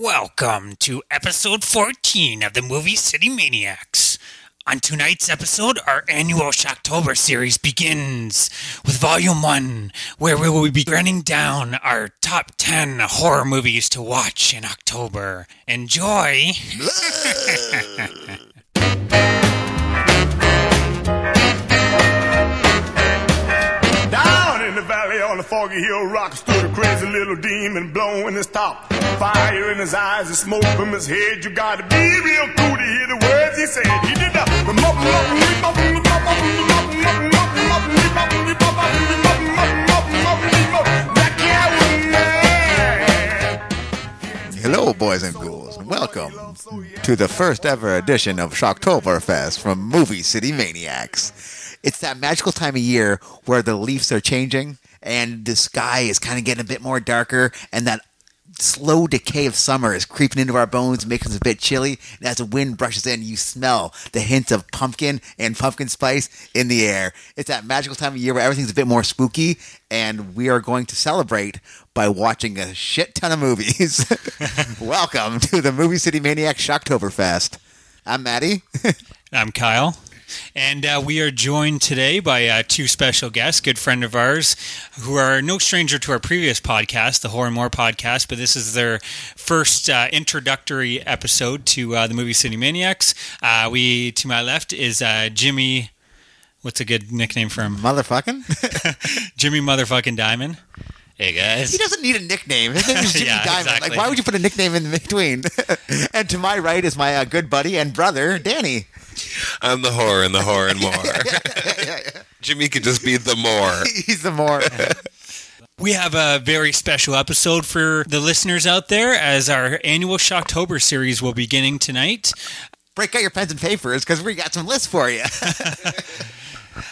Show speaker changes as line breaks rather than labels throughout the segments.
Welcome to episode 14 of the movie City Maniacs. On tonight's episode, our annual Shocktober series begins with Volume 1, where we will be running down our top 10 horror movies to watch in October. Enjoy!
foggy hill rock stood a crazy little demon blowing his top. Fire in his eyes and smoke from his head. You gotta be real cool to hear the words he said. He did that.
Hello, boys and ghouls, and welcome to the first ever edition of Shocktoberfest from Movie City Maniacs. It's that magical time of year where the leaves are changing and the sky is kind of getting a bit more darker, and that slow decay of summer is creeping into our bones, making us a bit chilly. And as the wind brushes in, you smell the hint of pumpkin and pumpkin spice in the air. It's that magical time of year where everything's a bit more spooky, and we are going to celebrate by watching a shit ton of movies. Welcome to the Movie City Maniac Shocktoberfest. I'm Maddie.
I'm Kyle. And uh, we are joined today by uh, two special guests, good friend of ours, who are no stranger to our previous podcast, the Horror and More podcast, but this is their first uh, introductory episode to uh, the movie City Maniacs. Uh, we to my left is uh, Jimmy. What's a good nickname for him?
Motherfucking.
Jimmy Motherfucking Diamond. Hey guys.
He doesn't need a nickname. His name is Jimmy
Yeah,
Diamond.
exactly.
Like, why would you put a nickname in between? and to my right is my uh, good buddy and brother, Danny.
I'm the whore and the whore and more. Jimmy could just be the more.
He's the more.
We have a very special episode for the listeners out there as our annual Shocktober series will be beginning tonight.
Break out your pens and papers because we got some lists for you.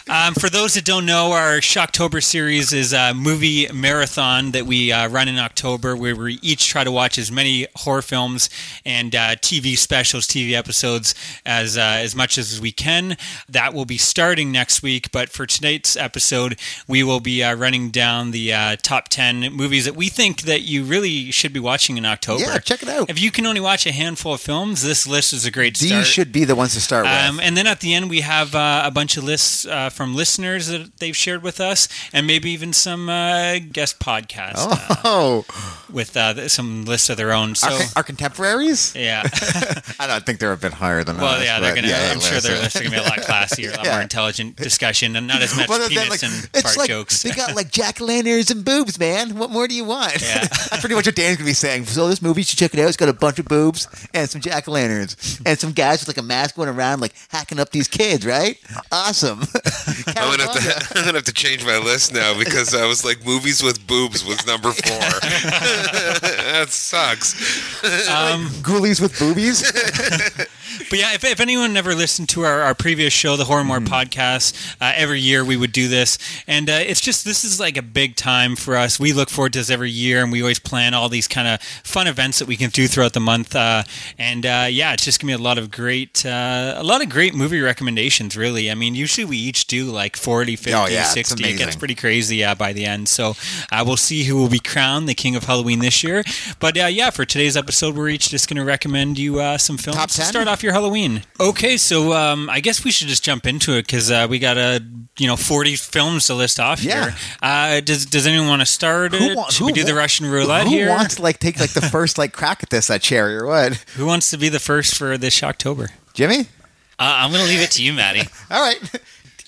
Um, for those that don't know, our Shocktober series is a movie marathon that we uh, run in October, where we each try to watch as many horror films and uh, TV specials, TV episodes as uh, as much as we can. That will be starting next week. But for tonight's episode, we will be uh, running down the uh, top ten movies that we think that you really should be watching in October.
Yeah, check it out.
If you can only watch a handful of films, this list is a great start.
These should be the ones to start with.
Um, and then at the end, we have uh, a bunch of lists uh, from listeners that they've shared with us, and maybe even some uh, guest podcasts uh,
oh,
with uh, some lists of their own. So,
our, our contemporaries?
yeah.
I don't think they're a bit higher than
well,
us.
yeah, they're gonna.
yeah,
I'm sure their lists are gonna be a lot classier, a lot
Yeah.
more intelligent discussion, and not as much
Well,
penis
like,
and
it's
fart
like
jokes.
they got like jack o' lanterns and boobs, man. What more do you want?
Yeah.
That's pretty much what Dan's gonna be saying. So this movie, you should check it out. It's got a bunch of boobs and some jack o' lanterns and some guys with like a mask going around like hacking up these kids. Right? Awesome.
I'm gonna, have to, I'm gonna have to change my list now because I was like movies with boobs was number four. that sucks.
Um, Ghoulies with boobies.
But yeah, if, if anyone never listened to our, our previous show, the Horror More podcast, uh, every year we would do this. And uh, it's just, this is like a big time for us. We look forward to this every year, and we always plan all these kind of fun events that we can do throughout the month. Uh, and uh, yeah, it's just going to be a lot of great, uh, a lot of great movie recommendations, really. I mean, usually we each do like 40, 50,
Oh, yeah,
60. It gets pretty crazy uh, by the end. So uh, we'll see who will be crowned the king of Halloween this year. But uh, yeah, for today's episode, we're each just going to recommend you uh, some films
Top
to start off your Halloween. Okay, so um, I guess we should just jump into it because uh, we got a you know forty films to list off
Yeah.
here. Uh, does Does anyone want to start it?
wa-
should we do the Russian roulette
who
here?
wants to like take like the first like crack at this uh, cherry or what?
Who wants to be the first for this October?
Jimmy?
Uh, I'm going to leave it to you, Maddie.
All right.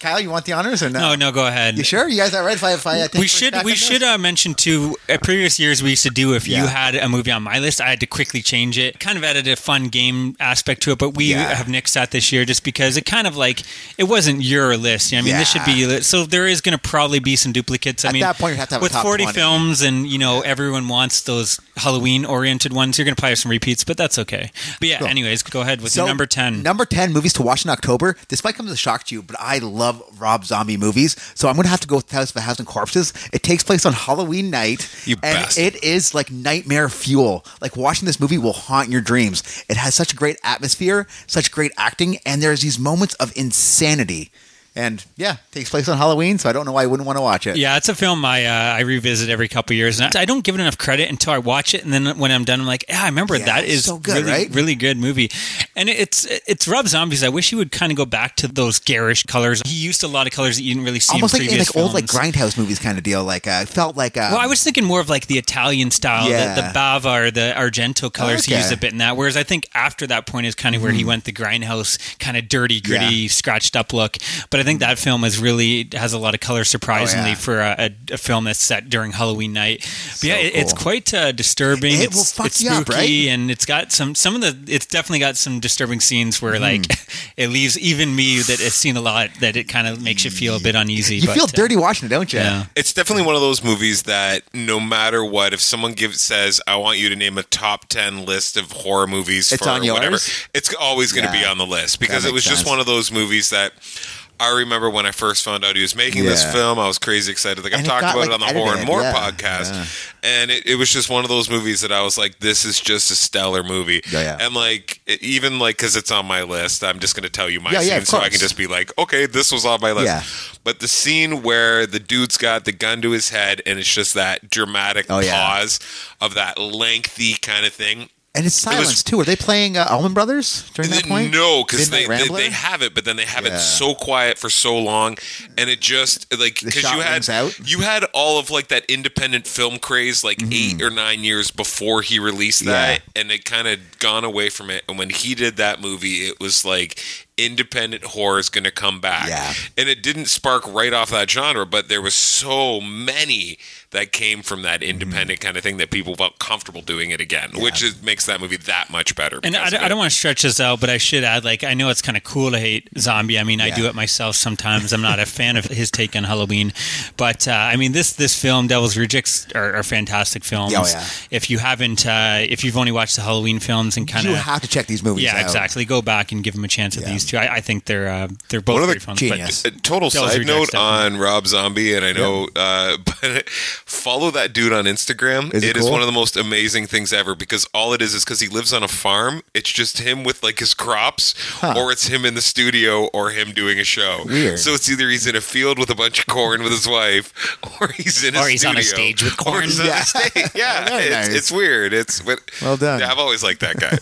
Kyle, you want the honors or no?
No, no, go ahead.
You sure? You guys all right? If I, if I uh, take
we should we should uh, mention too. At previous years, we used to do if you had a movie on my list, I had to quickly change it. Kind of added a fun game aspect to it, but we
Yeah.
have nixed that this year just because it kind of like it wasn't your list. I mean, this should be so. There is going to probably be some duplicates. I
At
mean,
that point, you'd have to have a
with
top
forty
20.
films, and you know everyone wants those Halloween oriented ones. You're going to probably have some repeats, but that's okay. But yeah, anyways, go ahead with your number ten.
Number 10 movies to watch in October. This might come as a shock to you, but I love Rob Zombie movies. So I'm going to have to go with House of a Thousand Corpses. It takes place on Halloween night.
You
and
bastard.
it is like nightmare fuel. Like watching this movie will haunt your dreams. It has such a great atmosphere, such great acting, and there's these moments of insanity And yeah, takes place on Halloween, so I don't know why I wouldn't want to watch it.
Yeah, it's a film I uh, I revisit every couple years, and I don't give it enough credit until I watch it, and then when I'm done, I'm like, yeah, I remember
Yeah,
that is
so good,
really
right?
really good movie, and it's it's Rob Zombies. I wish he would kind of go back to those garish colors. He used a lot of colors that you didn't really see
Almost
in
like in like old like grindhouse movies kind of deal. Like uh, felt like uh,
Well, I was thinking more of like the Italian style,
Yeah.
the, the Bava or the Argento colors. He
Okay.
used a bit in that. Whereas I think after that point is kind of where he went the grindhouse, kind of dirty, gritty,
Mm-hmm. Yeah.
scratched up look. But I think that film is really has a lot of color, surprisingly,
Oh, yeah.
for a, a, a film that's set during Halloween night. But yeah,
So
it, it's quite uh, disturbing.
It
it's,
will fuck
it's
you up,
spooky,
right?
and it's got some some of the. It's definitely got some disturbing scenes where
Hmm.
like it leaves even me that has seen a lot that it kind of makes you feel a bit uneasy.
you
but,
feel
uh,
dirty watching it, don't you?
Yeah.
It's definitely one of those movies that no matter what, if someone gives says, "I want you to name a top ten list of horror movies
It's
for
on yours?
whatever," it's always going to be on the list because it was
makes
just one of those movies that. I remember when I first found out he was making this film, I was crazy excited. Like I've talked about
like,
it on the Horror and More
yeah,
podcast,
yeah.
and it, it was just one of those movies that I was like, "This is just a stellar movie."
Yeah, yeah.
And like, it- even like because it's on my list, I'm just going to tell you my
Yeah, yeah,
scene, so I can just be like, "Okay, this was on my list."
Yeah.
But the scene where the dude's got the gun to his head and it's just that dramatic
Oh, yeah.
pause of that lengthy kind of thing.
And it's silence too. Are they playing uh, Allman Brothers during that point?
No, because they, they, they have it, but then they have
Yeah.
it so quiet for so long, and it just like because you had?
Mm-hmm.
you had all of like that independent film craze like eight or nine years before he released that, and it kind of gone away from it. And when he did that movie, it was like independent horror is going to come back,
Yeah.
and it didn't spark right off that genre, but there was so many that came from that
Mm-hmm.
independent kind of thing that people felt comfortable doing it again, which is, makes that movie that much better.
And I, I don't want to stretch this out, but I should add, like, I know it's kind of cool to hate zombie. I mean, I do it myself sometimes. I'm not a fan of his take on Halloween, but uh, I mean, this this film, Devil's Rejects, are, are fantastic films.
Oh, yeah.
If you haven't, uh, if you've only watched the Halloween films and kind of,
you
of,
have to check these movies
yeah,
out.
exactly, go back and give them a chance at
Yeah.
these two. I, I think they're uh, they're both
One of the
great
genius.
But
total
Devil's
side
Rejects,
note on Rob Zombie, and I know, uh, but follow that dude on Instagram.
Is it
it is
cool?
one of the most amazing things ever because all it is is because he lives on a farm. It's just him with like his crops, or it's him in the studio, or him doing a show.
Weird.
So it's either he's in a field with a bunch of corn with his wife, or he's in a
Or he's on a stage with corn.
on
Yeah.
stage. Yeah, it's,
nice.
it's weird. It's but
Well done.
Yeah, I've always liked that guy.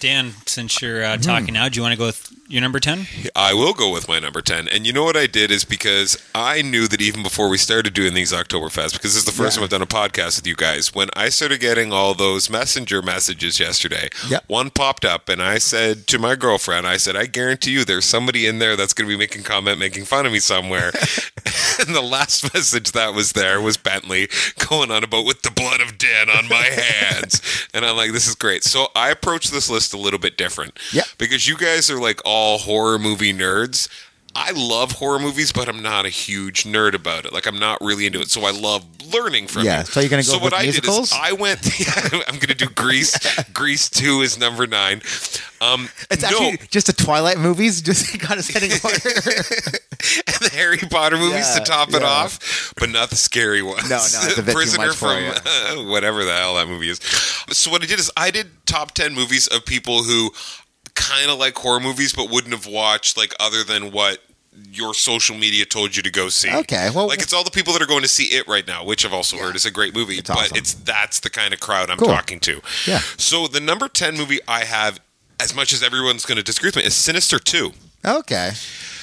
Dan, since you're uh, talking now, do you want to go with your number ten?
I will go with my number 10. And you know what I did is because I knew that even before we started doing these Oktoberfest, because this is the first
Yeah.
time I've done a podcast with you guys, when I started getting all those messenger messages yesterday,
Yep.
one popped up and I said to my girlfriend, I said, I guarantee you there's somebody in there that's going to be making comment, making fun of me somewhere. and the last message that was there was Bentley going on about with the blood of Dan on my hands. and I'm like, this is great. So I approached this list a little bit different.
Yeah.
Because you guys are like all horror movie nerds. I love horror movies, but I'm not a huge nerd about it. Like I'm not really into it. So I love learning from
Yeah, so you're gonna go
So what I
musicals?
did is I went. I'm going to do Grease. Grease Two is number nine. Um,
It's
no,
actually just the Twilight movies, just kind of setting order.
and the Harry Potter movies
Yeah,
to top it
yeah.
off, but not the scary ones.
No, no, it's a bit too
Prisoner from
you.
whatever the hell that movie is. So what I did is I did top ten movies of people who kind of like horror movies, but wouldn't have watched like other than what your social media told you to go see.
Okay, well-
like it's all the people that are going to see it right now, which I've also heard is a great movie.
It's
but
awesome.
it's that's the kind of crowd I'm
Cool.
talking to.
Yeah.
So the number ten movie I have, as much as everyone's going to disagree with me, is Sinister Two.
okay.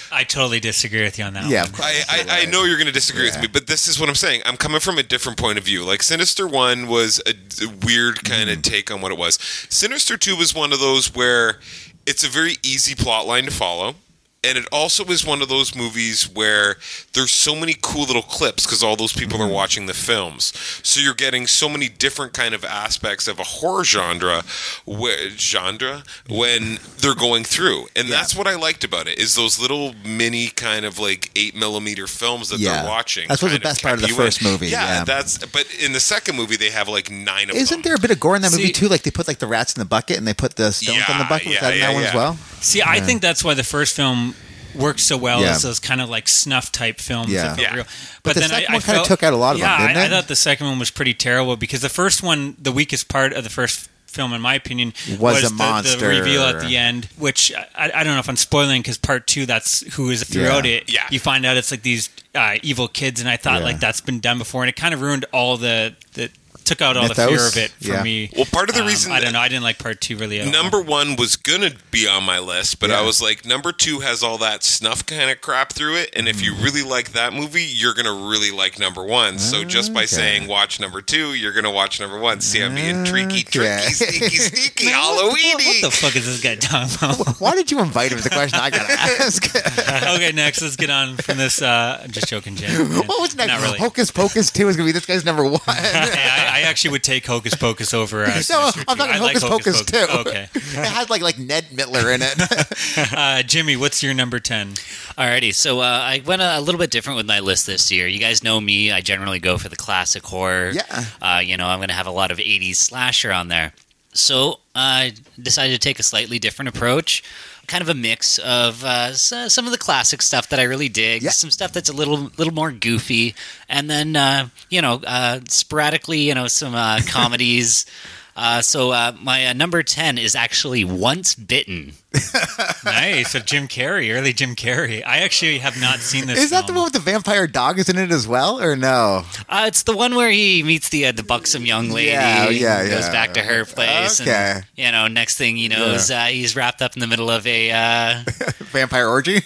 I totally disagree with you on that.
Yeah.
one.
I, I, I know you're going to disagree
Yeah.
with me, but this is what I'm saying. I'm coming from a different point of view. Like Sinister One was a, a weird kind of mm. take on what it was. Sinister Two was one of those where it's a very easy plot line to follow. And it also is one of those movies where there's so many cool little clips because all those people
Mm-hmm.
are watching the films. So you're getting so many different kind of aspects of a horror genre, where, genre when they're going through. And that's what I liked about it is those little mini kind of like eight millimeter films that
Yeah.
they're watching.
That's what the best part of the
you in.
first movie, yeah.
that's. But in the second movie, they have like nine of them.
Isn't there a bit of gore in that movie too? Like they put like the rats in the bucket and they put the stones on the bucket. Was
yeah,
that in
yeah,
that one
yeah.
as well?
See, I think that's why the first film worked so well
Yeah.
as those kind of like snuff type films.
Yeah.
that felt
Yeah.
real.
But the
then
second
I,
one
I
kinda took out a lot of them,
yeah,
didn't
I, I thought the second one was pretty terrible because the first one, the weakest part of the first film, in my opinion,
Was a
the, the
monster.
reveal at the end. Which I, I don't know if I'm spoiling because part two, that's who is throughout
Yeah.
it.
Yeah.
you find out it's like these uh, evil kids, and I thought
Yeah.
like that's been done before, and it kind of ruined all the the took out all the fear of it for
Yeah.
me.
Well, part of the
Um,
reason
I don't know, I didn't like part two really. At all.
Number one was gonna be on my list, but
Yeah.
I was like, number two has all that snuff kind of crap through it, and if you
Mm.
really like that movie, you're gonna really like number one. So just by
Okay.
saying watch number two, you're gonna watch number one. See, I'm being tricky, tricky,
Okay.
sneaky, sneaky,
What
Halloweeny.
the fuck is this guy talking about?
Why did you invite him? Is the question I gotta ask.
okay, next, let's get on from this. Uh, I'm just joking, Jim.
what was next?
Not really.
Hocus Pocus two is gonna be this guy's number one.
Hey, I, I actually would take Hocus Pocus over. Uh,
No, I'm talking
I like
Hocus Pocus, too.
Okay,
it had like like Ned Mittler in it.
uh, Jimmy, what's your number ten?
Alrighty, so uh, I went a, a little bit different with my list this year. You guys know me; I generally go for the classic horror.
Yeah.
Uh, you know, I'm going to have a lot of '80s slasher on there. So I decided to take a slightly different approach. Kind of a mix of uh, some of the classic stuff that I really dig,
Yeah.
some stuff that's a little little more goofy, and then uh, you know uh, sporadically, you know, some uh, comedies. Uh, so uh, my uh, number ten is actually Once Bitten.
Nice, so Jim Carrey, early Jim Carrey. I actually have not seen this.
Is that the one with the vampire dog is in it as well, or no?
Uh, it's the one where he meets the uh, the buxom young lady.
Yeah, yeah, yeah.
Goes back to her place.
Okay.
And, you know, next thing he knows, uh, he's wrapped up in the middle of a. Uh,
Vampire orgy.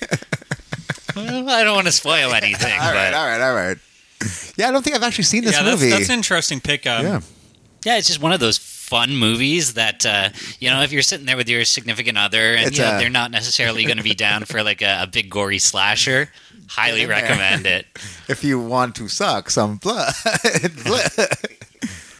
well, I don't want to spoil anything,
all right,
but
all right, all right. Yeah, I don't think I've actually seen this
yeah, that's,
movie.
that's an interesting pick. Um,
yeah,
yeah, it's just one of those fun movies that uh, you know if you're sitting there with your significant other and you know,
a-
they're not necessarily going to be down for like a, a big gory slasher. Highly recommend it.
if you want to suck some blood, blood.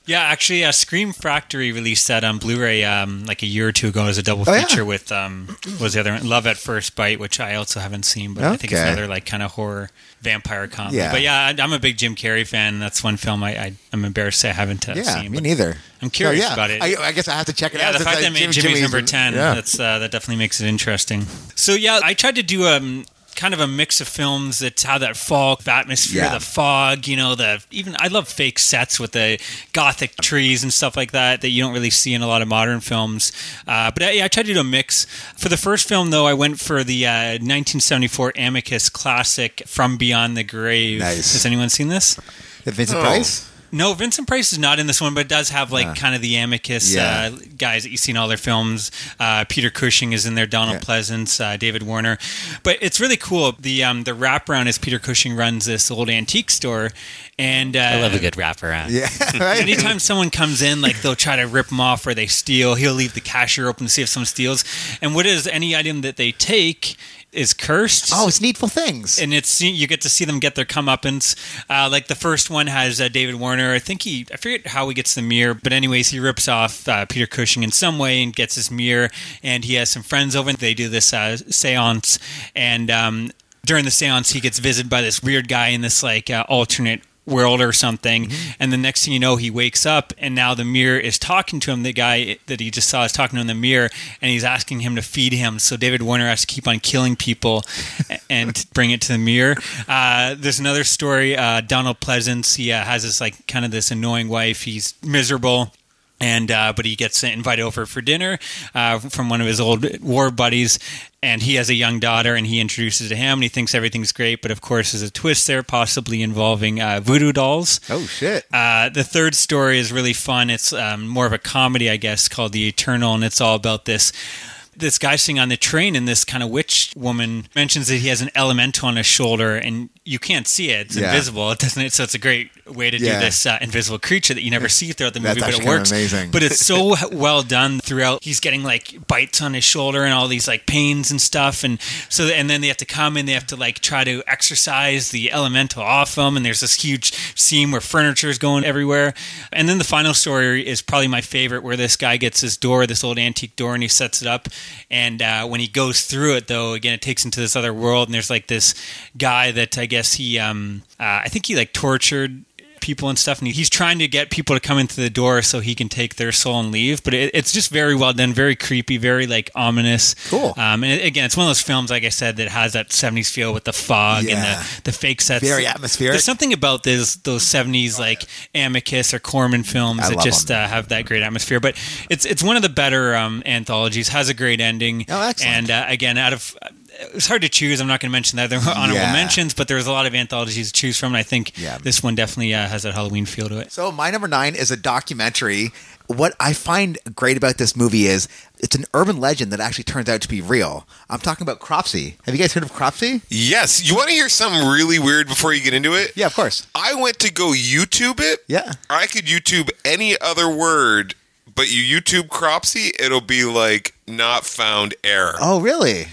Yeah, actually, uh, Scream Factory released that on Blu-ray um, like a year or two ago as a double
Oh, yeah.
feature with um, what was the other one? Love at First Bite, which I also haven't seen, but I think it's another like kind of horror vampire comedy.
Yeah.
But yeah, I, I'm a big Jim Carrey fan. That's one film I, I I'm embarrassed to say I haven't uh,
yeah,
seen.
me neither.
I'm curious
So, yeah,
about it.
I, I guess I have to check it
yeah,
out.
the fact
I-
that made
Jim-
Jimmy's,
Jimmy's
number ten,
Yeah.
that's uh, that definitely makes it interesting. So yeah, I tried to do um kind of a mix of films that have that fall atmosphere,
Yeah.
the fog, you know, the even I love fake sets with the gothic trees and stuff like that that you don't really see in a lot of modern films. Uh, but I, yeah, I tried to do a mix. For the first film though, I went for the uh, 1974 Amicus classic From Beyond the Grave.
Nice.
Has anyone seen this?
Vincent
Oh.
Price.
No, Vincent Price is not in this one, but it does have like kind of the amicus
Yeah.
uh, guys that you see in all their films. Uh, Peter Cushing is in there, Donald
Yeah.
Pleasence, uh, David Warner. But it's really cool. The um, the wraparound is Peter Cushing runs this old antique store, and uh,
I love a good wraparound.
Yeah, right.
Anytime someone comes in, like they'll try to rip them off or they steal, he'll leave the cashier open to see if someone steals. And what is any item that they take is cursed
oh, it's needful things.
and it's you get to see them get their comeuppance. Uh, like the first one has uh, David Warner. I think he I forget how he gets the mirror, but anyways, he rips off uh, Peter Cushing in some way and gets his mirror. And he has some friends over. They do this uh, séance, and um, during the séance, he gets visited by this weird guy in this like uh, alternate world or something and the next thing you know he wakes up and now the mirror is talking to him the guy that he just saw is talking to him in the mirror and he's asking him to feed him. So david warner has to keep on killing people and bring it to the mirror. Uh, there's another story uh, donald pleasence he uh, has this like kind of this annoying wife. He's miserable and uh, but he gets invited over for dinner uh, from one of his old war buddies. And he has a young daughter and he introduces to him and he thinks everything's great. But of course there's a twist there possibly involving uh, voodoo dolls.
Oh shit.
uh, the third story is really fun. It's um, more of a comedy i guess called the elemental. And it's all about this this guy sitting on the train and this kind of witch woman mentions that he has an elemental on his shoulder and you can't see it. It's
Yeah.
invisible. It doesn't so it's a great way to
Yeah.
do this uh, invisible creature that you never see throughout the movie but it works.
amazing.
but it's so well done throughout. He's getting like bites on his shoulder and all these like pains and stuff. And so and then they have to come and they have to like try to exercise the elemental off them and there's this huge scene where furniture is going everywhere. And then the final story is probably my favorite where this guy gets this door this old antique door and he sets it up and uh, when he goes through it though again it takes him to this other world and there's like this guy that i guess he um uh, i think he like tortured people and stuff, and he's trying to get people to come into the door so he can take their soul and leave. But it, it's just very well done, very creepy, very like ominous.
Cool.
Um, and again, it's one of those films, like I said, that has that '70s feel with the fog
Yeah.
and the, the fake sets.
Very atmospheric.
There's something about those those '70s like Amicus or Corman films
I
that just uh, have that great atmosphere. But it's it's one of the better um, anthologies. Has a great ending.
Oh, excellent.
And uh, again, out of it's hard to choose. I'm not going to mention the other honorable
Yeah.
mentions, but there's a lot of anthologies to choose from. And I think
Yeah.
this one definitely uh, has that Halloween feel to it.
So my number nine is a documentary. What I find great about this movie is it's an urban legend that actually turns out to be real. I'm talking about Cropsy. Have you guys heard of Cropsy?
Yes. You want to hear something really weird before you get into it?
Yeah, of course.
I went to go YouTube it.
Yeah.
I could YouTube any other word, but you YouTube Cropsy, it'll be like not found error.
Oh, really?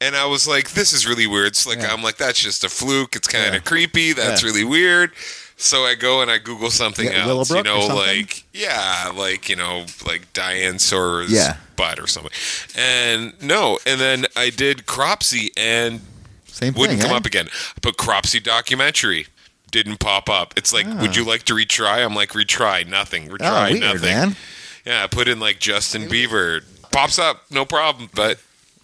And I was like, this is really weird. It's like
Yeah.
I'm like, that's just a fluke. It's kind of
Yeah.
creepy. That's
Yeah.
really weird. So I go and I Google something else. You
Willowbrook
know, like yeah, like you know, like Diane Sora's
Yeah.
butt or something. And no, and then I did Cropsy and
Same
wouldn't
thing.
come
eh?
up again. But Cropsy documentary didn't pop up. It's like, would you like to retry? I'm like, retry, nothing. Retry,
Ah. Oh, weird,
nothing.
man.
Yeah, I put in like Justin Bieber. Pops up, no problem. But.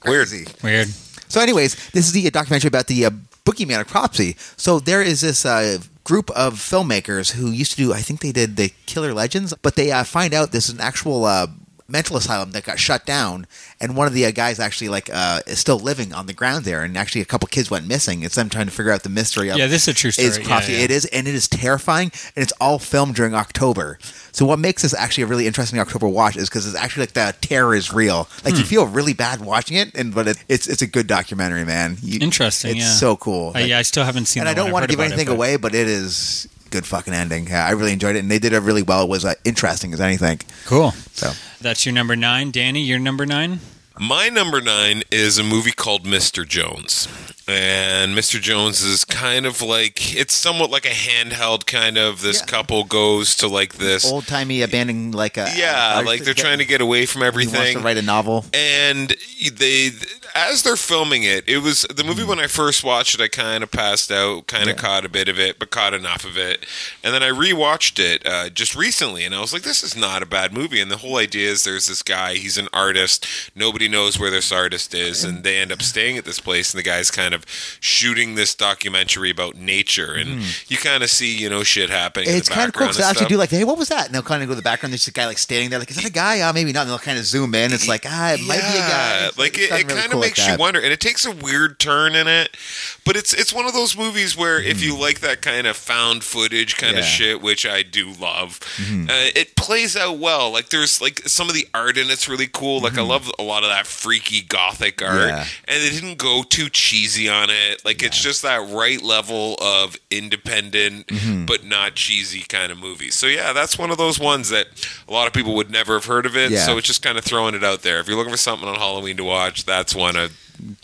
Crazy.
Weird.
So, anyways, this is the documentary about the uh, boogeyman of Cropsy. So there is this uh, group of filmmakers who used to do. I think they did the Killer Legends, but they uh, find out this is an actual. Uh, mental asylum that got shut down and one of the uh, guys actually like uh, is still living on the ground there and actually a couple kids went missing it's them trying to figure out the mystery of
Yeah, this is a true story.
is
Yeah, yeah.
It is, and it is terrifying, and it's all filmed during October. So what makes this actually a really interesting October watch is because it's actually like the terror is real. Like
Hmm.
you feel really bad watching it, and but it, it's it's a good documentary, man. You-
Interesting,
It's
yeah.
so cool.
Uh, yeah, I still haven't seen.
It.
And
I don't want to give
about it,
anything
but-
away, but it is good fucking ending. Yeah, I really enjoyed it, and they did it really well. It was uh, interesting as anything.
Cool.
So
That's your number nine, Danny. Your number nine.
My number nine is a movie called Mr. Jones. And Mr. Jones is kind of like, it's somewhat like a handheld kind of. This
Yeah.
couple goes to like this.
old timey abandoned like a
yeah, like they're trying to get away from
He wants
everything.
to write a novel.
and they as they're filming it it was the movie when i first watched it i kind of passed out kind of
Yeah.
caught a bit of it but caught enough of it and then i rewatched it uh, just recently and i was like this is not a bad movie and the whole idea is there's this guy he's an artist nobody knows where this artist is and they end up staying at this place and the guy's kind of shooting this documentary about nature and you kind of see you know shit happening in.
It's
the
kind of cool because they actually do like, hey, what was that? And they'll kind of go to the background. There's a guy like standing there, like, is that a guy? Uh, maybe not. And they'll kind of zoom in. It's like, ah, it might be a guy. It's
Like it, it
really
kind of
cool like
makes you wonder, and it takes a weird turn in it. But it's it's one of those movies where if you like that kind of found footage kind of.
Yeah. Mm-hmm.
shit, which I do love, uh, it plays out well. Like there's like some of the art in it's really cool. Like I love a lot of that freaky gothic art.
Yeah.
and they didn't go too cheesy on it. Like it's just that right level of independent
Mm-hmm.
but not cheesy kind of movie. So yeah, that's one of those ones that a lot of people would never have heard of it.
Yeah.
So it's just kind of throwing it out there. If you're looking for something on Halloween to watch, that's one of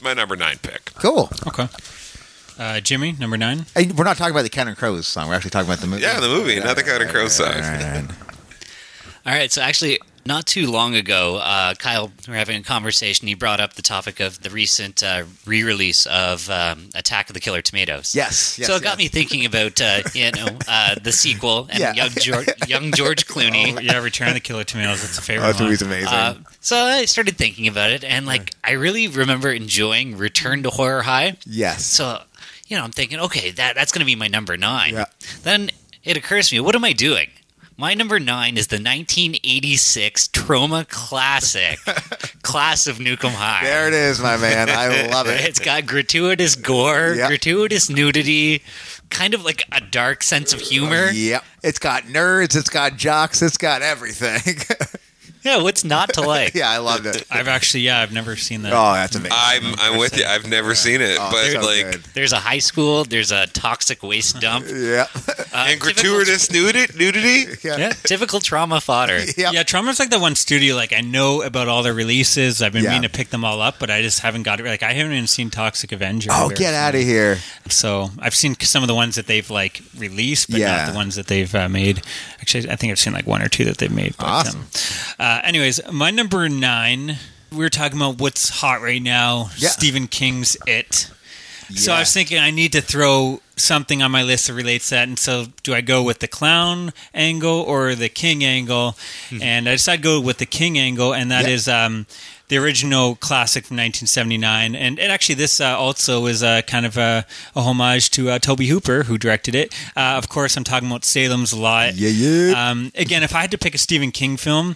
my number nine pick.
Cool.
Okay. Uh, Jimmy, number nine.
And we're not talking about the Counting Crows song. We're actually talking about the movie.
Yeah, the movie, not the Counting Crows song.
All right, all right.
All right, so actually, not too long ago, uh, Kyle, we were having a conversation. He brought up the topic of the recent uh, re-release of um, Attack of the Killer Tomatoes.
Yes, yes,
so it got me thinking about you know uh, the sequel and
Yeah.
young George, young George Clooney.
Oh, yeah, Return of the Killer Tomatoes. That's a favorite
Oh, that
one.
movie's amazing.
Uh, so I started thinking about it, and like I really remember enjoying Return to Horror High.
yes.
So you know, I'm thinking, okay, that that's going to be my number nine.
Yeah.
Then it occurs to me, what am I doing? My number nine is the 1986 Troma Classic, Class of Nuke 'Em High.
there it is, my man. I love it.
It's got gratuitous gore,
Yeah.
gratuitous nudity, kind of like a dark sense of humor.
Yep. It's got nerds. It's got jocks. It's got everything.
Yeah, what's not to like?
yeah, I loved it.
I've actually, yeah, I've never seen that.
Oh, that's amazing.
I'm I'm with you. I've never seen it,
Oh,
but
so
like
good.
There's a high school, there's a toxic waste dump.
yeah.
Uh,
and gratuitous nudity. Nudity.
yeah.
Yeah, typical Troma fodder.
Yep.
Yeah, Troma's like the one studio like I know about all their releases. I've been
Yeah.
meaning to pick them all up, but I just haven't got it. Like I haven't even seen Toxic Avenger.
Oh,
Very
get out of here.
So I've seen some of the ones that they've like released, but
Yeah.
not the ones that they've uh, made. Actually, I think I've seen like one or two that they've made. But,
Awesome.
Um, uh, anyways, my number nine. We were talking about what's hot right now.
Yeah.
Stephen King's It. So I was thinking I need to throw something on my list that relates to that. And so, do I go with the clown angle or the king angle? And I decided to go with the king angle, and that
Yeah.
is um, the original classic from 1979. And, and actually, this uh, also is a kind of a, a homage to uh, Tobe Hooper, who directed it. Uh, of course, I'm talking about Salem's Lot.
Yeah, yeah.
Um, again, if I had to pick a Stephen King film,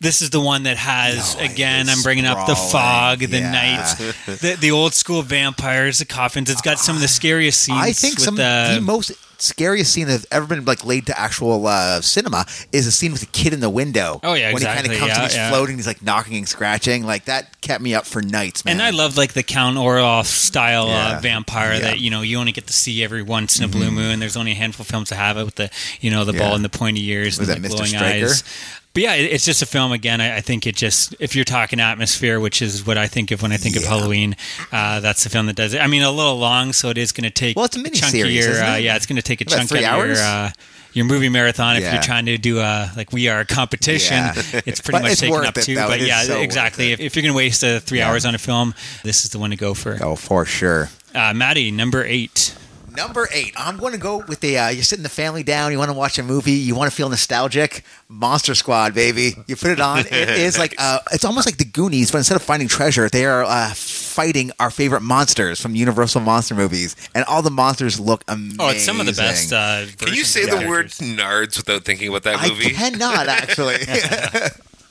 this is the one that has
No,
again. I'm bringing up the fog, the
yeah.
night, the, the old school vampires, the coffins. It's got some of the scariest scenes.
I think
with
some
the,
the most scariest scene that's ever been like laid to actual uh, cinema is a scene with the kid in the window.
Oh, yeah,
when
exactly,
he kind of comes
yeah,
and he's
yeah.
floating, he's like knocking and scratching. Like that kept me up for nights, man.
And I love like the Count Orlok style
Yeah.
uh, vampire.
Mm-hmm.
that you know you only get to see every once in a blue moon. There's only a handful of films that have it with the you know the ball and the pointy ears
Was
and
that Mr.
glowing
Straker?
eyes. But yeah, it- it's just a film. Again, I, I think it just if you're talking atmosphere, which is what I think of when I think of Halloween, uh, that's the film that does it. I mean, a little long, so it is going to take
Well, it's a mini series,
of your,
isn't
uh,
it?
yeah, it's going to take a
About
chunk
three
of
hours?
your. Uh, your movie marathon, if
Yeah.
you're trying to do a like we are a competition,
Yeah.
it's pretty much
it's
taken up too. But
It
yeah,
so
exactly. If, if you're going to waste uh, three
Yeah.
hours on a film, this is the one to go for.
oh, for sure.
Uh, Maddie, number eight.
Number eight, I'm going to go with the. Uh, you're sitting the family down. You want to watch a movie. You want to feel nostalgic. Monster Squad, baby. You put it on. It is like uh, it's almost like the Goonies, but instead of finding treasure, they are uh, fighting our favorite monsters from Universal monster movies, and all the monsters look amazing.
Oh, it's some of the best. Uh,
Can you say
of
the word
characters.
nards without thinking about that movie?
I
movie?
cannot actually.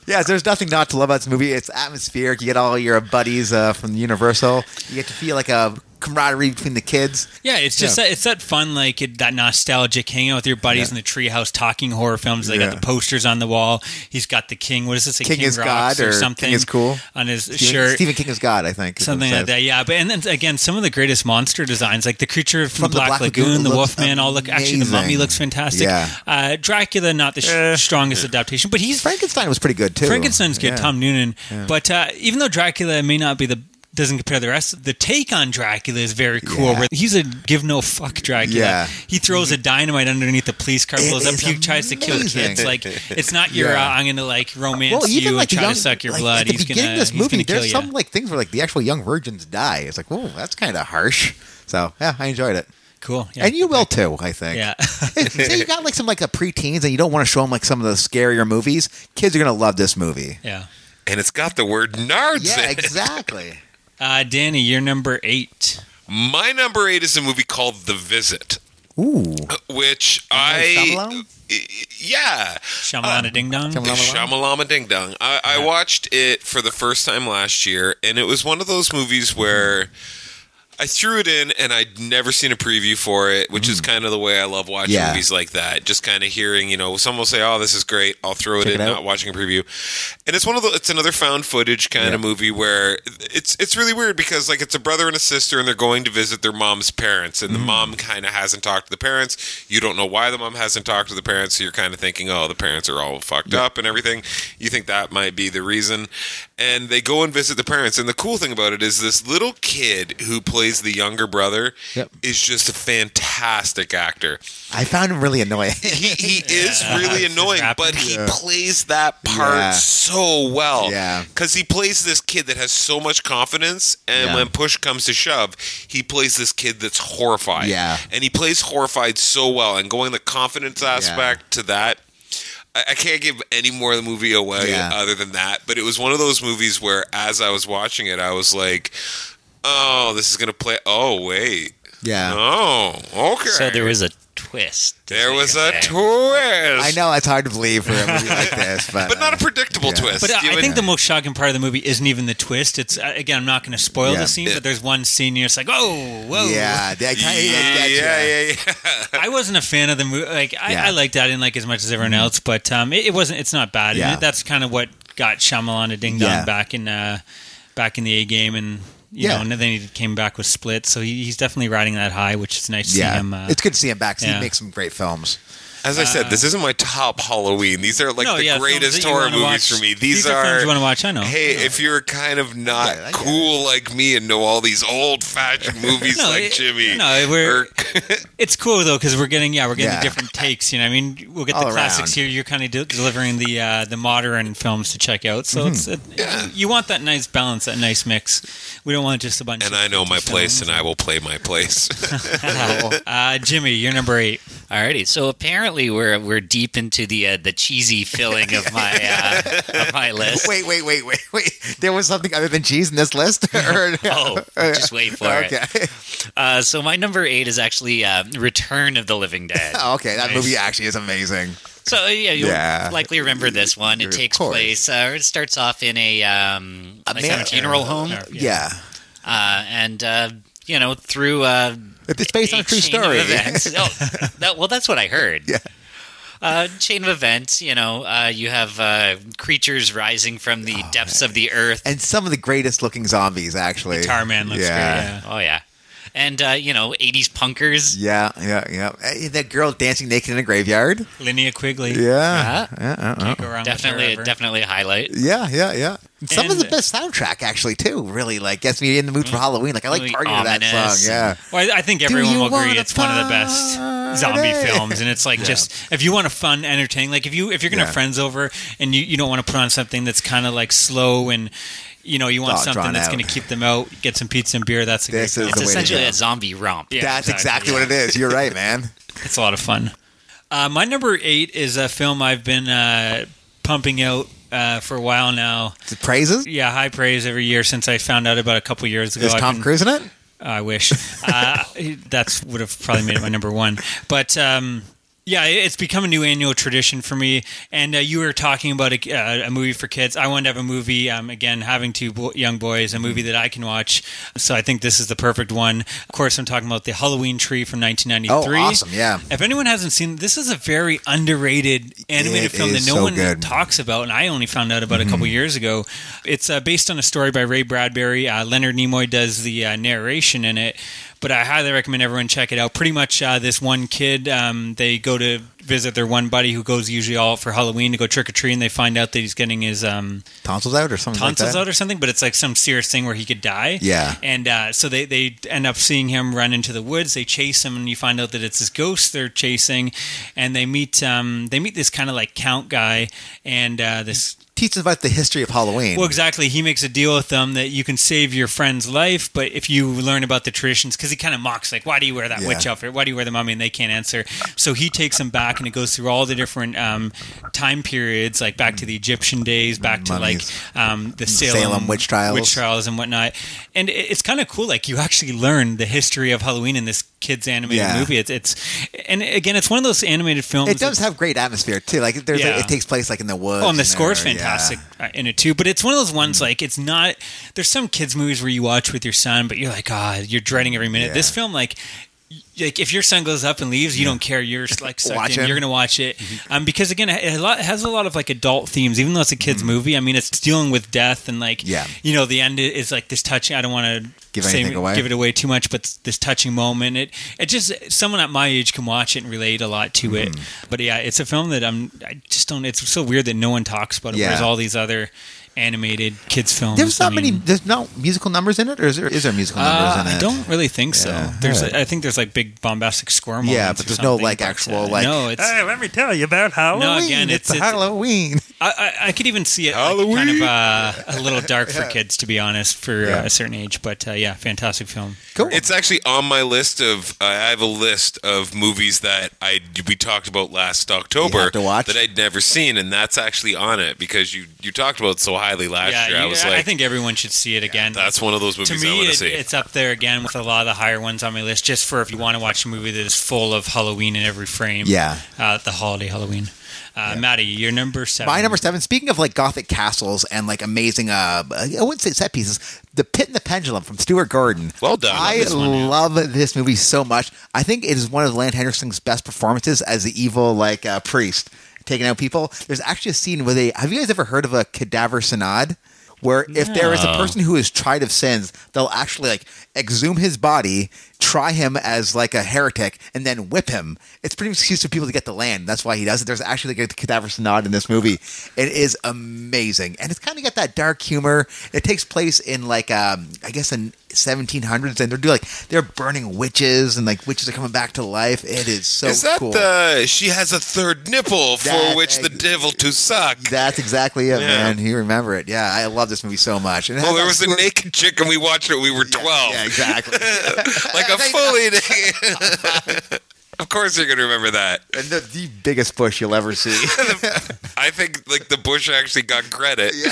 Yeah, there's nothing not to love about this movie. It's atmospheric. You get all your buddies uh, from Universal. You get to feel like a camaraderie between the kids.
Yeah, it's just
Yeah.
That, it's that fun, like it, that nostalgic hanging out with your buddies
Yeah.
in the treehouse, talking horror films. They
Yeah.
got the posters on the wall. He's got the King. What is this? A
King is
Rocks
God or
something?
King is cool.
on his
Stephen,
shirt.
Stephen King is God, I think.
Something like that, yeah. But and then again, some of the greatest monster designs, like the creature from,
From the
Black,
Black
Lagoon,
Lagoon
the
looks
Wolfman, all look. Actually, the Mummy looks fantastic.
Yeah.
Uh, Dracula, not the sh-
Eh.
strongest adaptation, but he's
Frankenstein was pretty good too.
Frankenstein's good,
Yeah.
Tom Noonan. But uh, even though Dracula may not be the doesn't compare to the rest, the take on Dracula is very cool.
Yeah.
Where he's a give no fuck Dracula.
Yeah.
He throws a dynamite underneath the police car,
It
blows up.
is
He tries to kill
amazing.
kids. Like it's not your
Yeah.
uh, I'm gonna like romance
Well, even
you
like
and
the
try
young,
to suck your
like,
blood.
At the
he's
beginning
gonna
of this
he's
movie,
gonna kill
there's
you.
some like things where like the actual young virgins die. It's like, oh, that's kind of harsh. So yeah, I enjoyed it,
cool. Yeah.
and you will too. I think.
Yeah.
Say you got like some like a preteens, and you don't want to show them like some of the scarier movies. Kids are gonna love this movie.
yeah.
and it's got the word nards
Yeah,
in it.
exactly.
Uh, Danny, you're number eight.
My number eight is a movie called The Visit,
Ooh,
which I. Yeah.
Shamalana Ding Dong.
Shyamalan?
Shamalama Ding Dong. I, I watched it for the first time last year, and it was one of those movies where I threw it in, and I'd never seen a preview for it, which is kind of the way I love watching
Mm. Yeah.
movies like that. Just kind of hearing, you know, someone will say, "Oh, this is great," I'll throw it
Check
in,
it
not watching a preview. And it's one of the. It's another found footage kind of movie where it's it's really weird because like it's a brother and a sister, and they're going to visit their mom's parents, and the
Mm.
mom kind of hasn't talked to the parents. You don't know why the mom hasn't talked to the parents, so you're kind of thinking, "Oh, the parents are all fucked up and everything." You think that might be the reason, and they go and visit the parents. And the cool thing about it is this little kid who plays the younger brother
Yep.
is just a fantastic actor.
I found him really annoying.
He, he is really annoying,
rapid.
but he
Yeah.
plays that part
Yeah.
so well.
Yeah.
Because he plays this kid that has so much confidence, and
Yeah.
when push comes to shove, he plays this kid that's horrified.
Yeah.
And he plays horrified so well, and going the confidence aspect to that. I I can't give any more of the movie away
Yeah.
other than that, but it was one of those movies where, as I was watching it, I was like, "Oh, this is gonna play." Oh, wait.
yeah,
Oh, okay.
So there was a twist.
There was a twist.
I know it's hard to believe for a movie like this, but
but not a
uh,
predictable
yeah.
twist.
But uh, I
would-
think the most shocking part of the movie isn't even the twist. It's uh, again, I'm not going to spoil
Yeah.
the scene, but there's one scene you're just like, oh, whoa.
yeah, that kind of
yeah, yeah, yeah, yeah.
I wasn't a fan of the movie. Like I,
Yeah.
I liked that. I didn't like it as much as everyone else, but um, it, it wasn't. It's not bad.
Yeah.
And that's kind of what got Shyamalan a Ding Dong
Yeah.
back in uh, back in the A game, and you
Yeah.
know, and then he came back with Split. So he, he's definitely riding that high, which is nice to
yeah.
see him. Uh,
it's good to see him back.
yeah.
He makes some great films.
As I said, this isn't my top Halloween. These are like
No,
the
yeah, films
greatest
that you
horror
wanna
movies
watch.
for me. These,
These are
are,
films you wanna watch, I know.
Hey, if you're kind of not
Yeah, I get
cool like me and know all these old fashioned movies
No,
like
it-
Jimmy,
no, we're-
or-
It's cool though because we're getting yeah we're getting
Yeah.
different takes. You know, I mean, we'll get
All
the classics
around.
here. You're kind of de- delivering the uh, the modern films to check out.
Mm-hmm.
So it's it, you want that nice balance, that nice mix. We don't want just a bunch.
and
of
I know my place,
films.
and I will play my place.
Uh, Jimmy, you're number eight.
Alrighty, so apparently we're we're deep into the uh, the cheesy filling of my uh, of my list.
Wait, wait, wait, wait, wait. There was something other than cheese in this list? Or-
Oh, just wait for it.
okay.
Uh, so my number eight is actually uh, Return of the Living Dead.
Oh, okay, that
Nice.
movie actually is amazing.
So uh, yeah, you'll
Yeah.
likely remember this one. It takes place. Uh, it starts off in a um, like
man-
a funeral home,
Yeah.
uh, and uh, you know through uh,
It's based on a true
chain of
story.
events. oh, that, well, that's what I heard.
Yeah.
Uh, chain of events. You know, uh, you have uh, creatures rising from the depths of the earth.
and some of the greatest looking zombies, actually.
Tar Man looks
Yeah.
great. Yeah.
oh yeah, and uh, you know, '80s punkers.
Yeah, yeah, yeah. Hey, That girl dancing naked in a graveyard.
Linnea Quigley.
Yeah.
Yeah.
Yeah, uh, uh.
Can't go wrong with her
Definitely,
ever.
definitely a highlight.
yeah, yeah, yeah. Some of the best soundtrack, actually, too. Really, like gets me in the mood for Halloween. Like I like
Really
part of that song. Yeah.
Well, I I think everyone will agree
wanna
it's one of the best zombie films, and it's like just if you want a fun, entertaining, like if you if you're gonna
Yeah.
have friends over and you, you don't want to put on something that's kind of like slow and you know you want
Oh,
something that's going to keep them out, get some pizza and beer. That's a
This
great
is.
It's
the way to
essentially a zombie romp.
Yeah,
That's exactly what it is. You're right, man.
It's a lot of fun. Uh, my number eight is a film I've been uh, pumping out uh, for a while now.
Is it praises?
Yeah, high praise every year since I found out about a couple years ago.
Is
I've
Tom
been-
Cruise in it?
I wish. Uh, that's would have probably made it my number one. But um, yeah, it's become a new annual tradition for me. And uh, you were talking about a, uh, a movie for kids. I wanted to have a movie. Um, again, having two bo- young boys, a movie that I can watch. So I think this is the perfect one. Of course, I'm talking about the Halloween Tree from 1993.
Oh, awesome. Yeah.
If anyone hasn't seen, this is a very underrated animated
It
film that no
so
one
good.
talks about, and I only found out about a couple years ago. It's uh, based on a story by Ray Bradbury. Uh, Leonard Nimoy does the uh, narration in it, but I highly recommend everyone check it out. Pretty much, uh, this one kid, um, they go to visit their one buddy who goes usually all for Halloween to go trick or treat, and they find out that he's getting his um,
Tonsils out or something
tonsils
like that?
out or something, but it's like some serious thing where he could die.
Yeah.
And uh, so they, they end up seeing him run into the woods. They chase him, and you find out that it's his ghost they're chasing. And they meet um, they meet this kind of like count guy, and uh, this
Teach us about the history of Halloween.
well, exactly. He makes a deal with them that you can save your friend's life, but if you learn about the traditions, because he kind of mocks, like, why do you wear that
Yeah.
witch outfit? Why do you wear the mummy? And they can't answer. So he takes them back, and it goes through all the different um, time periods, like back to the Egyptian days, back to
Mummies.
like um, the Salem,
Salem witch trials.
witch trials, and whatnot. And it's kind of cool. Like you actually learn the history of Halloween in this kids animated
Yeah.
movie. It's, it's and again, it's one of those animated films.
it does have great atmosphere too. Like there's,
Yeah.
like, it takes place like in the woods.
Oh, and the
and
score's
there,
fantastic
yeah.
uh, in it too. But it's one of those ones like it's not. There's some kids movies where you watch with your son, but you're like, God, you're dreading every minute.
Yeah.
This film, like. Like if your son goes up and leaves, you don't care. You're like sucked in. You're gonna watch it, um, because again, it has a lot- it has a lot of like adult themes. Even though it's a kids movie, I mean, it's dealing with death and like,
Mm-hmm. Yeah.
you know, the end is like this touching. I don't want to
Give anything away.
give it away too much, but this touching moment. It it just someone at my age can watch it and relate a lot to it.
Mm-hmm.
But yeah, it's a film that I'm. I just don't. It's so weird that no one talks about it.
Yeah.
Whereas all these other animated kids films.
There's not
I
many. There's no musical numbers in it, or is there? Is there musical numbers
Uh,
in it?
I don't really think so.
Yeah.
There's,
Yeah.
I think there's like big bombastic squirrel
Yeah, but there's no,
something,
like,
but,
actual,
uh,
like,
no. It's
Hey, let me tell you about Halloween.
No, again,
it's,
it's- it's-
Halloween.
I, I, I could even see it like, kind of uh, a little dark for kids, to be honest, for
Yeah.
uh, a certain age. But uh, yeah, fantastic film.
Cool.
It's actually on my list of. Uh, I have a list of movies that I we talked about last October
to watch?
that I'd never seen, and that's actually on it because you you talked about it so highly last
yeah,
year. I
you-
was
I think everyone should see it again.
that's one of those
to
movies I
me,
want to see.
it's up there again with a lot of the higher ones on my list, just for if you want to watch a movie that is full of Halloween in every frame.
Yeah.
uh, the holiday Halloween. Uh, Maddie, you're number seven.
My number seven. Speaking of like gothic castles and like amazing, uh, I wouldn't say set pieces. The Pit and the Pendulum from Stuart Gordon.
Well done.
I
this one, yeah.
love this movie so much. I think it is one of Lance Henriksen's best performances as the evil like uh, priest taking out people. There's actually a scene where they. Have you guys ever heard of a cadaver synod? where if there is a person who is tried of sins, they'll actually like exhume his body, try him as like a heretic, and then whip him. It's pretty much excuse for people to get the land. That's why he does it. There's actually like a cadaver synod in this movie. It is amazing, and it's kind of got that dark humor. It takes place in like um, I guess in 1700s, and they're doing like they're burning witches, and like witches are coming back to life. It is so
Is that
cool.
the she has a third nipple for
That-
which the devil to suck?
That's exactly it,
Yeah.
man. You remember it. Yeah, I love this movie so much. And
well, there was a naked chick and we watched it. when We were twelve,
Yeah, exactly.
like a fully naked. Of course, you're going to remember that.
and the, the biggest bush you'll ever see.
I think like the bush actually got credit.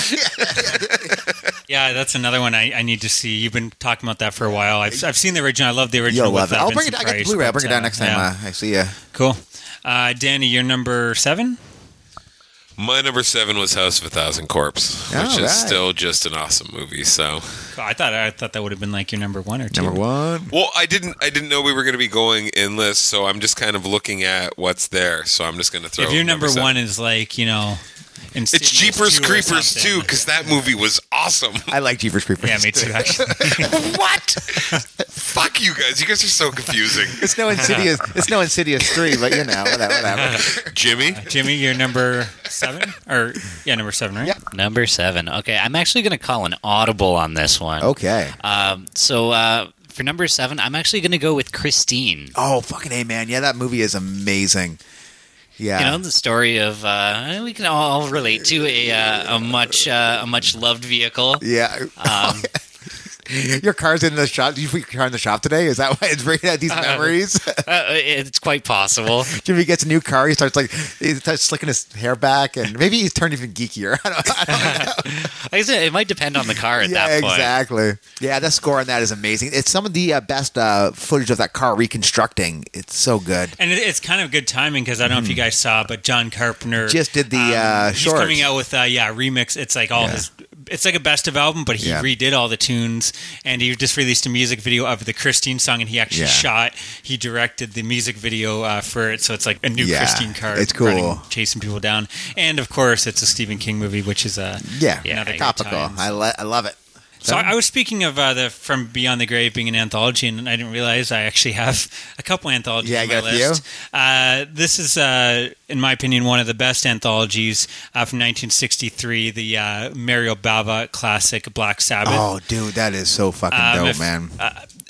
Yeah, that's another one I, I need to see. You've been talking about that for a while. I've, I've seen the original. I love the original.
You'll love
with,
it.
uh,
I'll bring it.
Vincent
I got the Blu-ray. I'll bring it down
uh,
next time.
yeah.
Uh, I see you.
Cool. Uh, Danny, you're number seven.
My number seven was House of a Thousand Corpse,
Oh,
which is still just an awesome movie. So,
I thought I thought that would have been like your number one or two.
Number one.
well, I didn't, I didn't know we were going to be going in lists, so I'm just kind of looking at what's there. So I'm just going to throw.
If your number
seven.
one is like you know,
it's Jeepers
2
Creepers too, because that movie was awesome.
I like Jeepers Creepers.
Yeah, me too. Actually,
what? Fuck you guys! You guys are so confusing.
It's no insidious. it's no insidious three, but you know, whatever. whatever.
Jimmy,
Jimmy, you're number seven or yeah, number seven, right?
Yeah.
Number seven. Okay, I'm actually going to call an audible on this one.
Okay.
Um, so uh, for number seven, I'm actually going to go with Christine.
Oh, fucking a man. Yeah, that movie is amazing. Yeah.
You know the story of uh, we can all relate to a uh, a much uh, a much loved vehicle.
yeah.
Um,
Your car's in the shop. Did you put your car in the shop today? Is that why it's bringing out these memories?
uh, it's quite possible.
Jimmy gets a new car. He starts like he starts slicking his hair back, and maybe he's turned even geekier. I don't, I don't know.
Like I said, it might depend on the car at
yeah,
that point.
exactly. Yeah, the score on that is amazing. It's some of the uh, best uh, footage of that car reconstructing. It's so good.
And it, it's kind of good timing because I don't know if you guys saw, but John Carpenter
Hmm. Just did the, uh,
he's coming out with uh, yeah remix. It's like all
Yeah.
his. It's like a best of album, but he
Yeah.
redid all the tunes, and he just released a music video of the Christine song, and he actually
Yeah.
shot, he directed the music video uh, for it, so it's like a new
Yeah,
Christine car,
it's cool.
running, chasing people down, and of course it's a Stephen King movie, which is a
Yeah,
another good
topical. I, le- I love it.
So I I was speaking of uh, the From Beyond the Grave being an anthology, and I didn't realize I actually have a couple anthologies
Yeah,
on my
got a few?
list. Uh, this is, uh, in my opinion, one of the best anthologies uh, from 1963, the uh, Mario Bava classic Black Sabbath.
Oh, dude, that is so fucking
Um,
dope,
if-
man.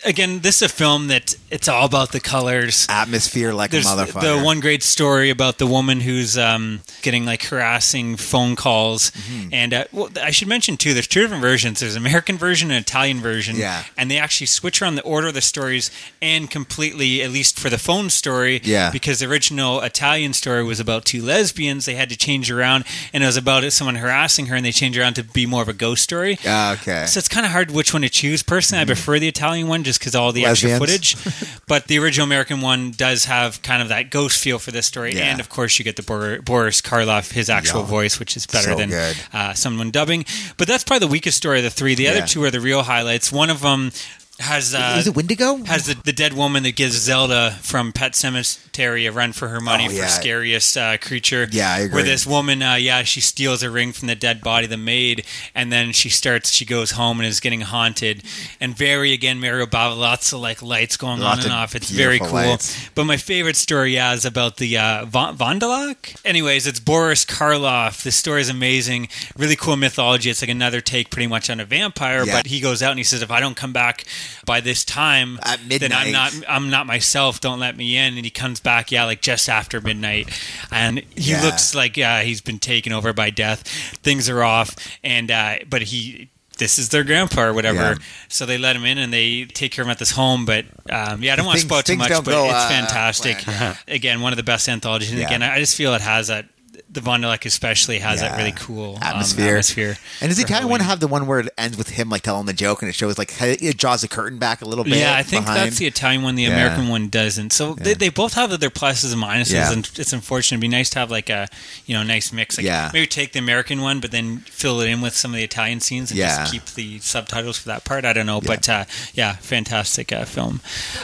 Again, this is a film that it's all about the colors.
Atmosphere like
There's
a motherfucker.
the one great story about the woman who's um, getting like harassing phone calls,
Mm-hmm.
and uh, well, I should mention too. There's two different versions. There's an American version and an Italian version.
Yeah.
and they actually switch around the order of the stories and completely, at least for the phone story.
Yeah.
because the original Italian story was about two lesbians. They had to change around, and it was about someone harassing her, and they changed around to be more of a ghost story.
Ah, okay.
So it's kind of hard which one to choose. Personally, I prefer the Italian one just because all the extra footage. but the original American one does have kind of that ghost feel for this story,
Yeah.
and of course you get the Bor- Boris Karloff, his actual voice, which is better
So
than uh, someone dubbing. But that's probably the weakest story of the three. The
Yeah.
other two are the real highlights. One of them has uh,
is it Wendigo?
has the, the dead woman that gives Zelda from Pet Sematary a run for her money
Oh,
for
yeah.
scariest uh, creature.
Yeah, I agree.
Where this woman, uh, yeah, she steals a ring from the dead body, the maid, and then she starts. She goes home and is getting haunted. And very again, Mario Bava, lots of like lights going
Lots
on and
of
off. It's very cool.
lights.
But my favorite story, yeah, is about the uh, Wurdalak. Anyways, it's Boris Karloff. This story is amazing. Really cool mythology. It's like another take, pretty much on a vampire.
Yeah.
But he goes out and he says, if I don't come back by this time,
At
then I'm not I'm not myself. Don't let me in. And he comes back, yeah, like just after midnight, and he
Yeah.
looks like yeah, he's been taken over by death. Things are off, and uh, but he. This is their grandpa or whatever,
Yeah.
so they let him in and they take care of him at this home. But um, yeah, I don't want to spoil too much, but
go,
it's
uh,
fantastic. Again, one of the best anthologies, and
Yeah.
again, I just feel it has that. The Wurdalak especially has that really cool um,
Atmosphere.
atmosphere.
And does the
for
Italian one
Halloween.
have the one where it ends with him like telling the joke and it shows like it draws the curtain back a little bit?
Yeah, I think
behind?
that's the Italian one. The
Yeah.
American one doesn't. So they, they both have their pluses and minuses,
Yeah.
and it's unfortunate. It'd be nice to have like a you know nice mix. Like
Yeah.
maybe take the American one, but then fill it in with some of the Italian scenes and
Yeah.
just keep the subtitles for that part. I don't know, but uh, yeah, fantastic uh, film.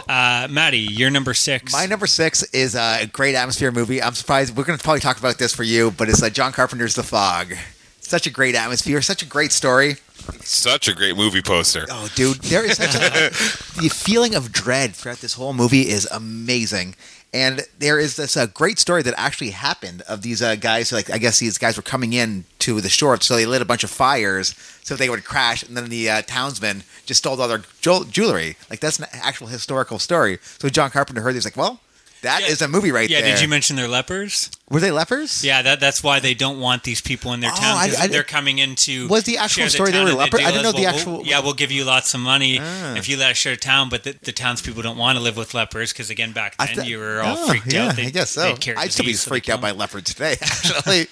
Uh, Maddie, you're number six.
My number six is uh, a great atmosphere movie. I'm surprised we're going to probably talk about this for you, but it's like John Carpenter's The Fog. Such a great atmosphere, such a great story.
Such a great movie poster.
Oh, dude, there is such a the feeling of dread throughout this whole movie is amazing. And there is this uh, great story that actually happened of these uh, guys. Like I guess these guys were coming in to the shore, so they lit a bunch of fires so they would crash, and then the uh, townsmen just stole all their jewelry. Like that's an actual historical story. So John Carpenter heard, he's like, "Well, that is
Yeah.
a movie right
yeah,
there."
Yeah, did you mention they're lepers?
Were they lepers?
Yeah, that, that's why they don't want these people in their
Oh,
town
I- I-
they're coming into.
Was the actual story they were
and the
leper- I didn't
is,
know the
well,
actual-
we'll- yeah, we'll give you lots of money
Ah.
if you let us share town, but the, the townspeople don't want to live with lepers because again, back then
thought-
you were all
Oh,
freaked
yeah,
out. They,
I guess so. I'd still be
so
freaked out by leopards today, actually.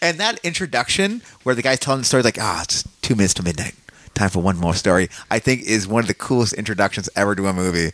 and that introduction where the guy's telling the story, like, ah, it's two minutes to midnight. Time for one more story. I think is one of the coolest introductions ever to a movie.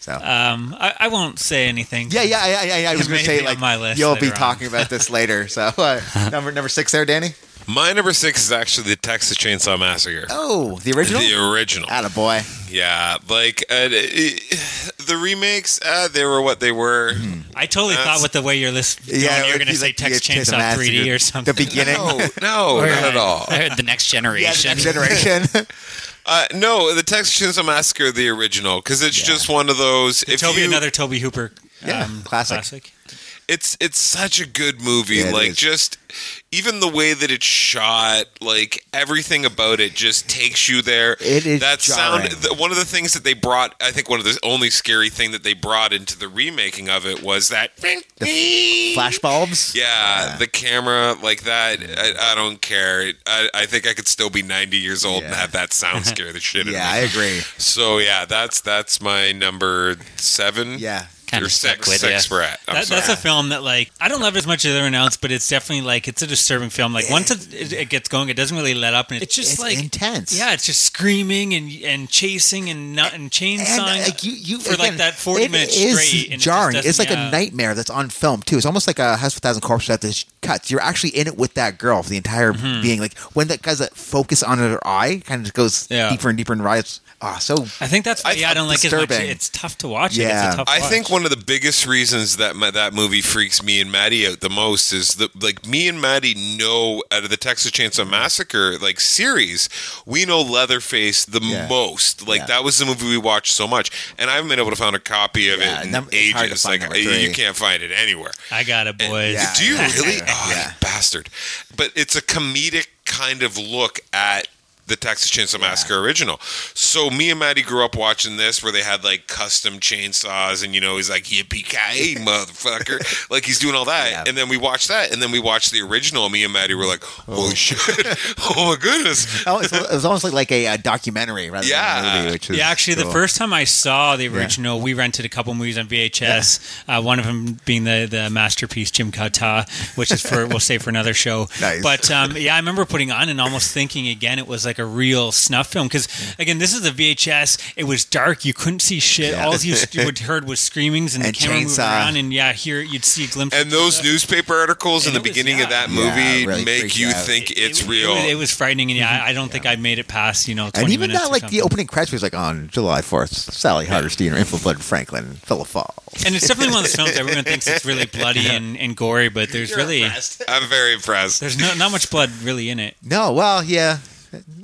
So.
Um, I, I won't say anything.
yeah, yeah, yeah, yeah, yeah. I was going to say like
my list
you'll be
on.
talking about this later. So uh, number number six there, Danny.
My number six is actually the Texas Chainsaw Massacre.
Oh, the original.
The original.
Attaboy.
Yeah, like uh, it- the remakes, uh, they were what they were.
I totally
That's-
thought with the way you're listening,
Yeah,
you're going to say
like the
Text
Chainsaw
Chainsaw 3D
Massacre,
or something.
The beginning.
No, no, not at all.
the next generation.
Yeah, the next generation.
Uh, no, the Texas Chainsaw Massacre, the original, because it's just one of those. If
Tobe,
you,
another Tobe Hooper.
Yeah,
um,
classic.
It's it's such a good movie.
Yeah,
like just even the way that it's shot, like everything about it, just takes you there.
It is
that sound.
jarring.
The, one of the things that they brought, I think, one of the only scary thing that they brought into the remaking of it was that.
Flashbulbs.
Yeah, the camera like that. I, I don't care. I, I think I could still be 90 years old and have that sound scare the shit out
Yeah, I agree.
So yeah, that's that's my number seven.
Yeah.
Kinda
or
stuck
six.
with
Six
ya.
we're at.
That, that's a film that like I don't love it as much as everyone else, but it's definitely like it's a disturbing film. Like once it, it, it gets going, it doesn't really let up, and it's just
It's
like
intense.
Yeah, it's just screaming and and chasing and not and chainsawing
And, like you, you
for
again,
like that forty
it
minutes
is
straight. And it
jarring. it's
doesn't-
like
yeah.
a nightmare that's on film too. It's almost like a House of a Thousand Corpses that this cuts. You're actually in it with that girl for the entire
Mm-hmm.
being. Like when that guy's that focus on her eye, kind of goes
Yeah.
deeper and deeper and rise. Ah, so
I think that's why
I
yeah, I don't like it
disturbing.
It's tough to watch. It.
Yeah.
It's a tough
I
watch.
think one of the biggest reasons that my, that movie freaks me and Maddie out the most is that like me and Maddie know out of the Texas Chainsaw mm-hmm. Massacre like series, we know Leatherface the
Yeah.
most. Like
Yeah.
that was the movie we watched so much, and I haven't been able to find a copy of
Yeah,
it in
num- it's hard to
ages.
find
Like you can't find it anywhere.
I got it, boys.
Yeah.
Do you really?
Yeah.
Oh,
Yeah.
bastard! But it's a comedic kind of look at the Texas Chainsaw Massacre original. So me and Maddie grew up watching this, where they had like custom chainsaws, and you know he's like yippee ki motherfucker, like he's doing all that.
Yeah.
And then we watched that, and then we watched the original. And me and Maddie were like, holy shit! oh my goodness!
oh, it was almost like, like a, uh documentary rather
Yeah.
than a movie. Which is
Yeah, actually, the first time I saw the original, we rented a couple movies on VHS. Uh, one of them being the the masterpiece Jim Kata, which is for we'll say for another show.
Nice.
But um, yeah, I remember putting on and almost thinking again it was like a real snuff film because again this is a VHS. It was dark, you couldn't see shit.
Yeah.
All you would heard was screamings and,
And
the camera moving
chainsaw.
around, and yeah, here you'd see glimpses.
And those
stuff.
newspaper articles in the
was-
beginning of
yeah.
that
Yeah,
movie
really
make you
you out.
think it's
it,
real.
It was, it was frightening, and yeah, I, I don't think I made it past you know. 20
And even
minutes
that,
or
like the opening credits was like on July Fourth, Sally Hardesty, Infant Blood Franklin, Philip Fall.
and it's definitely one of those films everyone thinks it's really bloody and, and gory, but there's really
I'm very impressed.
there's no, not much blood really in it.
No, well, yeah,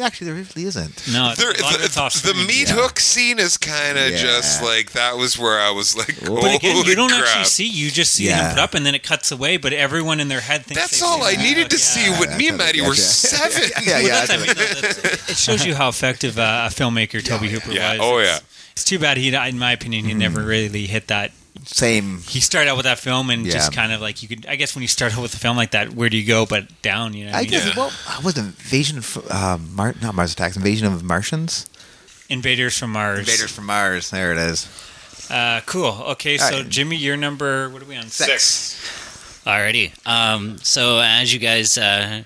actually, there really isn't.
No,
There,
a lot of it's off
the, the meat
Yeah.
hook scene is kind of
Yeah.
just like that was where I was like,
But
But again, you don't
crap.
actually see. You just see
Yeah.
them put up, and then it cuts away. But everyone in their head thinks
That's all I
it.
needed to
Yeah.
see when me and Maddie were seven.
Yeah, yeah.
Well, I mean, though, it shows you how effective uh, a filmmaker Tobe Hooper
Yeah.
was.
Oh, yeah.
It's too bad he, in my opinion, he never really hit that.
Same.
He started out with that film and just kind of like you could. I guess when you start out with a film like that, where do you go but down? You know, what I
I
mean?
guess
Yeah.
well, was invasion of uh, Mar- not Mars attacks, invasion of Martians.
Invaders from Mars.
Invaders from Mars. There it is.
Uh, cool. Okay,
All
so
right.
Jimmy, your number. What are we on?
Six.
Alrighty. Um, so as you guys uh,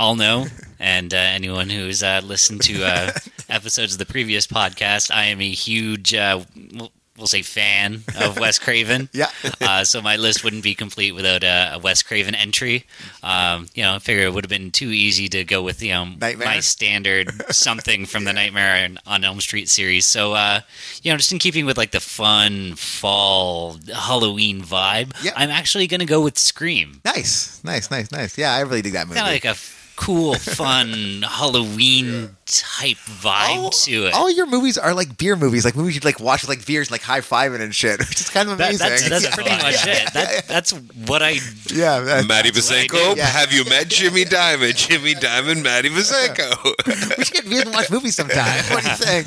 all know, and uh, anyone who's uh, listened to uh, episodes of the previous podcast, I am a huge, uh, we'll, we'll say, fan of Wes Craven.
Yeah.
uh, so my list wouldn't be complete without a, a Wes Craven entry. Um, you know, I figure it would have been too easy to go with you know
Nightmare?
my standard something from the Nightmare on- on Elm Street series. So uh, you know, just in keeping with like the fun fall Halloween vibe,
Yep.
I'm actually going to go with Scream.
Nice, nice, nice, nice. Yeah, I really dig that movie.
Kind of like a cool, fun Halloween type vibe
all,
to it.
all your movies are like beer movies, like movies you'd like watch with like beers, like high fiving and shit, which is kind of
That-
amazing.
that's that's
Yeah.
pretty much it. That, that's what I.
Yeah, that-
Matty
That's what I
Yeah.
have you met Jimmy Diamond? Jimmy Diamond, Matty Basenko.
we should get beers and watch movies sometime. What do you think?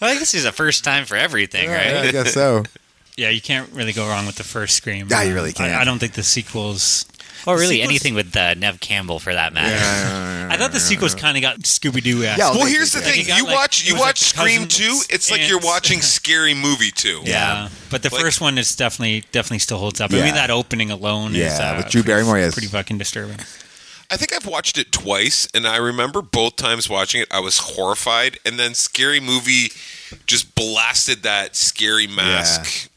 Well, I guess it's a first time for everything,
Yeah, I guess so.
Yeah, you can't really go wrong with the first Scream.
Yeah, you really can't.
I, I don't think the sequels.
Or really
sequels-
anything with uh, Neve Campbell for that matter.
I thought the sequels kind of got Scooby Doo esque.
Yeah,
well,
they-
here's the thing:
you got,
you
like-
watch you
was like
watch Scream
cousins,
two. It's like you're watching Scary Movie two.
Yeah, but the
Like-
first one is definitely definitely still holds up. I mean, that opening alone is
Yeah,
uh,
with Drew
pretty-
Barrymore, yes.
pretty fucking disturbing.
I think I've watched it twice, and I remember both times watching it, I was horrified, and then Scary Movie just blasted that scary mask.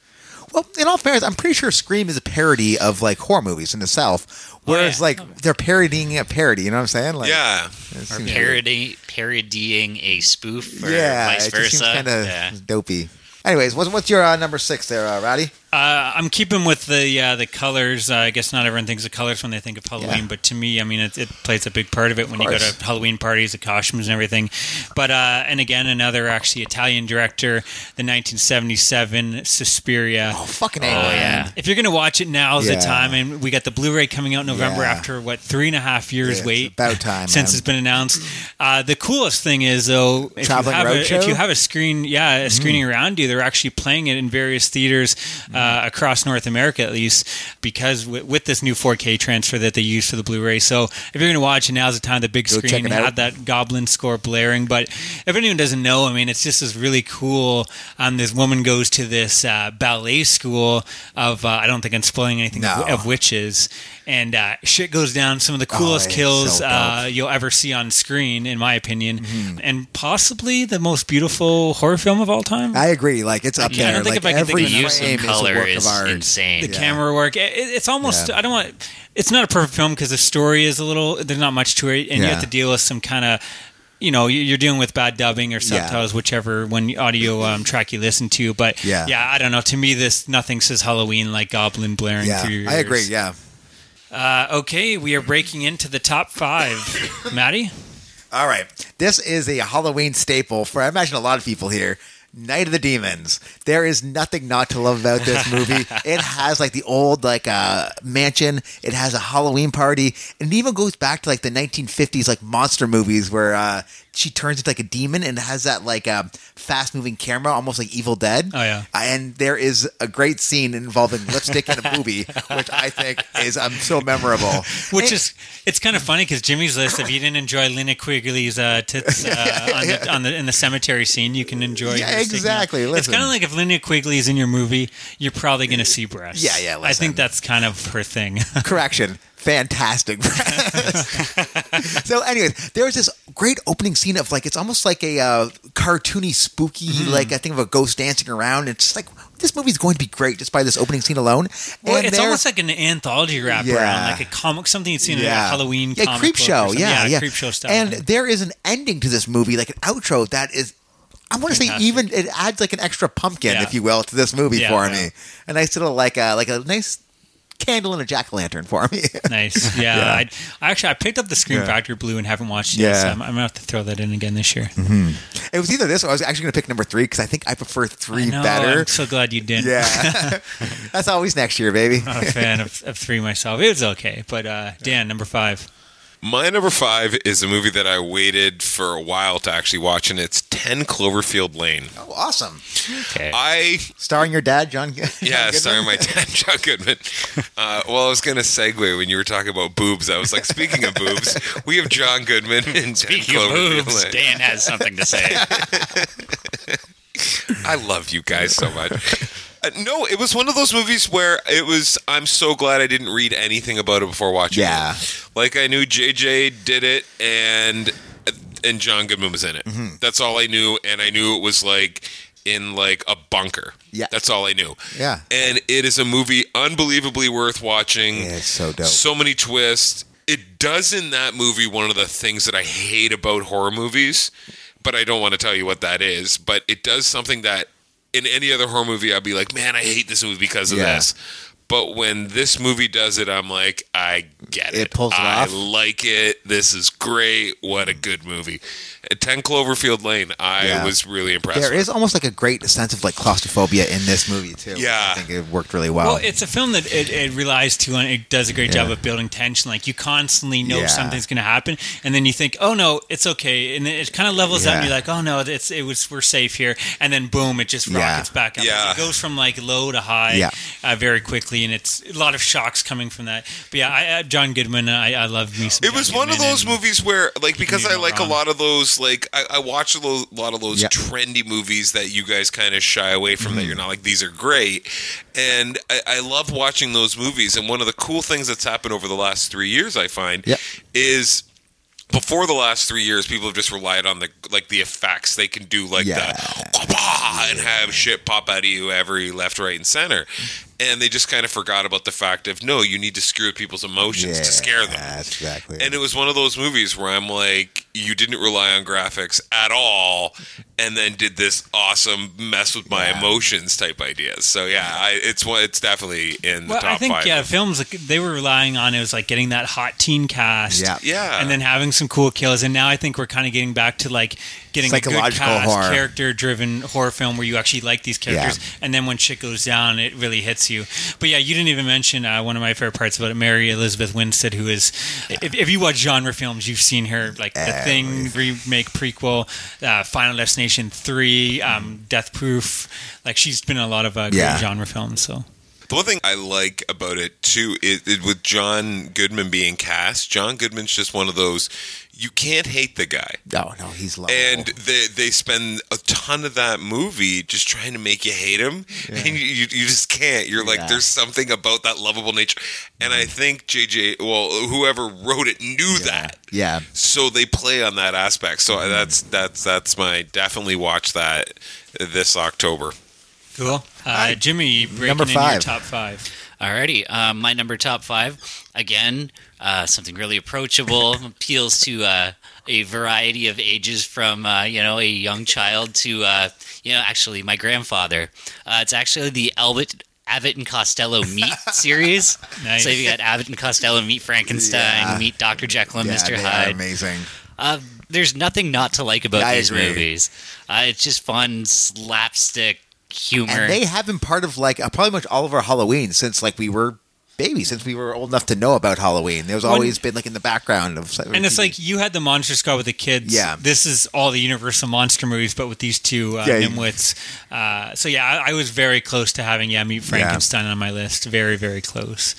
Well, in all fairness, I'm pretty sure Scream is a parody of like horror movies in the South, whereas
yeah.
like they're parodying a parody. You know what I'm saying? Like,
Yeah,
it
Or parody, parodying a spoof, or
yeah,
vice
it just seems
versa.
kind of
yeah.
dopey. Anyways, what's what's your uh, number six there, uh, Rowdy?
Uh, I'm keeping with the uh, the colors. Uh, I guess not everyone thinks of colors when they think of Halloween,
Yeah.
but to me, I mean, it, it plays a big part of it when you go to Halloween parties, the costumes and everything. But uh, and again, another actually Italian director, the 1977 Suspiria.
Oh, fucking
Oh,
A.
yeah.
If you're going to watch it, now's
Yeah.
the time. And we got the Blu-ray coming out in November
Yeah.
after what three and a half years
Yeah, it's
wait.
about time,
since
man.
it's been announced. Uh, the coolest thing is though, if
Traveling
you have a,
Roadshow?
if you have a screen, yeah, a screening around you, they're actually playing it in various theaters uh, across North America at least, because w- with this new 4K transfer that they use for the Blu-ray. So if you're going to watch it, now's the time. The big
Go
screen
it out.
had that Goblin score blaring. But if anyone doesn't know, I mean, it's just this really cool. Um, this woman goes to this uh, ballet school of uh, I don't think I'm spoiling anything
No.
of, of witches, and uh, shit goes down. Some of the coolest
it's
kills
so
uh.
Mm-hmm.
you'll ever see on screen, in my opinion, and possibly the most beautiful horror film of all time.
I agree. Like it's up
Yeah, I
there.
don't think
like
if I can think of
The use
frame
of
is a
color
work
is
of art.
insane.
the
Yeah.
camera work, it, it- it's almost
Yeah.
I don't want. It's not a perfect film because the story is a little. There's not much to it, and you have to deal with some kind of. You know, you- you're dealing with bad dubbing or
Yeah.
subtitles, whichever one audio um, track you listen to. But
Yeah.
yeah, I don't know. To me, this nothing says Halloween like Goblin blaring
Yeah,
through your
I agree. Yeah.
Uh, okay, we are breaking into the top five. Maddie?
All right. This is a Halloween staple for I imagine a lot of people here. Night of the Demons. There is nothing not to love about this movie. it has like the old like uh mansion. It has a Halloween party. And it even goes back to like the 1950s like monster movies where uh she turns into like a demon and has that like uh, fast moving camera, almost like Evil Dead.
Oh, yeah.
And there is a great scene involving lipstick in a movie, which I think is um, so memorable.
Which is it's kind of funny because Jimmy's list. If you didn't enjoy Linnea Quigley's uh, tits uh, on, the, on the in the cemetery scene, you can enjoy.
Yeah,
her sticking out.
exactly.
It's kind of like if Linnea Quigley's in your movie, you're probably going to see breasts.
Yeah, yeah,
I think that's kind of her thing.
Correction. Fantastic. so, anyways, there's this great opening scene of like it's almost like a uh, cartoony, spooky,
Mm-hmm.
like I think of a ghost dancing around. It's just like this movie's going to be great just by this opening scene alone.
Well,
And
it's almost like an anthology wrap
Yeah.
around, like a comic, something you'd seen in a Halloween
yeah, creep show,
something.
yeah, yeah,
creep show stuff.
And there is an ending to this movie, like an outro that is. I want to say even it adds like an extra pumpkin,
Yeah.
if you will, to this movie
Yeah,
for
yeah.
me. A nice little like a like a nice candle and a jack o' lantern for me.
nice, yeah.
Yeah.
I'd, actually, I picked up the Scream
Yeah.
Factor Blue and haven't watched it.
Yeah.
yet, so I'm, I'm gonna have to throw that in again this year.
it was either this or I was actually going to pick number three because I think I prefer three
I know,
better.
I'm so glad you didn't.
Yeah, that's always next year, baby.
not a fan of, of three myself. It was okay, but uh, Dan, number five.
My number five is a movie that I waited for a while to actually watch, and it's 10 Cloverfield Lane.
Oh, awesome!
Okay.
I
Starring your dad, John. John
Yeah,
Goodman?
starring my dad, John Goodman. Uh, well, I was going to segue when you were talking about boobs. I was like, speaking of boobs, we have John Goodman in
Speaking of
Cloverfield
boobs,
Lane.
Dan has something to say.
I love you guys so much. Uh, no, it was one of those movies where it was. I'm so glad I didn't read anything about it before watching
Yeah.
it. Like I knew JJ did it, and and John Goodman was in it.
Mm-hmm.
That's all I knew, and I knew it was like in like a bunker.
Yeah.
that's all I knew.
Yeah.
and it is a movie unbelievably worth watching.
Yeah, it's so dope.
So many twists. It does in that movie one of the things that I hate about horror movies, but I don't want to tell you what that is. But it does something that in any other horror movie I'd be like, man, I hate this movie because of
Yeah.
this. But when this movie does it, I'm like, I get it.
It pulls it
I
off.
like it. This is great. What a good movie. At 10 Cloverfield Lane, I
Yeah.
was really impressed.
There
with.
is almost like a great sense of like claustrophobia in this movie too.
Yeah.
I think it worked really well.
Well, it's a film that it, it relies to on. It does a great job of building tension. Like you constantly know
Yeah.
something's going to happen, and then you think, "Oh no, it's okay," and then it kind of levels out, and you're like, "Oh no, it's it was we're safe here," and then boom, it just
Yeah.
rockets back up.
Yeah.
It goes from like low to high
Yeah.
uh, very quickly, and it's a lot of shocks coming from that. But yeah, I, uh, John Goodman, I, I love me. Some
It
John
was one of those
and-
movies where, like, because I
no
like a lot of those, like, I, I watch a lo- lot of those trendy movies that you guys kind of shy away from.
Mm-hmm.
That you're not like these are great, and I, I love watching those movies. And one of the cool things that's happened over the last three years, I find,
Yep.
is before the last three years, people have just relied on the like the effects they can do, like
Yeah.
the and have shit pop out of you every left, right, and center. And they just kind of forgot about the fact of no, you need to screw with people's emotions to scare them.
That's exactly.
And it was one of those movies where I'm like, you didn't rely on graphics at all, and then did this awesome mess with my
Yeah.
emotions type ideas. So yeah, I, it's one. It's definitely in the
Well,
top
I think
five.
yeah, films like, they were relying on it was like getting that hot teen cast,
Yeah.
Yeah.
and then having some cool kills. And now I think we're kind of getting back to like getting a good
Psychological
cast,
horror.
character-driven horror film where you actually like these characters, and then when shit goes down, it really hits you. But yeah, you didn't even mention uh, one of my favorite parts about it, Mary Elizabeth Winstead, who is, if, if you watch genre films, you've seen her like The Thing remake, prequel, uh, Final Destination three, um, Death Proof. Like she's been in a lot of uh, great
Yeah.
genre films. So.
The one thing I like about it too is, is with John Goodman being cast. John Goodman's just one of those you can't hate the guy.
no, no, he's lovable.
and they they spend a ton of that movie just trying to make you hate him, and you, you you just can't. You're like,
Yeah.
there's something about that lovable nature, and I think JJ, well, whoever wrote it knew that,
yeah,
so they play on that aspect. So that's that's that's my definitely watch that this October.
Cool. Uh, Jimmy, breaking
Number
in your
five.
top five.
Alrighty, um, my number top five again, uh, something really approachable, appeals to uh, a variety of ages, from uh, you know a young child to uh, you know actually my grandfather. Uh, it's actually the Albert Abbott and Costello Meet series.
Nice.
So you got Abbott and Costello meet Frankenstein,
Yeah.
meet Doctor Jekyll and
yeah,
Mister Hyde.
amazing.
Uh, there's nothing not to like about
I
these movies. Uh, it's just fun slapstick humor.
And they have been part of like uh, probably much all of our Halloween since like we were babies, since we were old enough to know about Halloween. There's
When-
always been like in the background of.
And it's like you had the Monster Squad with the kids.
Yeah.
This is all the Universal monster movies, but with these two uh,
Yeah, you-
nimwits. Uh, so yeah, I, I was very close to having yeah Meet Frankenstein on my list. Very very close.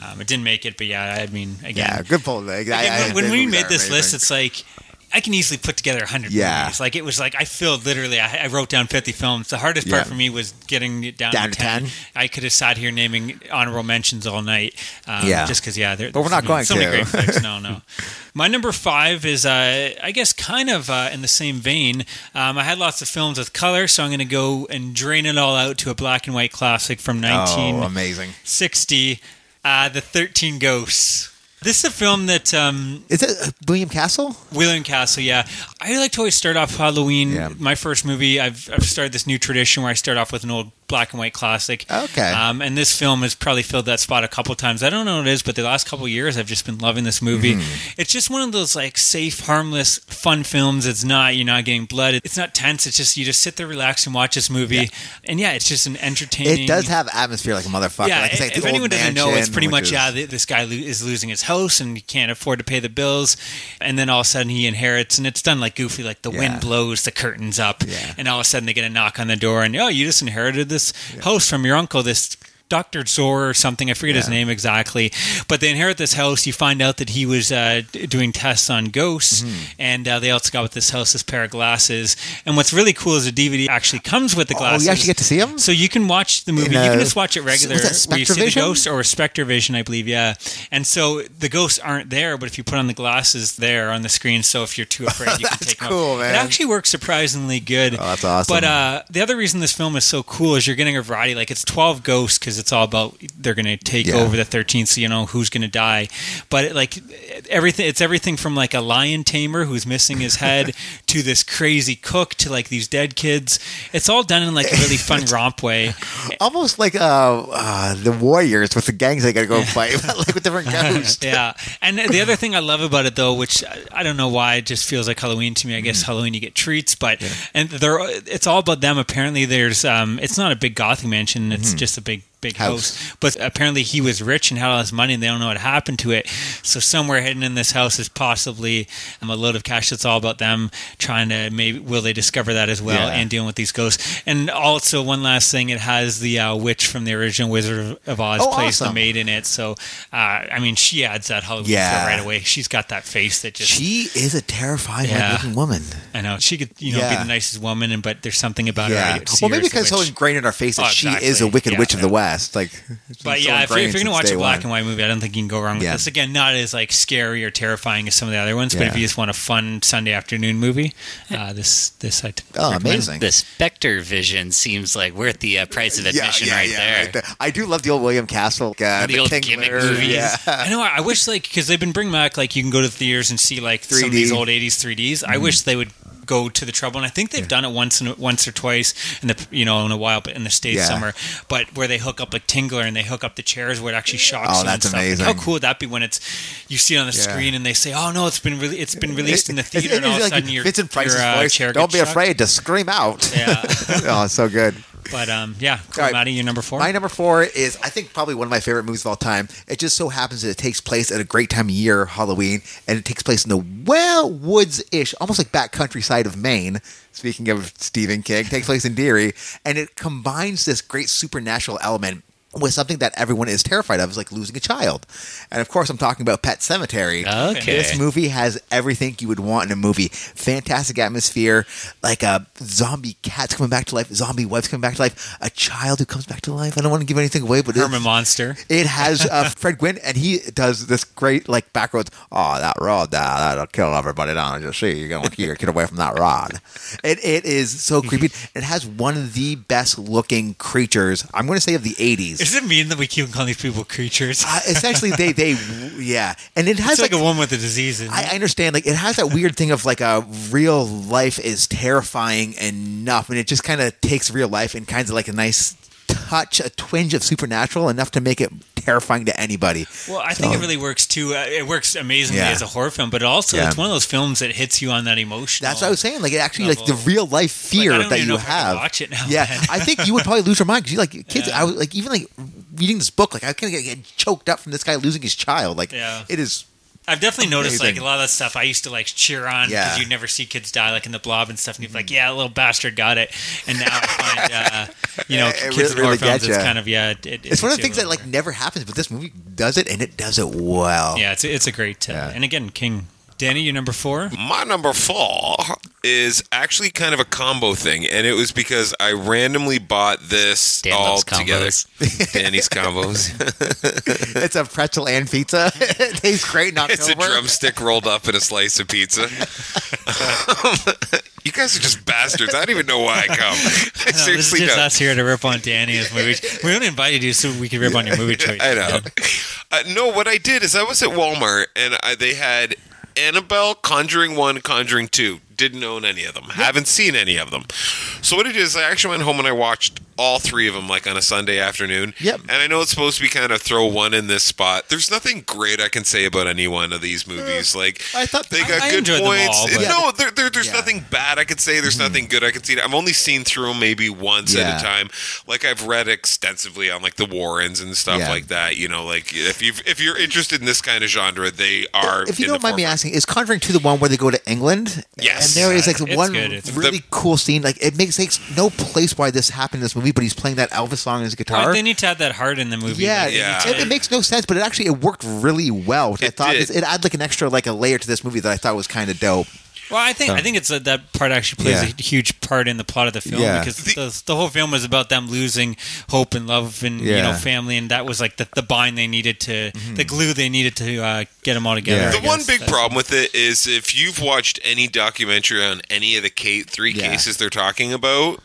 Um, it didn't make it, but yeah, I mean again,
yeah, good pull. Like, I- I-
when, when we made this list, it's like I can easily put together hundred
Yeah.
movies. Like it was like I filled literally. I, I wrote down fifty films. The hardest part
Yeah.
for me was getting it down,
Down
to
to 10?
I could have sat here naming honorable mentions all night. Um,
Yeah.
just because yeah, there,
But we're not going
so many great flicks. No, no. My number five is, uh, I guess, kind of uh, in the same vein. Um, I had lots of films with color, so I'm going to go and drain it all out to a black and white classic from
oh,
1960,
amazing.
uh, The 13 Ghosts. This is a film that um,
Is it uh, William Castle?
William Castle, yeah. I like to always start off Halloween.
Yeah.
My first movie, I've, I've started this new tradition where I start off with an old black and white classic.
Okay.
Um, and this film has probably filled that spot a couple times. I don't know what it is, but the last couple years, I've just been loving this movie.
Mm-hmm.
It's just one of those like safe, harmless, fun films. It's not you're not getting blood. It's not tense. It's just you just sit there, relax, and watch this movie. And yeah, it's just an entertaining.
It does have atmosphere like a motherfucker.
Yeah,
like say,
if anyone doesn't know, it's pretty much
is-
yeah. This guy is losing his house and he can't afford to pay the bills, and then all of a sudden he inherits, and it's done like goofy, like the
Yeah.
wind blows the curtains up,
Yeah.
and all of a sudden they get a knock on the door, and oh, you just inherited this house from your uncle, this. Dr. Zor or something, I forget his name exactly, but they inherit this house. You find out that he was uh, doing tests on ghosts,
Mm-hmm.
and uh, they also got with this house this pair of glasses. And what's really cool is the DVD actually comes with the glasses.
Oh, you actually get to see them?
So you can watch the movie.
In,
you can just watch it regular. where you see the
Spectrovision?
ghost or Spectrovision, I believe. Yeah. And so the ghosts aren't there, but if you put on the glasses, there on the screen. So if you're too afraid, you can take them
cool,
off.
man.
It actually works surprisingly good.
Oh, that's awesome.
But uh, the other reason this film is so cool is you're getting a variety. Like it's 12 ghosts because because it's all about they're going to take
Yeah.
over the 13th, so you know who's going to die. But it, like everything, it's everything from like a lion tamer who's missing his head to this crazy cook to like these dead kids. It's all done in like a really fun romp way.
Almost like uh, uh, the Warriors with the gangs they got to go fight, like with different ghosts.
yeah, and the other thing I love about it though, which I- don't know why it just feels like Halloween to me. I guess Halloween you get treats, but and they're it's all about them. Apparently, there's um, it's not a big gothic mansion. It's just a big big.
House.
house. But apparently he was rich and had all his money, and they don't know what happened to it. So somewhere hidden in this house is possibly um, a load of cash. That's all about them trying to maybe will they discover that as well
Yeah.
and dealing with these ghosts. And also one last thing, it has the uh, witch from the original Wizard of Oz
Oh,
plays the maid in it. So uh, I mean, she adds that Halloween
Yeah.
right away. She's got that face that just
She is a terrifying
Yeah.
looking woman.
I know she could you know
Yeah.
be the nicest woman, and but there's something about her.
Well, maybe because it's so ingrained in our face that
Oh,
she is a wicked witch of the West. Like,
But
been so
yeah, if you're, if you're gonna watch a black
one.
and white movie, I don't think you can go wrong with
Yeah.
this. Again, not as like scary or terrifying as some of the other ones, but if you just want a fun Sunday afternoon movie, uh, this this I
Oh,
recommend.
amazing.
The Spectrovision seems like worth the uh, price of admission right there.
right there. I do love the old William Castle, uh,
The old
King
gimmick
Lear,
movies.
Yeah.
I know. I wish like because they've been bringing back like you can go to the theaters and see like some of these old '80s 3ds. I wish they would go to the trouble, and I think they've done it once and once or twice in the you know in a while, but in the states
Yeah.
somewhere. But where they hook up a Tingler and they hook up the chairs where it actually shocks
Oh,
you.
that's
and stuff. Like,
amazing.
how cool would that be when it's you see it on the
Yeah.
screen and they say, "Oh no, it's been really it's been released in the theater,"
it-
and all of a
like
sudden your, your uh, chair
Don't be
shocked.
afraid to scream out.
Yeah,
oh, so good.
But um, yeah, cool,
right.
Maddie, you're number four.
My number four is, I think, probably one of my favorite movies of all time. It just so happens that it takes place at a great time of year, Halloween, and it takes place in the well woods ish, almost like back countryside of Maine. Speaking of Stephen King, takes place in Derry, and it combines this great supernatural element with something that everyone is terrified of, is like losing a child. And of course, I'm talking about Pet Sematary.
Okay.
This movie has everything you would want in a movie. Fantastic atmosphere, like a zombie cats coming back to life, zombie wives coming back to life, a child who comes back to life. I don't want to give anything away, but
Herman
it,
Munster.
it has uh, Fred Gwynne, and he does this great like backroads. Oh, that rod, that, that'll kill everybody down. Just see, you're gonna kid away from that rod. It it is so creepy. It has one of the best looking creatures. I'm going to say of the 80s.
Does it mean that we keep calling these people creatures?
Uh, essentially, they they yeah, and it has
it's like, a woman with a disease.
I? I understand. Like it has that weird thing of like a real life is terrifying enough, and it just kind of takes real life and kind of like a nice touch, a twinge of supernatural enough to make it terrifying to anybody.
Well, I think it really works too. Uh, it works amazingly
Yeah.
as a horror film, but also
Yeah.
it's one of those films that hits you on that emotion.
That's what I was saying. Like it actually, like the real life fear
Like, I don't
that you
know if I
have.
watch it now,
yeah. I think you would probably lose your mind because you like kids.
Yeah.
I was like even like reading this book, like I kind of get choked up from this guy losing his child. Like
Yeah.
it is.
I've definitely noticed like a lot of that stuff I used to like cheer on because
Yeah.
you never see kids die like in the blob and stuff, and you're like, yeah, little bastard got it. And now I find, uh, you know,
It
kids
really-
in horror
really
films, it's kind of yeah. It, it
It's one of the things that like never happens, but this movie does it and it does it well.
yeah, it's a, it's a great. Uh,
Yeah.
And again, King Danny, you're number four.
My number four is actually kind of a combo thing, and it was because I randomly bought this
Dan
all together. Danny's combos.
it's a pretzel and pizza. it tastes great in October.
it's a drumstick rolled up in a slice of pizza. you guys are just bastards. I don't even know why I come. I
No, this is
seriously
just
don't.
us here to rip on Danny's movies. We only invited you so we could rip on your movie choice.
I know. Uh, no, what I did is I was at Walmart and I, they had Annabelle, Conjuring One, Conjuring Two. Didn't own any of them. Haven't seen any of them. So what I did is I actually went home and I watched all three of them like on a Sunday afternoon.
Yep.
And I know it's supposed to be kind of throw one in this spot. There's nothing great I can say about any one of these movies. Like
I thought-
they got
I
good
them
points.
all,
No, there, there, there's
Yeah. Mm-hmm.
nothing bad I could say. There's nothing good I could see. I've only seen through them maybe once
Yeah.
at a time. Like I've read extensively on like the Warrens and stuff
Yeah.
like that. You know, like if you if you're interested in this kind of genre, they are.
If you don't mind me asking, is Conjuring 2 the one where they go to England?
Yes.
And there is like
It's
one
good. It's-
really
The-
cool scene. Like it makes makes no place why this happened in this movie, but he's playing that Elvis song on his guitar.
Well, they need to have that heart in the movie.
yeah,
Like,
Yeah.
It, it makes no sense, but it actually it worked really well. Which I
It
thought
did.
is- it added like an extra like a layer to this movie that I thought was kind of dope.
Well, I think I think it's uh that part actually plays
Yeah.
a huge part in the plot of the film
Yeah.
because the, the whole film was about them losing hope and love and you know family, and that was like the, the bind they needed to, the glue they needed to uh, get them all together.
Yeah.
The one big
That's-
problem with it is if you've watched any documentary on any of the ca- three
Yeah.
cases they're talking about,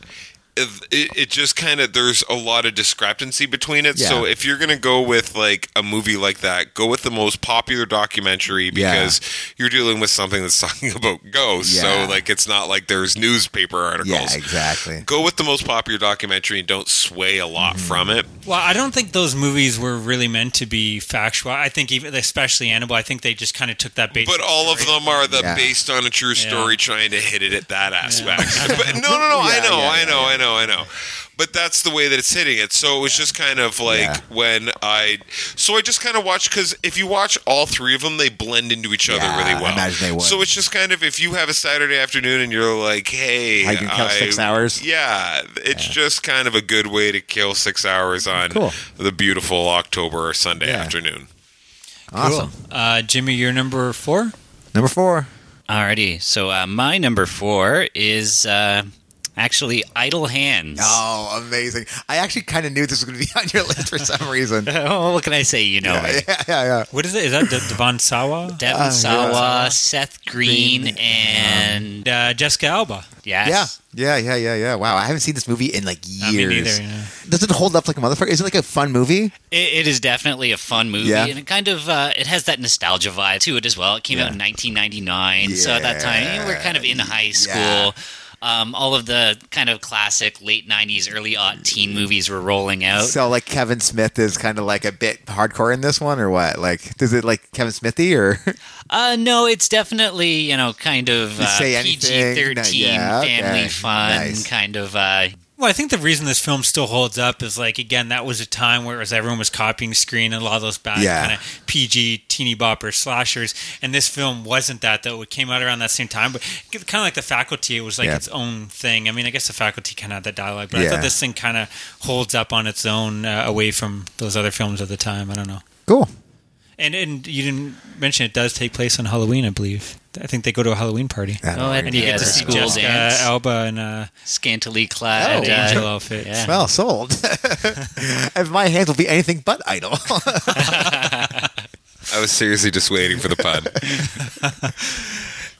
it, it just kind of there's a lot of discrepancy between it. So if you're gonna go with like a movie like that, go with the most popular documentary
Yeah.
because you're dealing with something that's talking about ghosts.
Yeah.
So like it's not like there's newspaper articles.
Yeah, exactly.
Go with the most popular documentary and don't sway a lot
Mm-hmm.
from it.
Well, I don't think those movies were really meant to be factual. I think even especially Annabelle, I think they just kind of took that bait.
But all of them are the
Yeah.
based on a true story,
Yeah.
trying to hit it at that aspect. but no, no, no. I know,
yeah,
I know,
yeah.
I know, I know. But that's the way that it's hitting it. So it was just kind of like
Yeah.
when I, so I just kind of watched because if you watch all three of them, they blend into each other
Yeah,
really
I
well.
imagine they would.
So it's just kind of if you have a Saturday afternoon and you're like, hey,
I can kill six hours?
Yeah, it's just kind of a good way to kill six hours on
Cool.
the beautiful October or Sunday
Yeah.
afternoon.
Awesome.
uh, Jimmy, you're number four.
Number four.
Alrighty, so uh, my number four is uh, actually Idle Hands.
Oh, amazing! I actually kind of knew this was going to be on your list for some reason.
Oh, what can I say? You know me.
yeah, yeah.
What is it? Is that De- Devon Sawa?
Devon
Uh,
Sawa, Seth Green,
Green,
and
uh, Jessica Alba.
yes,
Yeah, yeah, yeah, yeah, yeah. Wow, I haven't seen this movie in like
Not me
years.
neither. Yeah.
Does it hold up like a motherfucker? Is it like a fun movie?
It, it is definitely a fun movie,
Yeah.
and it kind of uh, it has that nostalgia vibe to it as well. It came out in 1999, so at that time we're kind of in high school.
Yeah.
Um, all of the kind of classic late 90s, early aught teen movies were rolling out.
So like Kevin Smith is kind of like a bit hardcore in this one, or what? Like, does it like Kevin Smithy or?
Uh, no, it's definitely you know kind of uh. PG thirteen,
Yeah, okay.
family fun,
Nice.
kind of. Uh,
Well, I think the reason this film still holds up is like again that was a time where it was everyone was copying Scream and a lot of those bad
Yeah.
kind of PG teeny bopper slashers, and this film wasn't that though. It came out around that same time, but kind of like the Faculty, it was like
Yeah.
its own thing. I mean, I guess the Faculty kind of had that dialogue, but I thought this thing kind of holds up on its own uh, away from those other films of the time. I don't know.
Cool.
And and you didn't mention it does take place on Halloween, I believe. I think they go to a Halloween party.
Oh, and
And you
Yeah,
get to
the
see
school
Jessica
dance.
Alba in a
scantily clad.
Oh,
uh,
angel outfit.
yeah.
Well, sold. and my hands will be anything but idle.
I was seriously just waiting for the pun.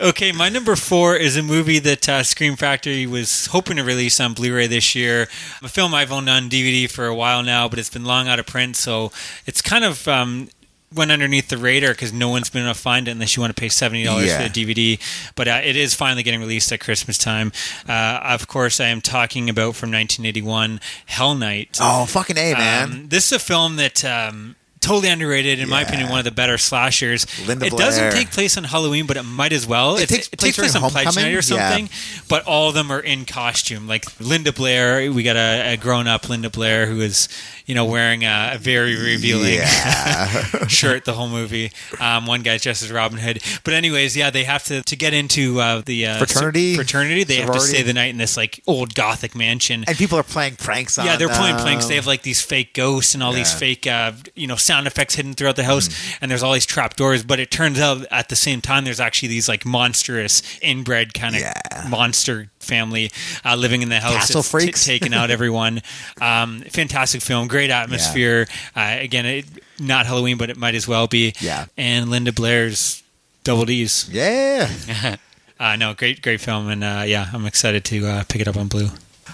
Okay, my number four is a movie that uh, Scream Factory was hoping to release on Blu-ray this year. A film I've owned on DVD for a while now, but it's been long out of print, so it's kind of um, went underneath the radar because no one's been able to find it unless you want to pay seventy dollars
Yeah.
for the DVD. But uh, it is finally getting released at Christmas time. Uh, of course, I am talking about from 1981, Hell Night.
oh, fucking a man.
Um, this is a film that um, totally underrated, in my opinion, one of the better slashers.
Linda
it
Blair.
doesn't take place on Halloween, but it might as well.
It takes
it
place
takes place on
during
Pledge
Homecoming?
Night or
Yeah.
something, but all of them are in costume. Like Linda Blair, we got a, a grown-up Linda Blair who is, you know, wearing a, a very revealing
Yeah.
shirt the whole movie. Um, one guy's dressed as Robin Hood. But anyways, yeah, they have to to get into uh, the uh,
Fraternity?
Fraternity, they have to stay the night in this like old Gothic mansion.
and people are playing pranks on
Yeah, they're playing pranks. They have like these fake ghosts and all these fake, uh, you know, sound effects hidden throughout the house,
Mm.
and there's all these trap doors. But it turns out at the same time, there's actually these like monstrous inbred kind of
Yeah.
monster family uh, living in the house,
Castle freaks.
taking out everyone. um, fantastic film, great atmosphere. Uh, again, it, not Halloween, but it might as well be.
Yeah.
and Linda Blair's double D's.
Yeah.
Uh, no, great, great film, and uh, yeah, I'm excited to uh, pick it up on Blue.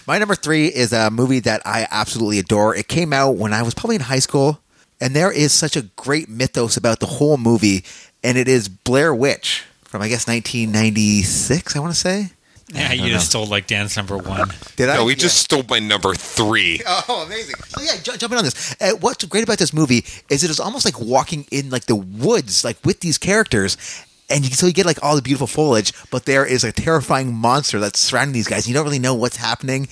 My number three is a movie that I absolutely adore. It came out when I was probably in high school, and there is such a great mythos about the whole movie, and it is Blair Witch from I guess 1996. I want to say.
Yeah, you
don't
just stole like Dan's number one.
Did I?
No, we
Yeah.
just stole my number three.
Oh, amazing! So yeah, ju- jumping on this. Uh, what's great about this movie is it is almost like walking in like the woods, like with these characters, and you, so you get like all the beautiful foliage, but there is a terrifying monster that's surrounding these guys. You don't really know what's happening,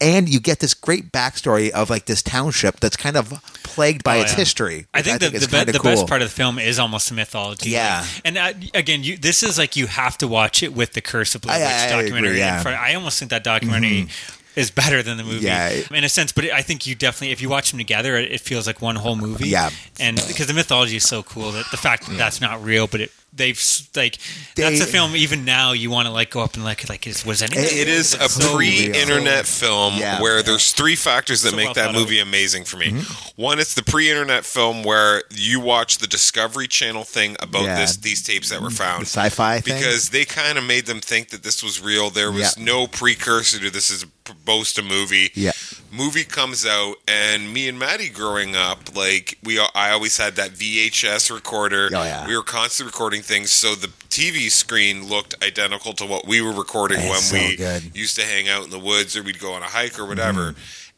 and you get this great backstory of like this township that's kind of plagued by
Oh,
its
yeah.
history.
I
which
think, the, the, be- the
cool.
best part of the film is almost the mythology.
Yeah.
Like, and uh, again, you, this is like you have to watch it with the Curse of
I-
Witch
I agree,
documentary.
yeah.
in front. I almost think that documentary is better than the movie
Yeah.
in a sense. But I think you definitely, if you watch them together, it, it feels like one whole movie.
Yeah.
And because the mythology is so cool that the fact that that's not real, but it they've like
They-
that's a film. Even now, you want to like go up and like like is, was anything?
It is a
so
pre-internet film
Yeah.
where there's three factors that
So
make
well
that movie amazing for me.
Mm-hmm.
One, it's the pre-internet film where you watch the Discovery Channel thing about
Yeah.
this these tapes that were
The
found.
sci-fi thing.
because they kind of made them think that this was real. There was
Yeah.
no precursor to this is boast a movie.
Yeah.
Movie comes out, and me and Maddie growing up, like we, I always had that VHS recorder.
Oh, yeah.
We were constantly recording things, so the TV screen looked identical to what we were recording when
so
we
good.
Used to hang out in the woods or we'd go on a hike or whatever. Mm.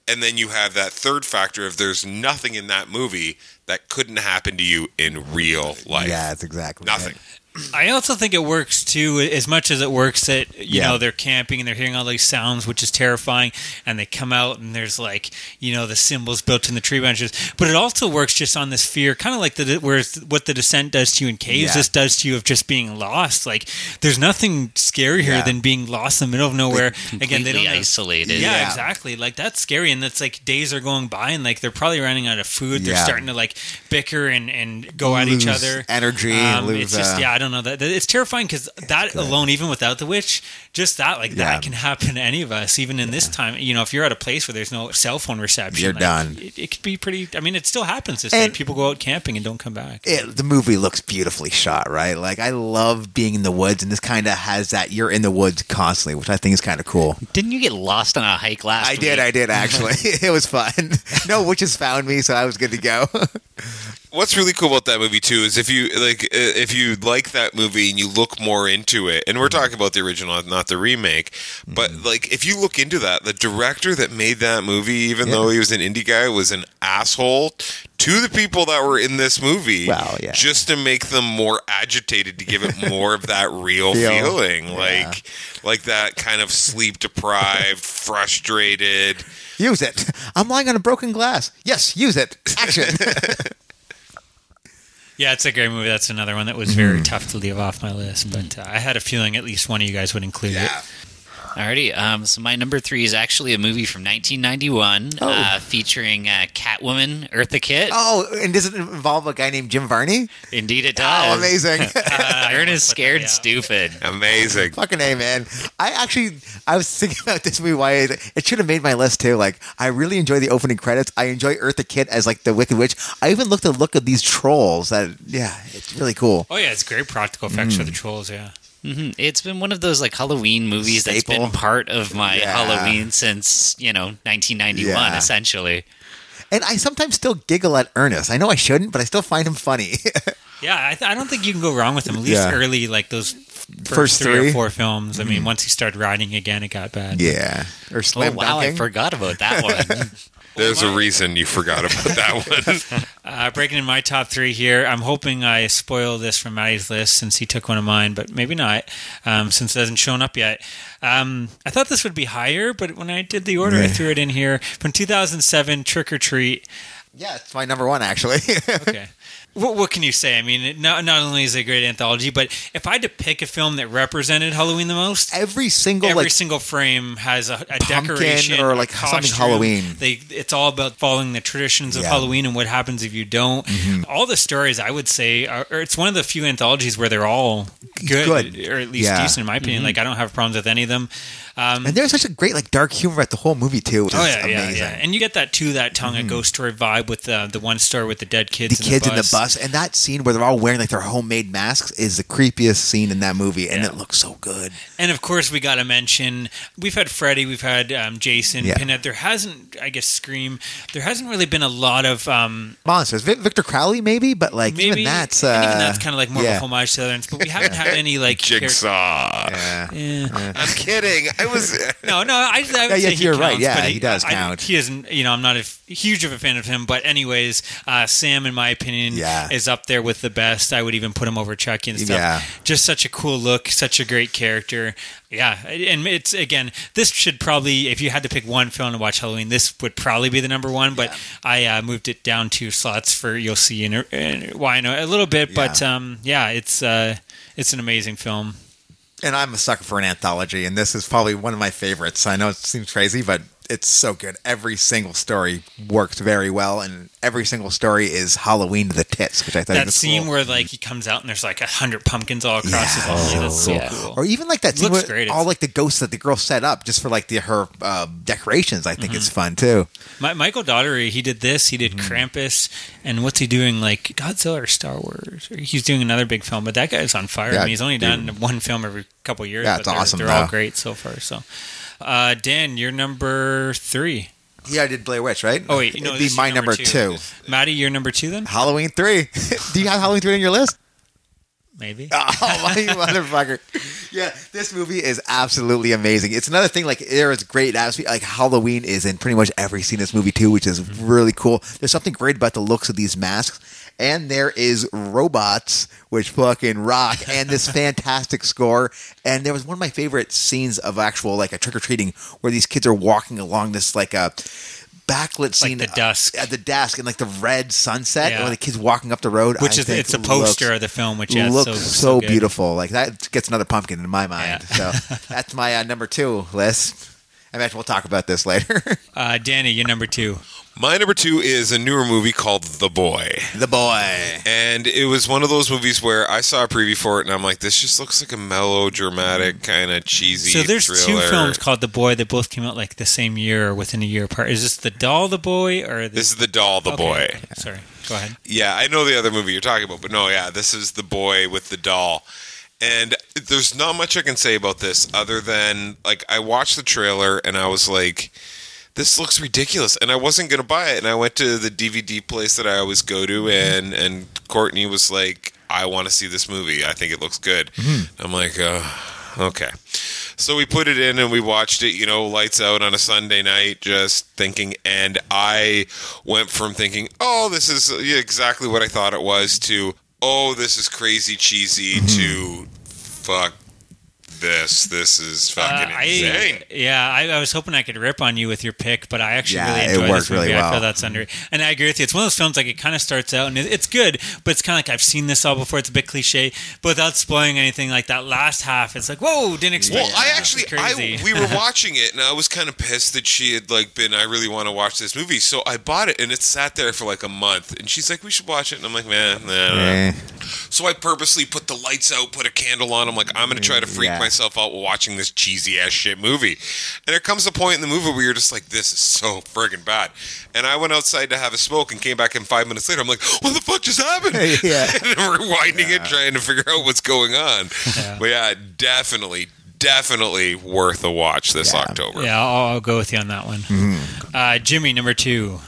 And then you have that third factor of there's nothing in that movie that couldn't happen to you in real life.
yeah, that's exactly
Nothing.
it.
I also think it works too, as much as it works that you
Yeah.
know they're camping and they're hearing all these sounds, which is terrifying, and they come out and there's like you know the symbols built in the tree branches. But it also works just on this fear, kind of like the where what the descent does to you in caves.
Yeah.
This does to you of just being lost. Like there's nothing scarier
Yeah.
than being lost in the middle of nowhere. Again, they
Completely
don't
isolated.
Yeah,
Yeah.
exactly. Like that's scary, and that's like days are going by, and like they're probably running out of food. They're starting to like bicker and and go at each other.
energy,
Um,
lose,
it's just
uh,
yeah, I don't know that that- it's terrifying because that alone, even without the witch, just that like
Yeah.
that can happen to any of us, even in this time. You know, if you're at a place where there's no cell phone reception,
You're
like,
done.
It, it could be pretty. I mean, it still happens. This day.
And-
People go out camping and don't come back.
it, the movie looks beautifully shot, right? Like I love being in the woods, and this kind of has that you're in the woods constantly, which I think is kind of cool.
Didn't you get lost on a hike last
I
week?
did, I did actually. it was fun. No witches found me, so I was good to go.
what's really cool about that movie too is if you like uh, if you like that movie and you look more into it and we're
Mm-hmm.
talking about the original not the remake but like if you look into that the director that made that movie even
Yeah.
though he was an indie guy was an asshole to the people that were in this movie
Well, yeah.
just to make them more agitated to give it more of that real
Feel.
feeling
Yeah.
like like that kind of sleep deprived frustrated
use it. I'm lying on a broken glass. Yes, use it. Action.
Yeah, it's a great movie. That's another one that was
Mm-hmm.
very tough to leave off my list, but uh, I had a feeling at least one of you guys would include it.
Alrighty, um, so my number three is actually a movie from 1991
Oh.
uh, featuring uh, Catwoman, Eartha Kitt.
oh, and does it involve a guy named Jim Varney?
Indeed, it
Oh,
does.
amazing.
Uh, Ernest Scared
yeah.
Stupid.
amazing
Fucking A, man. I actually, I was thinking about this movie. Why it, it should have made my list too. Like, I really enjoy the opening credits. I enjoy Eartha Kitt as like the Wicked Witch. I even looked at the look of these trolls. That yeah, it's really cool.
Oh yeah, it's great practical effects
Mm.
for the trolls. Yeah.
Hmm It's been one of those like Halloween movies that's been part of my
Yeah.
Halloween since you know 1991,
Yeah.
essentially.
And I sometimes still giggle at Ernest. I know I shouldn't, but I still find him funny.
Yeah, I, th- I don't think you can go wrong with him. At least
Yeah.
early, like those first,
First
three,
three? Mm-hmm.
or four films. I mean, once he started riding again, it got bad.
yeah. Or
Oh
slam
wow, I forgot about that one.
There's a reason you forgot about that one
Uh, breaking in my top three here. I'm hoping I spoil this from Maddie's list since he took one of mine, but maybe not, um, since it hasn't shown up yet. Um, I thought this would be higher, but when I did the order, I threw it in here from 2007. Trick or Treat.
yeah, it's my number one actually.
Okay. What, what can you say? I mean, not not only is it a great anthology, but if I had to pick a film that represented Halloween the most,
Every single
every
like
single frame has a, a decoration
or, like, something. Halloween.
They it's all about following the traditions of
Yeah. Mm-hmm.
Halloween and what happens if you don't. All the stories, I would say, are, or it's one of the few anthologies where they're all good,
Good.
or at least
Yeah. Mm-hmm.
decent in my opinion. Like I don't have problems with any of them. Um,
and there's such a great like dark humor at the whole movie too. Which
Oh yeah, yeah,
amazing.
yeah, and you get that too, that tongue and ghost story vibe with the the one story with the dead kids,
the
in
kids
the
in the
bus.
bus and that scene where they're all wearing like their homemade masks is the creepiest scene in that movie and
Yeah.
it looks so good
And of course, we got to mention we've had Freddy, we've had um, Jason,
Yeah.
Pinhead. There hasn't, I guess, Scream. There hasn't really been a lot of um,
monsters Vi- victor crowley maybe but like
maybe
even that's uh,
and even that's kind of like more
yeah.
of a homage to the others. But we haven't had any like char-
jigsaw
yeah.
Yeah.
i'm kidding i was
No, no, I, I would
Yeah,
say he
you're right.
counts,
Yeah,
but
he does
I-
count.
he isn't. You know, I'm not a f- huge of a fan of him, but anyways, uh, Sam, in my opinion,
Yeah.
is up there with the best. I would even put him over Chucky and stuff.
Yeah.
Just such a cool look, such a great character. Yeah, and it's again, this should probably, if you had to pick one film to watch Halloween, this would probably be the number one. But I uh, moved it down two slots for you'll see in, a- in why I know a little bit. But um, yeah, it's uh, it's an amazing film.
And i'm a sucker for an anthology and this is probably one of my favorites. I know it seems crazy but it's so good. Every single story works very well, and every single story is Halloween to the tits, which I thought
that
was
scene
cool.
where like he comes out and there's like a hundred pumpkins all across his
Yeah.
body. That's so
yeah.
cool.
Or even like that scene
Looks
where
great.
all like the ghosts that the girl set up just for like the her uh, decorations. I think it's
Mm-hmm.
fun too.
My, Michael Dougherty, he did this. He did
Mm-hmm.
Krampus, and what's he doing? Like Godzilla or Star Wars? He's doing another big film, but that guy's on fire. I mean, he's only
dude.
done one film every couple years.
Yeah,
but
it's
they're,
awesome,
They're all great so far. So, uh, Dan, you're number three.
Yeah, I did Blair Witch, right?
Oh wait, no,
It'd be my number,
number
two.
two. Maddie, you're number two then?
Halloween three. Do you have Halloween three on your list?
Maybe.
Oh my motherfucker! Yeah, this movie is absolutely amazing. It's another thing like there is great atmosphere. Like Halloween is in pretty much every scene in this movie too, which is really cool. There's something great about the looks of these masks, and there is robots which fucking rock, and this fantastic score. And there was one of my favorite scenes of actual like a trick or treating where these kids are walking along this like a backlit scene
the dusk.
at the desk and like the red sunset,
Yeah.
and the kids walking up the road,
Which
I
is it's a poster
looks-
of the film, which yeah,
looks
so,
so,
so
beautiful. Like that gets another pumpkin in my mind.
Yeah.
So that's my uh, number two list. I imagine we'll talk about this later.
Uh, Danny, you're number two.
My number two is a newer movie called The Boy.
the boy.
And it was one of those movies where I saw a preview for it and I'm like, this just looks like a melodramatic, kind of cheesy
So there's
thriller.
two films called The Boy that both came out like the same year or within a year apart. Is this The Doll, The Boy, or the,
This is The Doll, The
Okay,
Boy.
okay, Sorry, go ahead.
Yeah, I know the other movie you're talking about, but no, yeah, this is The Boy with the doll. And there's not much I can say about this other than like I watched the trailer and I was like this looks ridiculous and I wasn't going to buy it and I went to the DVD place that I always go to mm-hmm. and and Courtney was like I want to see this movie. I think it looks good. Mm-hmm. I'm like, uh, okay. So we put it in and we watched it, you know, lights out on a Sunday night, just thinking. And I went from thinking, oh, this is exactly what I thought it was, to, oh, this is crazy cheesy, mm-hmm. to, fuck this. This is fucking
Uh, I,
insane.
yeah, I, I was hoping I could rip on you with your pick, but I actually
Yeah,
really
it
enjoyed
worked
this movie.
really
I
well.
feel that's under, and I agree with you. It's one of those films like it kind of starts out and it, it's good, but it's kind of like I've seen this all before. It's a bit cliche, but without spoiling anything. Like that last half, it's like whoa, didn't expect.
Well, I
that.
actually,
This is crazy.
I we were watching it, and I was kind of pissed that she had like been. I really want to watch this movie, so I bought it, and it sat there for like a month. And she's like, "We should watch it," and I'm like, "Man, nah, nah, nah." So I purposely put the lights out, put a candle on. I'm like, I'm gonna try to freak
Yeah.
Myself out watching this cheesy ass shit movie. And there comes a point in the movie where you're just like, this is so friggin' bad. And I went outside to have a smoke and came back in five minutes later. I'm like, what the fuck just happened?
Yeah.
and I'm rewinding it, trying to figure out what's going on. But yeah, definitely, definitely worth a watch this
Yeah.
October.
yeah, I'll, I'll go with you on that one.
Mm-hmm.
Uh, Jimmy, number two.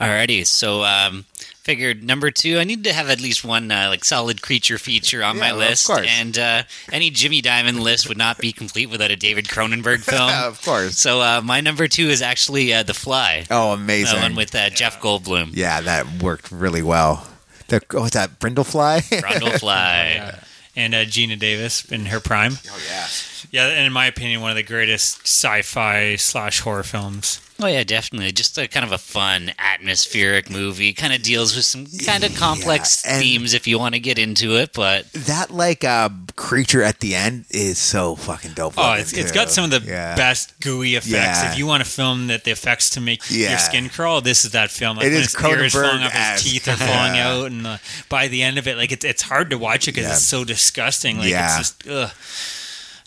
Alrighty, so um, figured number two, I need to have at least one uh, like solid creature feature on
Yeah,
my
well, of
list,
course.
and uh, any Jimmy Diamond list would not be complete without a David Cronenberg film.
of course.
So uh, my number two is actually uh, The Fly,
Oh, amazing!
the one with uh, Jeff Goldblum,
yeah, that worked really well. The, oh, what's that? Brindlefly?
Brundle Fly.
Yeah. And uh, Geena Davis in her prime.
oh yeah.
Yeah, and in my opinion, one of the greatest sci-fi slash horror films.
Oh yeah, definitely. Just a kind of a fun, atmospheric movie. Kind of deals with some kind of complex
and-
themes if you want to get into it, but
That like uh, creature at the end is so fucking dope.
Oh,
looking,
it's, it's
too.
got some of the
Yeah.
best gooey effects.
Yeah.
If you want a film that the effects to make
Yeah.
your skin crawl, this is that film. Like
It
when
is
his ears falling off, his teeth are falling out, and uh, by the end of it, like it's it's hard to watch it because
Yeah.
it's so disgusting. Like
Yeah.
it's just ugh.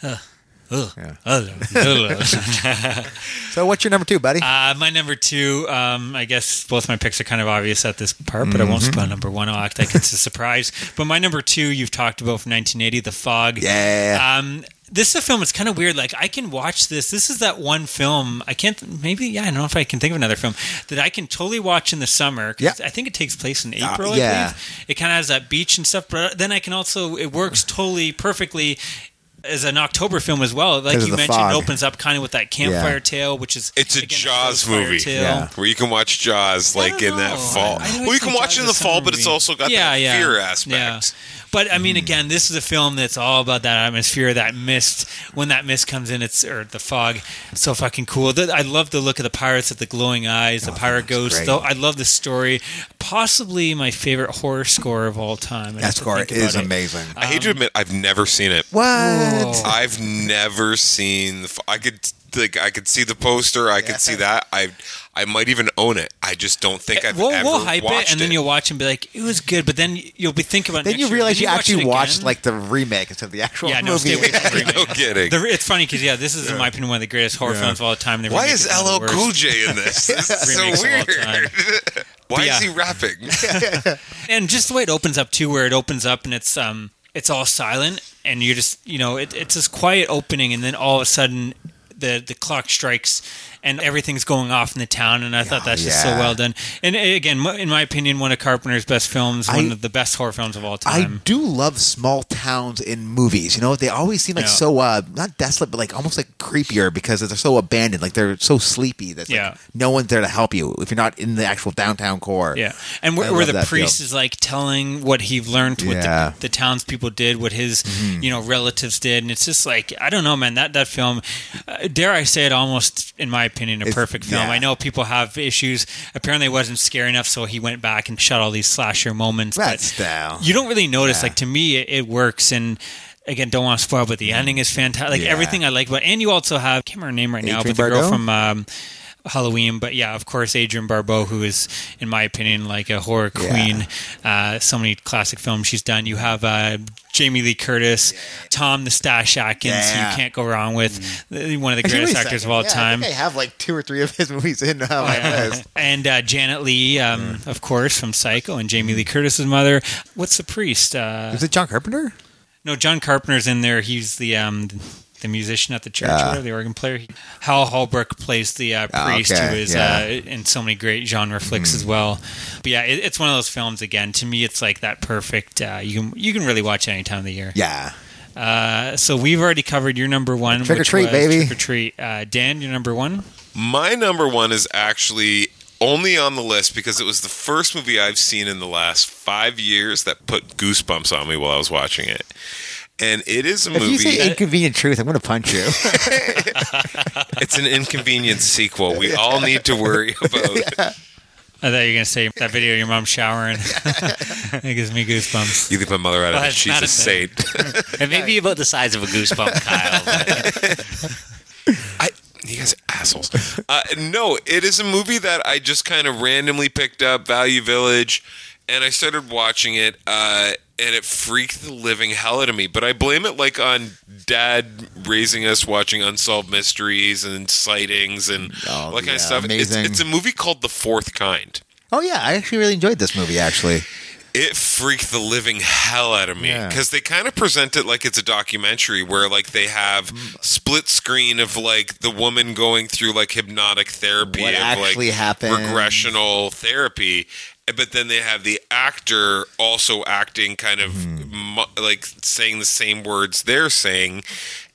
Ugh. Ugh.
Yeah. So what's your number two, buddy?
Uh, my number two, um, I guess both my picks are kind of obvious at this part, but I won't
Mm-hmm.
spoil number one. I'll act like it's a surprise. But my number two, you've talked about from 1980, The Fog.
yeah.
Um, this is a film. It's kind of weird. Like I can watch this. This is that one film. I can't. Maybe yeah. I don't know if I can think of another film that I can totally watch in the summer.
Yeah.
I think it takes place in
Uh,
April.
yeah.
I believe. It kind of has that beach and stuff. But then I can also. It works totally perfectly. As an October film as well, Like you mentioned,
fog.
opens up kind of with that campfire tale, which is
It's a
again,
Jaws
close
movie.
Yeah.
Where you can watch Jaws like
don't
in that fall.
I- I
well, you can watch
Jaws
it in the fall,
summer
but it's also got
Yeah,
that
yeah.
fear
Yeah.
aspect.
But I mean, mm-hmm. again, this is a film that's all about that atmosphere, that mist. When that mist comes in, it's or the fog. So fucking cool. The, I love the look of the pirates with the glowing eyes, the oh, pirate ghost. Though I love the story. Possibly my favorite horror score of all time. I
that score is
about it.
amazing.
Um, I hate to admit, I've never seen it.
what?
Whoa.
I've never seen the. f- I could like I could see the poster. I could see that. I I might even own it. I just don't think I've
we'll,
ever
we'll hype
watched
it, and then you'll watch and be like, "It was good," but then you'll be thinking about. it
Then
next
you realize
Did
you
watch
actually
it
watched like the remake instead of the actual
Yeah, no,
movie.
stay away from the remake.
no kidding.
The, it's funny because yeah, this is in my opinion one of the greatest horror films of all time. The
Why is
one of
LL. Cool J in this? This is so weird. Why
Yeah.
is he rapping?
and just the way it opens up too, where it opens up and it's um it's all silent, and you're just you know it, it's this quiet opening, and then all of a sudden the the clock strikes. And everything's going off in the town, and I thought that's just so well done. And uh, again, in my opinion, one of Carpenter's best films, one of the best horror films of all time.
I do love small towns in movies. You know, they always seem like
Yeah.
so uh not desolate, but like almost like creepier because they're so abandoned. Like they're so sleepy. That's like
Yeah.
no one's there to help you if you're not in the actual downtown core.
Yeah, and where, where the priest is like telling what he learned, what
Yeah. Mm-hmm.
the, the townspeople did, what his you know relatives did, and it's just like I don't know, man. That that film, uh, dare I say it, almost in my opinion, a
It's-
perfect film.
yeah.
I know people have issues. Apparently, it wasn't scary enough, so he went back and shot all these slasher moments.
That
but
style.
you don't really notice.
Yeah.
Like to me, it, it works and. Again, don't want to spoil, but the ending is fantastic. Like
Yeah.
everything I like about, and you also have I can't remember her name right now, but the girl from um, Halloween. But yeah, of course, Adrienne Barbeau, who is, in my opinion, like a horror
Yeah.
queen. Uh, so many classic films she's done. You have uh, Jamie Lee Curtis, Tom the Stash Atkins, who
Yeah.
you can't go wrong with. Uh, One of the greatest actors
second.
of all
Yeah,
time.
I, think I have like two or three of his movies in uh, my list.
and uh, Janet Leigh, um, of course, from Psycho, and Jamie Lee Curtis's mother. What's the priest? Uh,
Is it John Carpenter?
no, John Carpenter's in there. He's the um, the musician at the church,
Yeah.
or the organ player. Hal Holbrook plays the uh,
Ah,
priest,
okay,
who is
yeah.
uh, in so many great genre flicks as well. But yeah, it, it's one of those films. Again, to me, it's like that perfect. Uh, you can you can really watch any time of the year.
Yeah.
Uh, so we've already covered your number one.
Trick or treat,
was
baby.
Trick or treat. Uh, Dan, your number one.
My number one is actually only on the list because it was the first movie I've seen in the last five years that put goosebumps on me while I was watching it. And it is a
If you say
movie.
inconvenient truth, I'm going to punch you.
It's an inconvenient sequel. We all need to worry about.
I thought you were gonna say that video of your mom showering. it gives me goosebumps.
You leave my mother out of it. She's a
a
saint.
It may be about the size of a goosebump, Kyle. but-
I, you guys are assholes. Uh, no, it is a movie that I just kind of randomly picked up, Value Village, and I started watching it, uh, and it freaked the living hell out of me. But I blame it like on dad raising us watching unsolved mysteries and sightings and
Oh,
all that kind of stuff. It's, it's a movie called The Fourth Kind.
oh, yeah. I actually really enjoyed this movie, actually.
it freaked the living hell out of me
Yeah.
because they kind of present it like it's a documentary where like they have split screen of like the woman going through like hypnotic therapy
What
of
actually
like
happened.
regressional therapy but then they have the actor also acting kind of
hmm.
mu- like saying the same words they're saying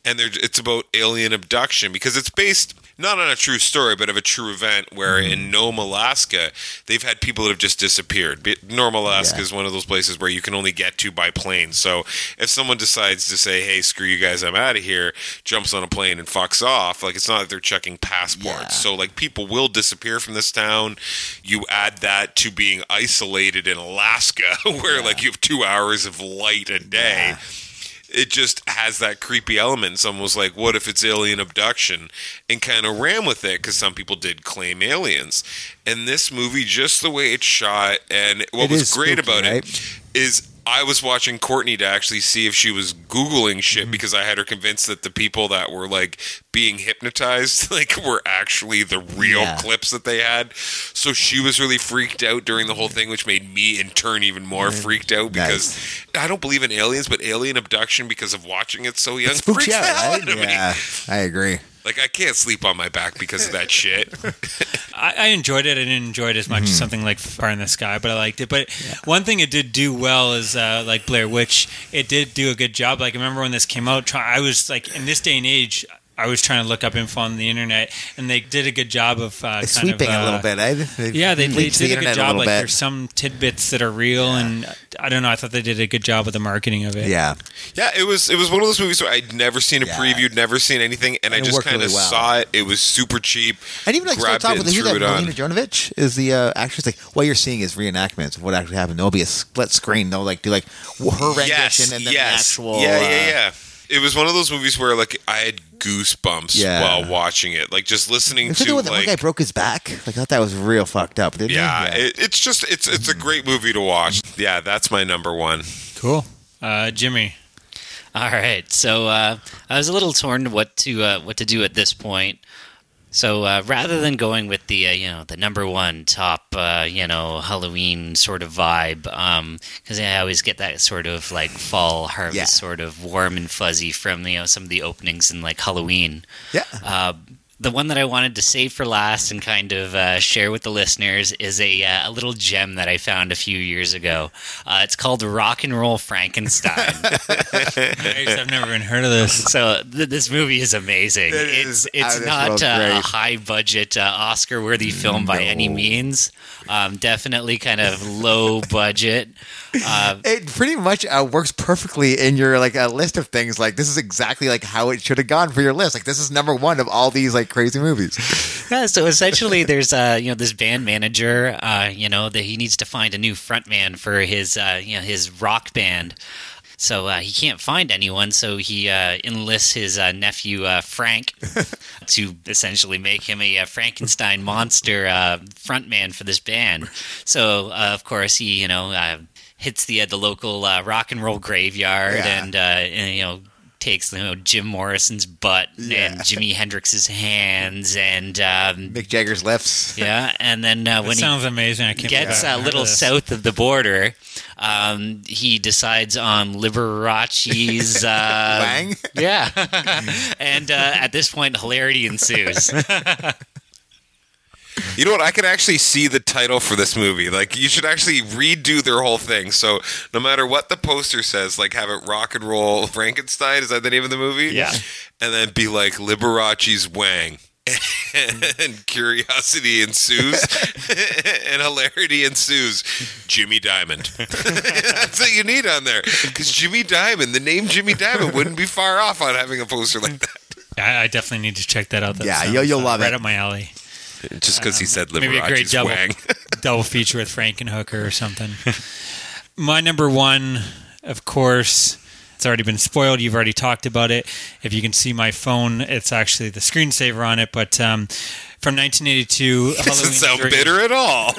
and they're, it's about alien abduction because it's based not on a true story, but of a true event where
Hmm.
in Nome, Alaska, they've had people that have just disappeared. Nome, Alaska
Yeah.
is one of those places where you can only get to by plane. So if someone decides to say, "Hey, screw you guys, I'm out of here," jumps on a plane and fucks off, like it's not like they're checking passports.
Yeah.
So like people will disappear from this town. You add that to being isolated in Alaska, where like you have two hours of light a day it just has that creepy element. Someone was like, "What if it's alien abduction?" and kind of ran with it because some people did claim aliens. And this movie, just the way it's shot, and what
It
was great
spooky,
about
right?
it is. I was watching Courtney to actually see if she was googling shit
Mm-hmm.
because I had her convinced that the people that were like being hypnotized like were actually the real
Yeah.
clips that they had. So she was really freaked out during the whole thing, which made me in turn even more freaked out because I don't believe in aliens, but alien abduction because of watching it so young
It
freaks
you
the hell
out, right?
of me.
Yeah, I agree.
Like I can't sleep on my back because of that shit.
I, I enjoyed it. I didn't enjoy it as much as something like Fire in the Sky, but I liked it. But one thing it did do well is uh, like Blair Witch. It did do a good job. Like I remember when this came out, I was like in this day and age. I was trying to look up info on the internet, and they did a good job of uh, kind
Sweeping
of, uh,
a little bit. Eh? They
Yeah, they, they
leaked the
did a good job.
little
Like
bit.
there's some tidbits that are real, and I don't know. I thought they did a good job with the marketing of it.
yeah,
yeah, it was it was one of those movies where I'd never seen a
Yeah.
preview, never seen anything, and, I
And it
just kind of
really well.
saw it. It was super cheap.
and even like so
grabbed
top
it
with
and
who's
threw
that?
it on.
Melina Jovovich is the uh, actress. Like what you're seeing is reenactments of what actually happened. There'll be a split screen. They'll like do like her rendition
Yes,
and then
yes,
the actual.
yeah,
uh,
yeah, yeah. It was one of those movies where like I had goosebumps
Yeah.
while watching it. Like just listening
Is it
to
the one that one
like
guy broke his back? Like, I thought that was real fucked up, didn't
yeah,
he?
It, it's just it's it's a great movie to watch. Yeah, that's my number one.
Cool. Uh, Jimmy.
All right, so uh, I was a little torn what to uh, what to do at this point. So uh, rather than going with the uh, you know the number one top uh, you know Halloween sort of vibe, because I always get that sort of like fall harvest
Yeah.
sort of warm and fuzzy from you know some of the openings in like Halloween.
Yeah.
The one that I wanted to save for last and kind of uh, share with the listeners is a, uh, a little gem that I found a few years ago. Uh, it's called Rock and Roll Frankenstein.
Nice, I've never even heard of this.
so th- this movie is amazing.
It
it's
is
it's
out
not uh, a high budget uh, Oscar worthy film by any means. Um, definitely kind of low budget. Uh,
It pretty much uh, works perfectly in your like a list of things. Like this is exactly like how it should have gone for your list. Like this is number one of all these like crazy movies.
Yeah, so essentially, there's uh, you know this band manager, uh, you know that he needs to find a new frontman for his uh, you know his rock band. So uh, he can't find anyone, so he uh, enlists his uh, nephew uh, Frank to essentially make him a, uh Frankenstein monster uh, frontman for this band. So uh, of course he you know uh, hits the uh, the local uh, rock and roll graveyard
Yeah.
and, uh, and you know takes you know Jim Morrison's butt
Yeah.
and Jimi Hendrix's hands and um,
Mick Jagger's lips.
yeah, and then uh,
That
when he
sounds amazing. I can't
gets
believe I
a
haven't
little
this.
south of the border, um, he decides on Liberace's uh,
Wang?
Yeah, and uh, at this point, hilarity ensues.
You know what? I can actually see the title for this movie. Like, you should actually redo their whole thing. So, no matter what the poster says, like, have it rock and roll Frankenstein. Is that the name of the movie?
Yeah.
And then be like Liberace's Wang. and curiosity ensues, and hilarity ensues. Jimmy Diamond. That's what you need on there. Because Jimmy Diamond, the name Jimmy Diamond, wouldn't be far off on having a poster like that.
I, I definitely need to check that out. That
Yeah,
sounds,
you'll- you'll
uh,
love
right
it.
up my alley.
Just because he said
Maybe a great double
Wang.
double feature with Frankenhooker or something. My number one, of course, it's already been spoiled. You've already talked about it. If you can see my phone, it's actually the screensaver on it. But um, from 1982,
Doesn't
Halloween
sound
3,
bitter at all.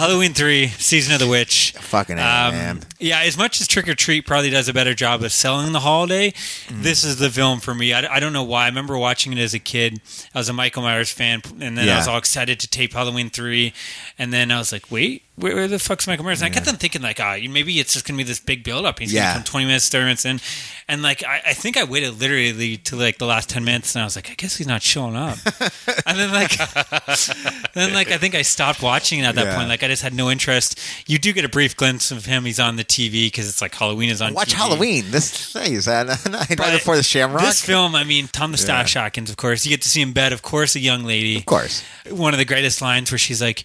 Halloween 3, Season of the Witch.
Fucking A,
Um,
man.
Yeah, as much as Trick or Treat probably does a better job of selling the holiday,
Mm.
this is the film for me. I, I don't know why. I remember watching it as a kid. I was a Michael Myers fan, and then I was all excited to tape Halloween 3. And then I was like, wait, where, where the fuck's Michael Myers? And I kept on thinking, like, ah, maybe it's just going to be this big build up. He's
Yeah.
to come 20 minutes, 30 minutes in. And, like, I, I think I waited literally to, like, the last 10 minutes, and I was like, I guess he's not showing up. and then, like, then, like, I think I stopped watching at that
Yeah.
point. Like, I just had no interest. You do get a brief glimpse of him. He's on the TV because it's like Halloween is on
Watch
TV.
Halloween. This is that Night
But
Before the Shamrock?
This film, I mean, Tom the Stash Atkins, of course. You get to see him bed, of course, a young lady.
of course.
One of the greatest lines where she's like,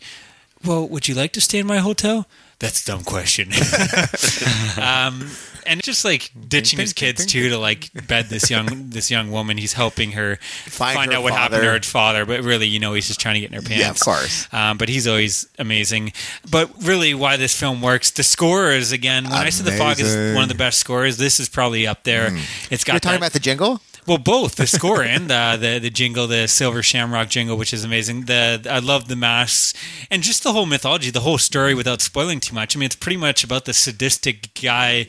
Well, would you like to stay in my hotel? That's a dumb question. um, and just like ditching his kids too to like bed this young this young woman. He's helping her
Find
find,
her
out what happened to her father, but really, you know, he's just trying to get in her pants.
Yeah, of course.
Um, but he's always amazing. But really, why this film works, the score is again. When I said the fog is one of the best scores, this is probably up there. It's got
You're talking
that-
about the jingle?
Well, both the score and uh, the the jingle, the Silver Shamrock jingle, which is amazing. The I love the masks and just the whole mythology, the whole story, without spoiling too much. I mean, it's pretty much about the sadistic guy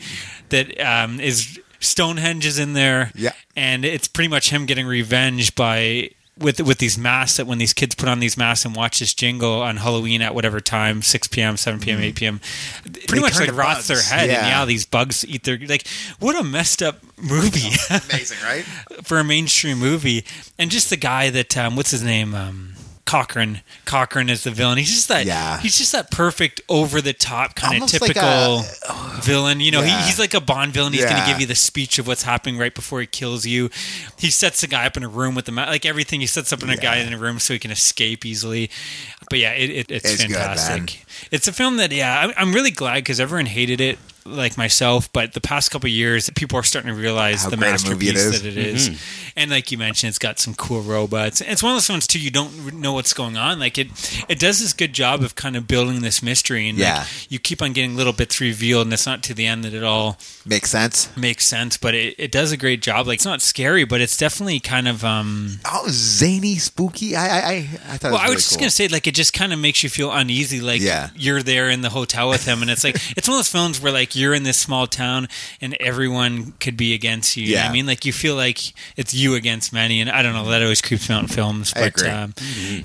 that um, is Stonehenge is in there,
Yeah.
and it's pretty much him getting revenge by. With, with these masks that when these kids put on these masks and watch this jingle on Halloween at whatever time 6 p.m 7 p.m 8 p.m pretty
They
much like rots their head and
Yeah.
yeah these bugs eat their like what a messed up movie
Amazing, right?
for a mainstream movie. And just the guy that um, what's his name? Um, Cochran. Cochran is the villain. He's just that.
Yeah.
He's just that perfect, over the top kind of
Almost like
typical villain. You know,
Yeah.
he, he's like a Bond villain. He's going to give you the speech of what's happening right before he kills you. He sets the guy up in a room with the ma- like everything. He sets up in a guy in a room so he can escape easily. But yeah, it, it, it's,
It's
fantastic.
man.
it's a film that yeah, I, I'm really glad because everyone hated it. Like myself, but the past couple of years, people are starting to realize
How
the
it
masterpiece
is.
that it is. And like you mentioned, it's got some cool robots. It's one of those ones too. You don't know what's going on. Like it, it does this good job of kind of building this mystery, and like,
Yeah.
you keep on getting little bits revealed, and it's not to the end that it all
Makes sense.
makes sense. But it, it does a great job. Like it's not scary, but it's definitely kind of um.
Oh, zany, spooky. I, I, I, thought.
Well,
it was
I was just
cool.
gonna say, like, it just kind of makes you feel uneasy. Like,
Yeah.
you're there in the hotel with him, and it's like it's one of those films where like you're in this small town and everyone could be against you. you
Yeah.
I mean, like you feel like it's you against many, and I don't know that always creeps me out in films. But. Um,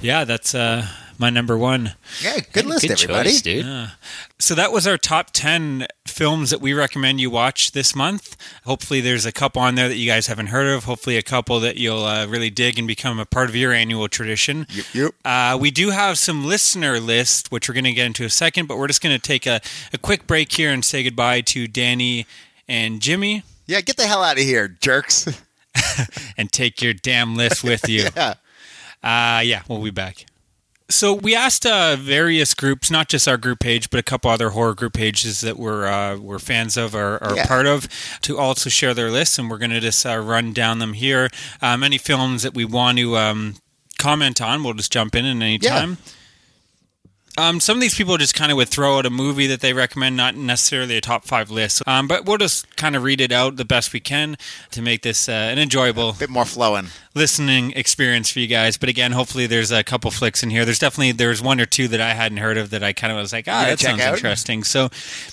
yeah, that's uh, my number one.
Yeah, good list,
Good
everybody.
choice, dude.
So that was our top 10 films that we recommend you watch this month. Hopefully, there's a couple on there that you guys haven't heard of. Hopefully, a couple that you'll uh, really dig and become a part of your annual tradition.
Yep, yep.
Uh, we do have some listener lists, which we're going to get into a second, but we're just going to take a, a quick break here and say goodbye to Danny and Jimmy
Yeah, get the hell out of here, jerks.
and take your damn list with you.
yeah.
Uh, yeah, we'll be back. So we asked uh, various groups, not just our group page, but a couple other horror group pages that we're uh, we're fans of or are
Yeah.
part of, to also share their lists, and we're going to just uh, run down them here. Um, any films that we want to um, comment on, we'll just jump in at any
Yeah.
time. Um, some of these people just kind of would throw out a movie that they recommend, not necessarily a top five list. Um, but we'll just kind of read it out the best we can to make this uh, an enjoyable a
bit more flowing.
Listening experience for you guys. But again, hopefully there's a couple flicks in here. There's definitely there's one or two that I hadn't heard of that I kind of was like, ah, that sounds
out?
interesting. So,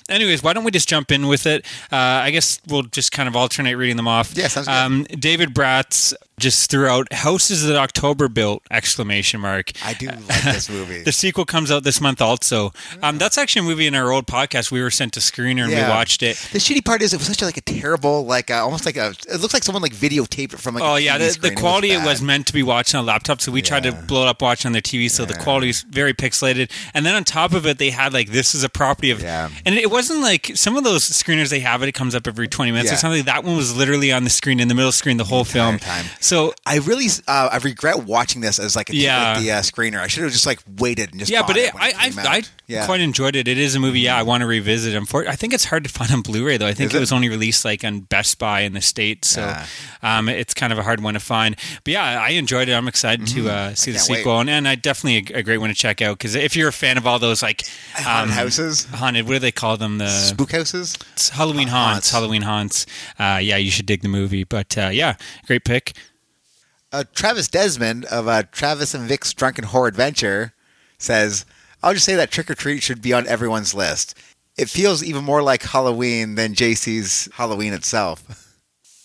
anyways, why don't we just jump in with it? Uh, I guess we'll just kind of alternate reading them off.
Yeah, sounds good.
Um, David Bratz just threw out "Houses that October built!" exclamation mark.
I do like this movie.
The sequel comes out this month also. Um, that's actually a movie in our old podcast. We were sent to screener and we watched it.
The shitty part is it was such a, like a terrible, like uh, almost like a. It looks like someone like videotaped it from like.
Oh
a
yeah,
TV
the,
screen.
The quality it was meant to be watched on a laptop, so we tried to blow it up, watch on their TV. So the quality is very pixelated, and then on top of it, they had like this is a property of,
Yeah.
and it wasn't like some of those screeners they have it. It comes up every twenty minutes or something. That one was literally on the screen in the middle screen the whole film.
time.
So
I really, uh, I regret watching this as like a
Yeah.
like the uh, screener. I should have just like waited and just
yeah, but it, I
it
I, I
out. Yeah.
quite enjoyed it. It is a movie. Yeah, I want to revisit. I think it's hard to find on Blu-ray though. I think it?
it?
was only released like on Best Buy in the states, so
Ah.
um, it's kind of a hard one to find. But yeah, I enjoyed it. I'm excited to uh, see the
Mm-hmm.
sequel, and, and I definitely a, a great one to check out because if you're a fan of all those like
haunted
um,
houses,
haunted, what do they call them? The
spook houses.
it's Halloween haunts,
haunts.
Halloween haunts. Uh, yeah, you should dig the movie. But uh, yeah, great pick.
Uh, Travis Desmond of uh, Travis and Vic's Drunken Horror Adventure says, "I'll just say that Trick or Treat should be on everyone's list. It feels even more like Halloween than JC's Halloween itself."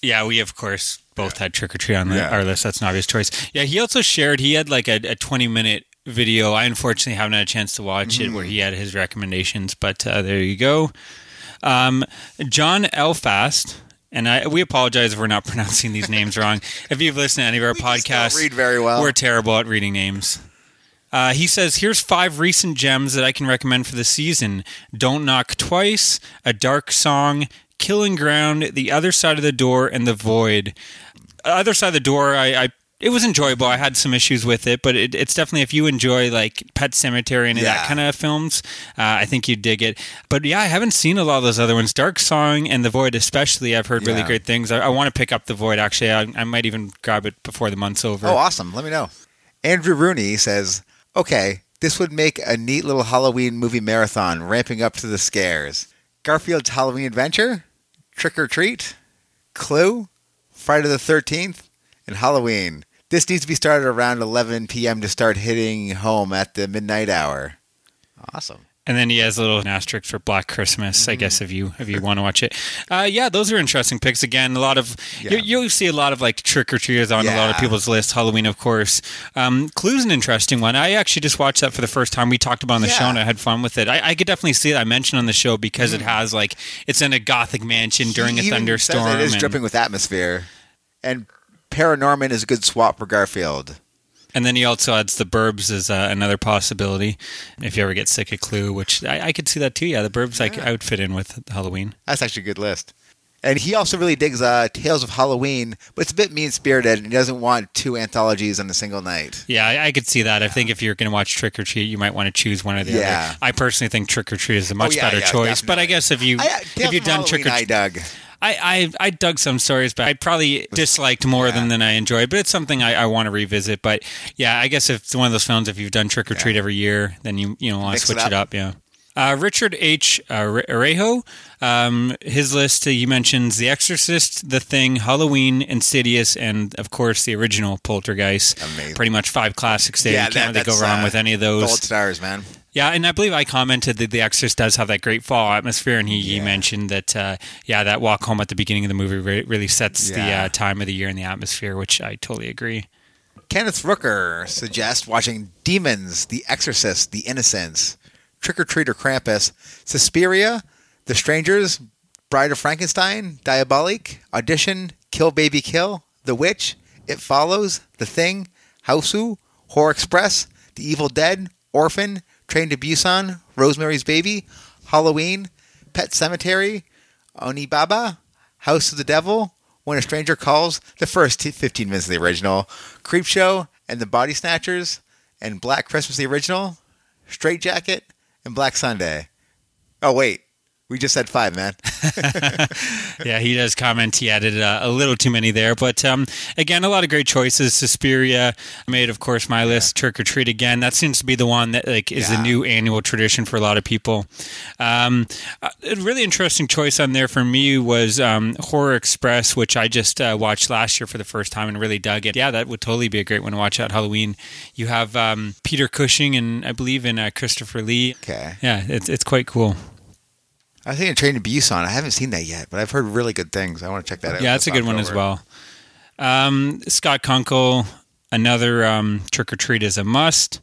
Yeah, we of course both had Trick or Treat on the,
Yeah.
our list. That's an obvious choice. Yeah, he also shared. He had like a, a twenty minute video. I unfortunately haven't had a chance to watch it, where he had his recommendations. But uh, there you go. Um, John Elfast. And I, we apologize if we're not pronouncing these names wrong. If you've listened to any of our
We
podcasts,
read very well.
We're terrible at reading names. Uh, he says, "Here's five recent gems that I can recommend for the season: Don't Knock Twice, A Dark Song, Killing Ground, The Other Side of the Door, and The Void. Other Side of the Door, I, I it was enjoyable. I had some issues with it, but it, it's definitely if you enjoy like Pet Sematary and that kind of films, uh, I think you'd dig it. But yeah, I haven't seen a lot of those other ones. Dark Song and The Void, especially, I've heard really great things. I, I want to pick up The Void. Actually, I, I might even grab it before the month's over.
Oh, awesome! Let me know. Andrew Rooney says, "Okay, this would make a neat little Halloween movie marathon, ramping up to the scares. Garfield's Halloween Adventure, Trick or Treat, Clue, Friday the Thirteenth, and Halloween. This needs to be started around 11 p.m. to start hitting home at the midnight hour. Awesome.
And then he has a little asterisk for Black Christmas, I guess, if you if you want to watch it. Uh, yeah, those are interesting picks. Again, a lot of
Yeah.
you, you see a lot of like trick or treaters on a lot of people's lists. Halloween, of course. Um, Clue's an interesting one. I actually just watched that for the first time. We talked about it on the show, and I had fun with it. I, I could definitely see it. I mentioned on the show because it has like it's in a gothic mansion during
Mm. He
a thunderstorm.
It is
and-
dripping with atmosphere. And Paranorman is a good swap for Garfield.
And then he also adds the Burbs as uh, another possibility if you ever get sick of Clue, which I, I could see that too. Yeah, the Burbs I, I would fit in with Halloween.
That's actually a good list. And he also really digs uh, Tales of Halloween, but it's a bit mean spirited and he doesn't want two anthologies on a single night.
Yeah, I, I could see that. I think if you're going to watch Trick or Treat, you might want to choose one or the
Yeah.
other. I personally think Trick or Treat is a much
yeah,
better
yeah,
choice. But I guess if you
I,
if you've
of
done Trick or
Halloween, I
Treat,
dug.
I, I I dug some stories, but I probably disliked more
Yeah.
than than I enjoyed. But it's something I, I want to revisit. But yeah, I guess if it's one of those films, if you've done Trick or Treat every year, then you you know want to
it
switch it
up.
up. Yeah. Uh, Richard H. Uh, Arejo, um, his list, uh, he mentions The Exorcist, The Thing, Halloween, Insidious, and of course the original Poltergeist.
Amazing.
Pretty much five classics there.
Yeah,
you can't
that-
really go wrong
uh,
with any of those.
Gold stars, man.
Yeah, and I believe I commented that The Exorcist does have that great fall atmosphere, and he, he mentioned that, uh, yeah, that walk home at the beginning of the movie re- really sets the
Yeah.
uh, time of the year and the atmosphere, which I totally agree.
Kenneth Rooker suggests watching Demons, The Exorcist, The Innocents, Trick or Treat or Krampus, Suspiria, The Strangers, Bride of Frankenstein, Diabolique, Audition, Kill Baby Kill, The Witch, It Follows, The Thing, Hausu, Horror Express, The Evil Dead, Orphan, Train to Busan, Rosemary's Baby, Halloween, Pet Sematary, Onibaba, House of the Devil, When a Stranger Calls, the first 15 minutes of the original, Creepshow and the Body Snatchers, and Black Christmas the original, Straight Jacket, and Black Sunday. Oh, wait. We just said five, man.
yeah, he does comment he added uh, a little too many there, but um, again, a lot of great choices. Suspiria made, of course, my list. Trick or Treat again. That seems to be the one that like is
Yeah.
the new annual tradition for a lot of people. Um, a a really interesting choice on there for me was um, Horror Express, which I just uh, watched last year for the first time and really dug it. Yeah, that would totally be a great one to watch at Halloween. You have um, Peter Cushing and I believe in uh, Christopher Lee.
Okay.
Yeah, it's it's quite cool.
I was thinking Train to Busan. I haven't seen that yet, but I've heard really good things. I want to check that out.
Yeah, that's a good one as well. Um, Scott Kunkel, another um, trick or treat is a must.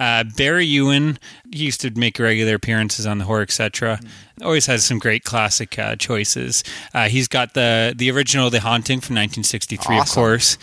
Uh, Barry Ewan, he used to make regular appearances on the horror, etc. Always has some great classic uh, choices. Uh, he's got the the original The Haunting from 1963, of course.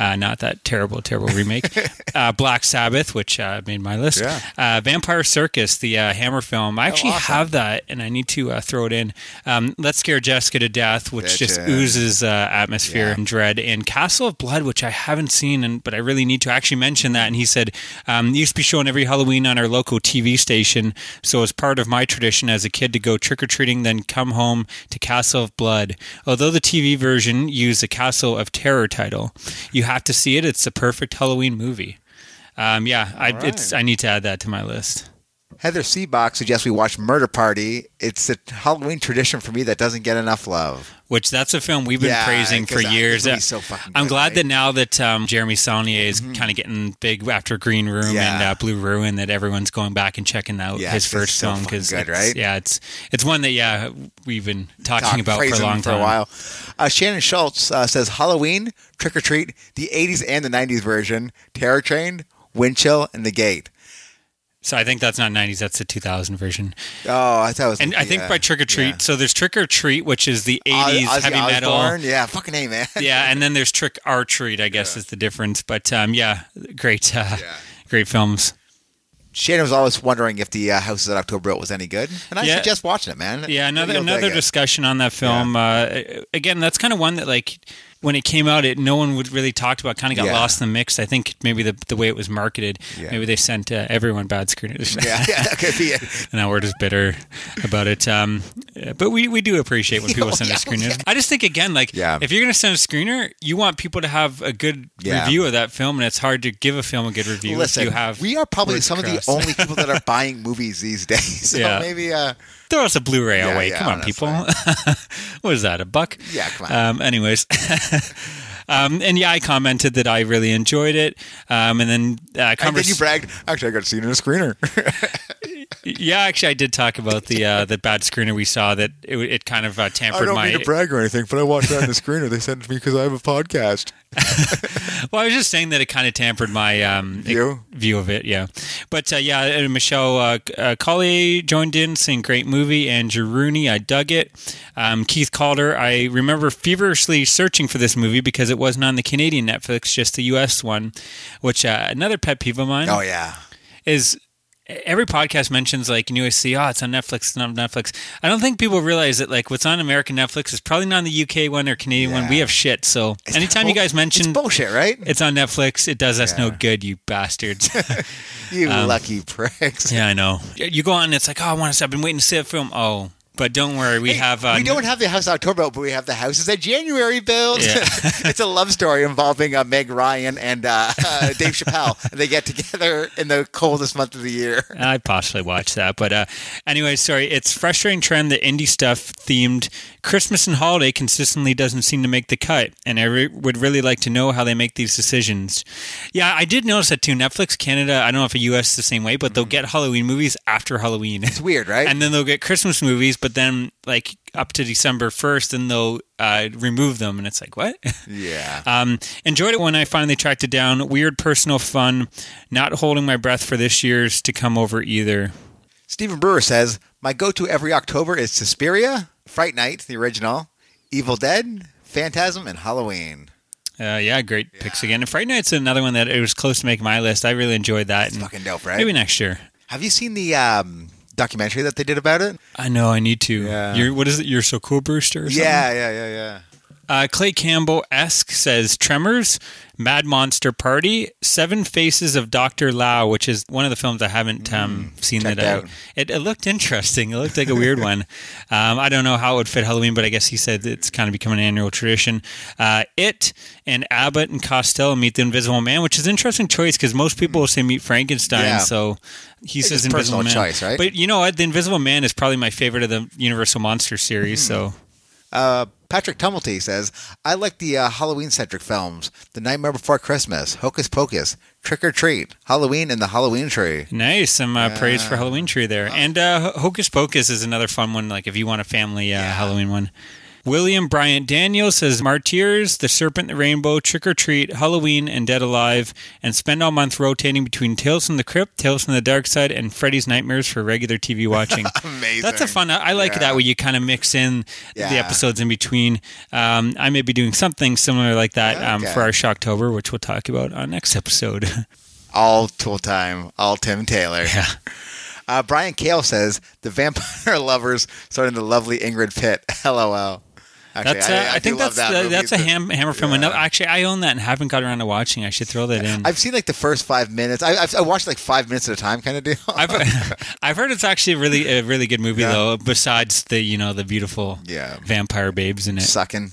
Uh, not that terrible, terrible remake. uh, Black Sabbath, which uh, made my list.
Yeah.
Uh, Vampire Circus, the uh, Hammer film. I actually
awesome.
have that, and I need to uh, throw it in. Um, Let's Scare Jessica to Death, which just oozes uh, atmosphere
Yeah.
and dread. And Castle of Blood, which I haven't seen, and but I really need to actually mention that. And he said um, it used to be shown every Halloween on our local TV station. So as part of my tradition as a kid to go trick or treating, then come home to Castle of Blood. Although the TV version used the Castle of Terror title, you have to see it. It's the perfect Halloween movie. Um, yeah, I,
All
it's. I need to add that to my list.
Heather Seabox suggests we watch Murder Party. It's a Halloween tradition for me that doesn't get enough love.
Which that's a film we've been
Yeah,
praising for
that-
years.
so fucking
I'm
good,
glad
right?
that now that um, Jeremy Saulnier is kind of getting big after Green Room
Yeah.
and uh, Blue Ruin, that everyone's going back and checking out
Yeah,
his first
so
film because
right?
yeah, it's it's one that yeah we've been talking
Talk-
about for a long
for
time.
a while. Uh, Shannon Schultz uh, says Halloween, Trick or Treat, the 80s and the 90s version, Terror Train, Wind Chill, and The Gate.
So I think that's not 90s, that's the 2000 version.
Oh, I thought it was.
And I think
yeah,
by Trick or Treat,
yeah.
so there's Trick or Treat, which is the 80s
Ozzy
heavy metal.
Yeah, fucking A, man.
yeah, and then there's Trick or Treat, I guess is the difference. But um, yeah, great, uh, great films.
Shannon was always wondering if the uh, Houses at October built was any good, and I
Yeah.
suggest watching it, man.
Yeah, another another discussion on that film. Uh, again, that's kind of one that like when it came out, it no one would really talked about. Kind of got
Yeah.
lost in the mix. I think maybe the the way it was marketed,
Yeah.
maybe they sent uh, everyone bad screeners.
Yeah, yeah, that could be it.
and now we're just bitter about it. Um, but we, we do appreciate when people
Oh,
send
yeah,
us screeners. I just think again, like
Yeah.
if you're going to send a screener, you want people to have a good review of that film, and it's hard to give a film a good review
Listen,
if you have.
we are probably some of the only people that are buying movies these days. So
Yeah.
maybe, uh,
Throw us a Blu-ray
Yeah,
away.
yeah,
come on, people. what is that? A buck?
Yeah, come on.
Um, anyways. Um, and yeah, I commented that I really enjoyed it. Um, and then uh,
and then you bragged. Actually, I got to see it in a screener.
yeah, actually, I did talk about the uh, the bad screener we saw that it, it kind of uh,
I
tampered
don't
my.
mean to brag or anything, but I watched that in the screener. They sent it to me because I have a podcast.
Well, I was just saying that it kind of tampered my um,
View?
view of it. Yeah, but uh, yeah, Michelle uh, uh, Colley joined in, saying great movie, and Rooney, I dug it. Um, Keith Calder, I remember feverishly searching for this movie because it wasn't on the Canadian Netflix, just the U.S. one. Which uh, another pet peeve of mine
Oh yeah,
is every podcast mentions like you see oh it's on netflix it's on netflix. I don't think people realize that like what's on american netflix is probably not on the uk one or canadian one. We have shit so
It's
anytime you guys mention
it's bullshit, right?
it's on netflix it does us no good you bastards.
You
um,
lucky pricks.
yeah i know. You go on and it's like oh i want to i've been waiting to see that film. Oh but don't worry we
Hey,
have uh,
we don't have the house October, but we have the houses at January build.
Yeah.
it's a love story involving uh, Meg Ryan and uh, uh, Dave Chappelle. And they get together in the coldest month of the year.
I'd possibly watch that. But uh, anyway, sorry. It's frustrating trend that indie stuff themed Christmas and holiday consistently doesn't seem to make the cut. And I re- would really like to know how they make these decisions. Yeah, I did notice that too. Netflix Canada, I don't know if the US is the same way, but they'll get Halloween movies after Halloween.
It's weird, right?
And then they'll get Christmas movies, but then like up to December 1st, and they'll uh, remove them. And it's like, what?
yeah.
Um, enjoyed it when I finally tracked it down. Weird personal fun. Not holding my breath for this year's to come over either.
Stephen Brewer says, My go to every October is Suspiria, Fright Night, the original, Evil Dead, Phantasm, and Halloween.
Uh, yeah, great picks again. And Fright Night's another one that it was close to making my list. I really enjoyed that.
Fucking dope, right?
Maybe next year.
Have you seen the um, documentary that they did about it?
I know I need to.
Yeah.
You're, what is it? You're so cool, Brewster. Or?
Yeah, yeah, yeah, yeah.
Uh, Clay Campbell esque says Tremors, Mad Monster Party, Seven Faces of Doctor Lao, which is one of the films I haven't um, seen
Mm, checked
that
out.
it, it looked interesting. It looked like a weird one. Um, I don't know how it would fit Halloween, but I guess he said it's kind of become an annual tradition. Uh, it and Abbott and Costello meet the Invisible Man, which is an interesting choice because most people will say meet Frankenstein.
Yeah.
So he says Invisible Man.
choice, right?
But you know what? The Invisible Man is probably my favorite of the Universal Monster series. So.
Uh, Patrick Tumulty says, I like the uh, Halloween centric films The Nightmare Before Christmas, Hocus Pocus, Trick or Treat, Halloween and the Halloween Tree.
Nice, some uh, praise for Halloween tree there, and uh, Hocus Pocus is another fun one. Like if you want a family uh, Halloween one. William Bryant Daniel says Martyrs, The Serpent, the Rainbow, Trick or Treat, Halloween, and Dead Alive, and spend all month rotating between Tales from the Crypt, Tales from the Dark Side, and Freddy's Nightmares for regular TV watching.
Amazing.
That's a fun. I like
Yeah.
that where you kind of mix in the episodes in between. Um, I may be doing something similar like that um, for our Shocktober, which we'll talk about on next episode.
All Tool Time, all Tim Taylor.
yeah.
Uh, Brian Kale says, The Vampire Lovers starring the lovely Ingrid Pitt. LOL. Actually,
That's, uh, I, think that's
that movie.
that's a ham, hammer film.
Yeah.
No, actually, I own that and haven't got around to watching. I should throw that in.
I've seen like the first five minutes. I, I've, I watched like five minutes at a time kind of deal.
I've I've heard it's actually really a really good movie
Yeah.
though. Besides the you know the beautiful
Yeah.
vampire babes in it.
sucking.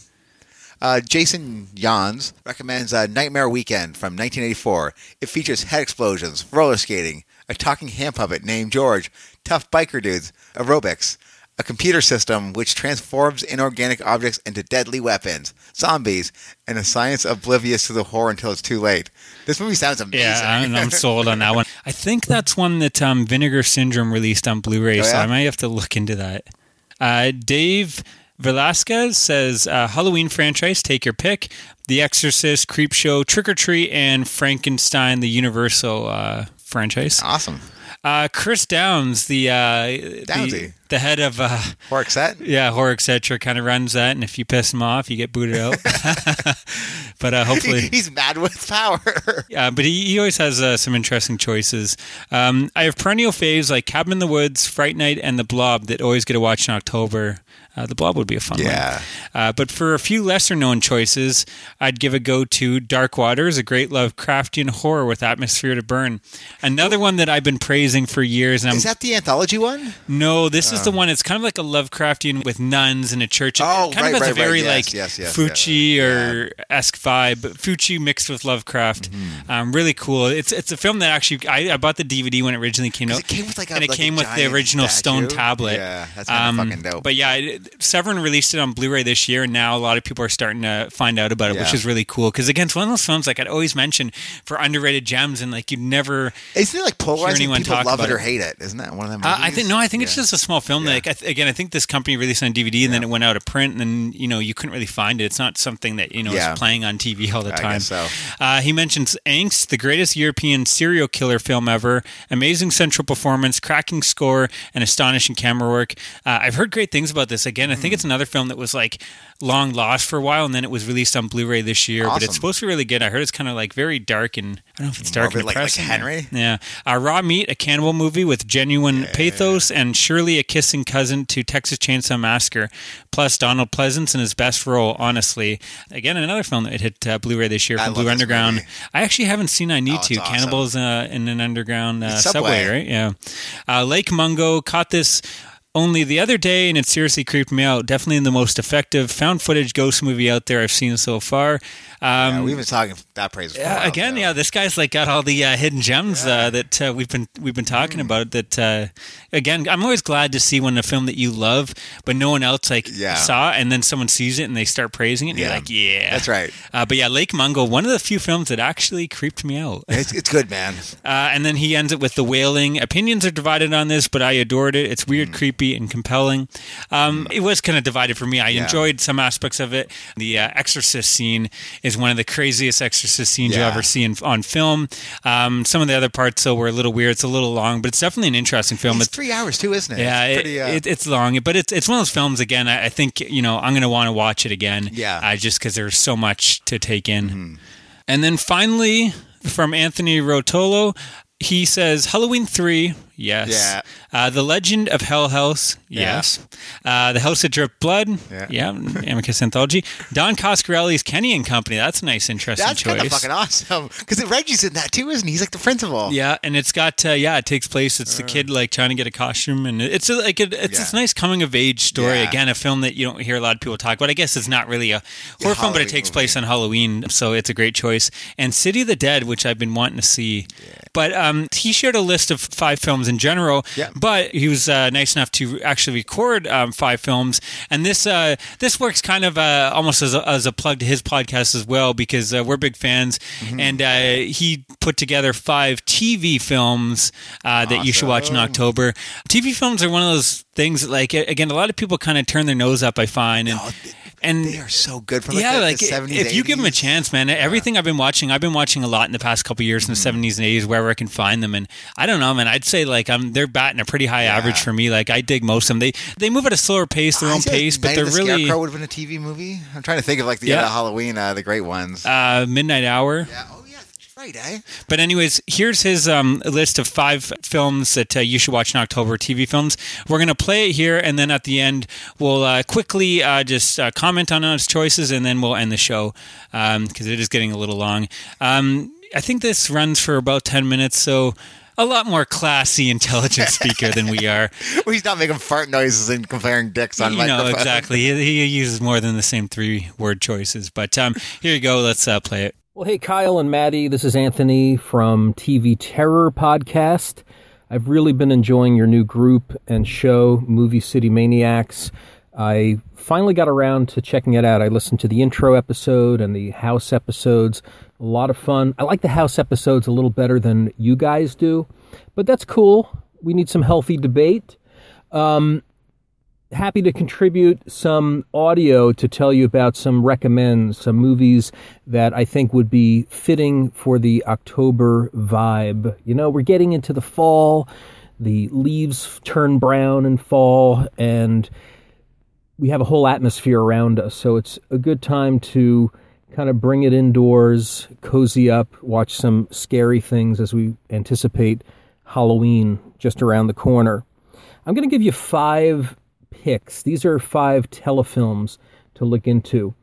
Uh, Jason Jans recommends uh, Nightmare Weekend from 1984. It features head explosions, roller skating, a talking hand puppet named George, tough biker dudes, aerobics, a computer system which transforms inorganic objects into deadly weapons, zombies, and a science oblivious to the horror until it's too late. This movie sounds amazing.
Yeah, I'm, I'm sold on that one. I think that's one that um, Vinegar Syndrome released on Blu-ray,
Oh,
so? I might have to look into that. Uh, Dave Velasquez says uh, Halloween franchise, take your pick: The Exorcist, Creepshow, Trick or Treat, and Frankenstein, the Universal uh, franchise.
awesome.
Uh, Chris Downs, the, uh, the the head of uh,
Horror set.
yeah horror etc. kind of runs that, and if you piss him off, you get booted out. but uh, hopefully,
He's mad with power.
yeah, but he, he always has uh, some interesting choices. Um, I have perennial faves like Cabin in the Woods, Fright Night, and The Blob that always get a watch in October. Uh, the Blob would be a fun
Yeah.
one. Uh, but for a few lesser known choices, I'd give a go to Dark Waters, a great Lovecraftian horror with atmosphere to burn. Another one that I've been praising for years, and I'm
Is that the anthology one?
no, this is the one. It's kind of like a Lovecraftian with nuns in a church.
Oh,
kind
right,
of has
right,
a very
right.
Like
yes, yes,
Fulci
yeah.
or esque vibe, but Fulci mixed with Lovecraft.
Mm-hmm.
Um, really cool. It's it's a film that actually I, I bought the DVD when it originally came out.
It came with like a,
and it
like
came with the original stone tablet.
Yeah, that's kind of
Um,
fucking dope.
But yeah, it, Severin released it on Blu-ray this year, and now a lot of people are starting to find out about it, which is really cool. Because again, it's one of those films like I'd always mention for underrated gems, and like you'd never.
Isn't it like polarizing?
anyone
People
talk
love
about
it or hate it. Isn't that one of them?
Uh, I think no, I think it's just a small film that, like, I th- again, I think this company released on DVD and then it went out of print, and then you know you couldn't really find it. It's not something that you know
Yeah.
is playing on TV all the
I
time.
so.
Uh, he mentions Angst, the greatest European serial killer film ever, amazing central performance, cracking score, and astonishing camera work. Uh, I've heard great things about this. Again, I think it's another film that was like long lost for a while, and then it was released on Blu-ray this year. But it's supposed to be really good. I heard it's kind of like very dark and I don't know if it's dark
Morbid,
and
like- like. Henry?
Yeah. Uh, Raw Meat, a cannibal movie with genuine pathos and surely a kissing cousin to Texas Chainsaw Massacre, plus Donald Pleasence in his best role, honestly. Again, another film that hit uh, Blu ray this year
I
from Blue Underground. I actually haven't seen I Need
Oh,
to.
awesome.
Cannibals uh, in an underground uh, subway.
Subway.
right? Yeah. Uh, Lake Mungo caught this. Only the other day, and it seriously creeped me out. Definitely the most effective found footage ghost movie out there I've seen so far. Um,
Yeah, we've been talking that praise. For
yeah, again,
so.
yeah, this guy's like got all the uh, hidden gems uh, that uh, we've been we've been talking
Mm.
about. That uh, again, I'm always glad to see when a film that you love, but no one else like
Yeah.
saw, and then someone sees it and they start praising it, and you're
Yeah.
like, yeah,
That's right.
Uh, but yeah, Lake Mungo, one of the few films that actually creeped me out.
It's, it's good, man.
Uh, and then he ends it with the wailing. Opinions are divided on this, but I adored it. It's
Mm.
weird, creepy, and compelling. Um, It was kind of divided for me. I
Yeah.
enjoyed some aspects of it. The uh, Exorcist scene is one of the craziest Exorcist scenes you'll ever see in, on film. Um, some of the other parts, though, were a little weird. It's a little long, but it's definitely an interesting film.
It's
It's
three hours too, isn't it?
yeah,
it's pretty, uh,
it, it's long, but it's it's one of those films. Again, I, I think you know I'm going to want to watch it again.
Yeah.
uh, just because there's so much to take in.
Mm-hmm.
And then finally, from Anthony Rotolo, he says Halloween three, yes.
Yeah.
Uh, the Legend of Hell House,
Yeah.
yes. Uh, the House of Drip Blood,
Yeah.
yeah. Amicus Anthology. Don Coscarelli's Kenny and Company. That's a nice, interesting
that's
choice.
of fucking awesome. Because Reggie's in that too, isn't he? He's like the principal.
Yeah, and it's got uh, yeah, it takes place. It's the kid like trying to get a costume, and it's a, like a, it's
Uh. Yeah.
this nice coming of age story.
Yeah.
Again, a film that you don't hear a lot of people talk about. I guess it's not really a horror film, but it takes
movie.
place on Halloween, so it's a great choice. And City of the Dead, which I've been wanting to see, but um, he shared a list of five films in general.
Yeah.
But he was uh, nice enough to actually record um, five films, and this uh, this works kind of uh, almost as a, as a plug to his podcast as well because uh, we're big fans,
Mm-hmm.
and uh, he put together five TV films uh, that you should watch in October. TV films are one of those things that, like again, a lot of people kind of turn their nose up. I find and. And
They are so good from like
yeah,
the,
like
the 70s,
if you give them a chance, man, everything I've been watching, I've been watching a lot in the past couple years in the
Mm-hmm.
seventies and eighties, wherever I can find them. And I don't know, man. I'd say like I'm they're batting a pretty high average for me. Like I dig most of them. They they move at a slower pace, their
I
own pace, but
Night
they're
the
really
Scarecrow would have been a TV movie. I'm trying to think of like the
Yeah.
Halloween, uh, the great ones.
uh, midnight hour.
yeah. Oh yeah, right, eh?
But anyways, here's his um, list of five films that uh, you should watch in October, TV films. We're gonna play it here, and then at the end we'll uh, quickly uh, just uh, comment on his choices, and then we'll end the show because it is getting a little long. Um, I think this runs for about ten minutes, so a lot more classy, intelligent speaker than we are.
Well, he's not making fart noises and comparing dicks on
you know
microphone.
exactly. He, he uses more than the same three word choices. But um, here you go. Let's uh, play it.
Well, hey, Kyle and Maddie, this is Anthony from TV Terror Podcast. I've really been enjoying your new group and show, Movie City Maniacs. I finally got around to checking it out. I listened to the intro episode and the house episodes. A lot of fun. I like the house episodes a little better than you guys do, but that's cool. We need some healthy debate um, happy to contribute some audio to tell you about some recommends, some movies that I think would be fitting for the October vibe. You know, we're getting into the fall, the leaves turn brown in fall, and we have a whole atmosphere around us. So it's a good time to kind of bring it indoors, cozy up, watch some scary things as we anticipate Halloween just around the corner. I'm going to give you five picks. These are five telefilms to look into.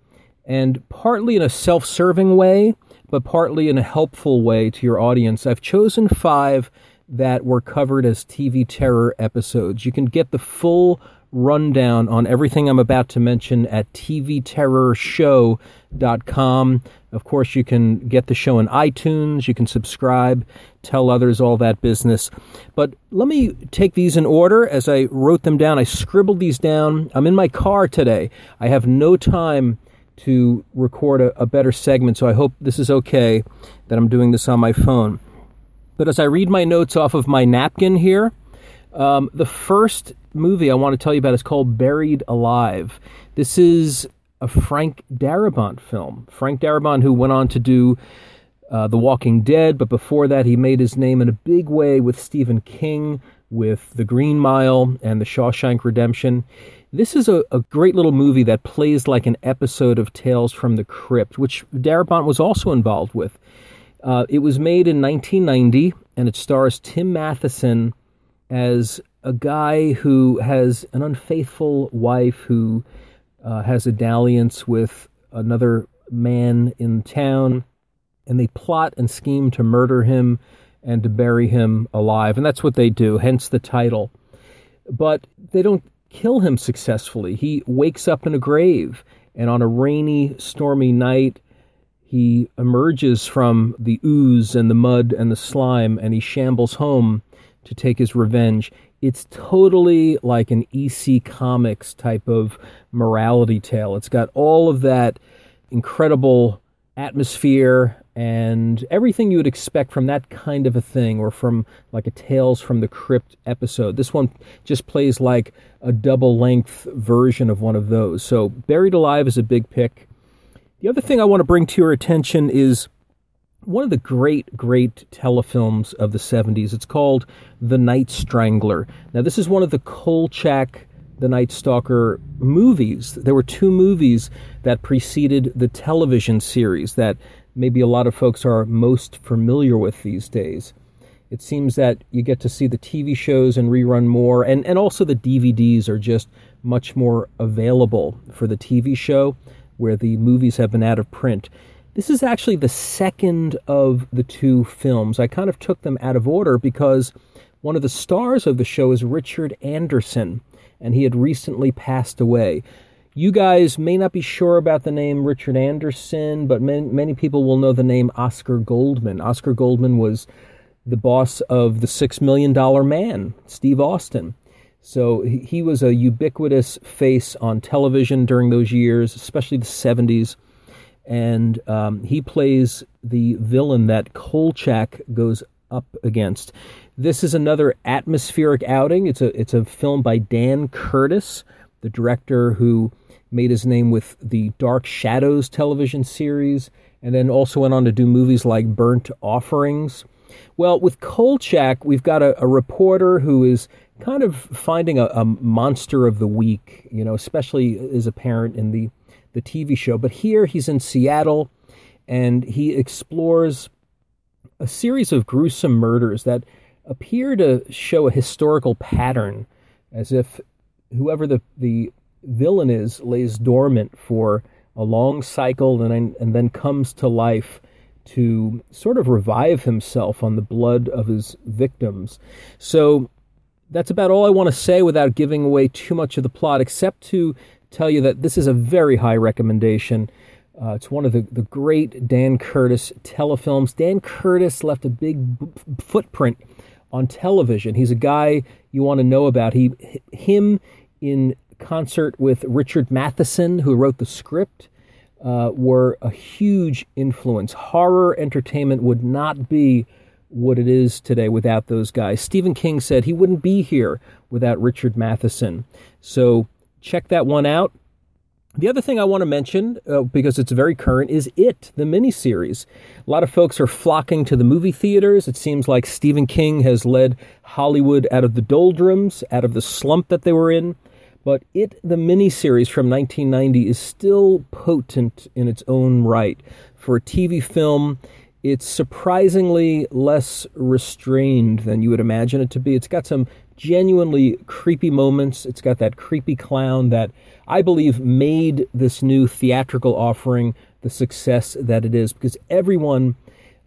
And partly in a self serving way, but partly in a helpful way to your audience, I've chosen five that were covered as TV terror episodes. You can get the full rundown on everything I'm about to mention at tvterrorshow.com. Of course, you can get the show in iTunes, you can subscribe, tell others all that business. But let me take these in order as I wrote them down. I scribbled these down. I'm in my car today. I have no time to record a, a better segment, so I hope this is okay that I'm doing this on my phone. But as I read my notes off of my napkin here, Um, the first movie I want to tell you about is called Buried Alive. This is a Frank Darabont film. Frank Darabont, who went on to do uh, The Walking Dead, but before that, he made his name in a big way with Stephen King, with The Green Mile, and The Shawshank Redemption. This is a, a great little movie that plays like an episode of Tales from the Crypt, which Darabont was also involved with. Uh, it was made in 1990, and it stars Tim Matheson as a guy who has an unfaithful wife who uh, has a dalliance with another man in town, and they plot and scheme to murder him and to bury him alive. And that's what they do, hence the title. But they don't kill him successfully. He wakes up in a grave, and on a rainy, stormy night, he emerges from the ooze and the mud and the slime, and he shambles home to take his revenge. It's totally like an EC Comics type of morality tale. It's got all of that incredible atmosphere and everything you would expect from that kind of a thing or from like a Tales from the Crypt episode. This one just plays like a double length version of one of those. So, Buried Alive is a big pick. The other thing I want to bring to your attention is one of the great, great telefilms of the 70s. It's called The Night Strangler. Now, this is one of the Kolchak The Night Stalker movies. There were two movies that preceded the television series that maybe a lot of folks are most familiar with these days. It seems that you get to see the TV shows and rerun more, and, and also the DVDs are just much more available for the TV show, where the movies have been out of print. This is actually the second of the two films. I kind of took them out of order because one of the stars of the show is Richard Anderson, and he had recently passed away. You guys may not be sure about the name Richard Anderson, but many, many people will know the name Oscar Goldman. Oscar Goldman was the boss of the Six Million Dollar Man, Steve Austin. So he was a ubiquitous face on television during those years, especially the 70s. And um, he plays the villain that Kolchak goes up against. This is another atmospheric outing. It's a it's a film by Dan Curtis, the director who made his name with the Dark Shadows television series, and then also went on to do movies like Burnt Offerings. Well, with Kolchak, we've got a, a reporter who is kind of finding a, a, monster of the week, you know, especially is apparent in the, the TV show. But here he's in Seattle and he explores a series of gruesome murders that appear to show a historical pattern, as if whoever the, the villain is lays dormant for a long cycle and and then comes to life to sort of revive himself on the blood of his victims. So that's about all I want to say without giving away too much of the plot, except to tell you that this is a very high recommendation. Uh, it's one of the, the great Dan Curtis telefilms. Dan Curtis left a big b- footprint on television. He's a guy you want to know about. He, him in concert with Richard Matheson, who wrote the script, uh, were a huge influence. Horror entertainment would not be what it is today without those guys. Stephen King said he wouldn't be here without Richard Matheson. So check that one out. The other thing I want to mention, uh, because it's very current, is It, the miniseries. A lot of folks are flocking to the movie theaters. It seems like Stephen King has led Hollywood out of the doldrums, out of the slump that they were in. But it, the miniseries from 1990, is still potent in its own right. For a TV film, it's surprisingly less restrained than you would imagine it to be. It's got some genuinely creepy moments. It's got that creepy clown that I believe made this new theatrical offering the success that it is because everyone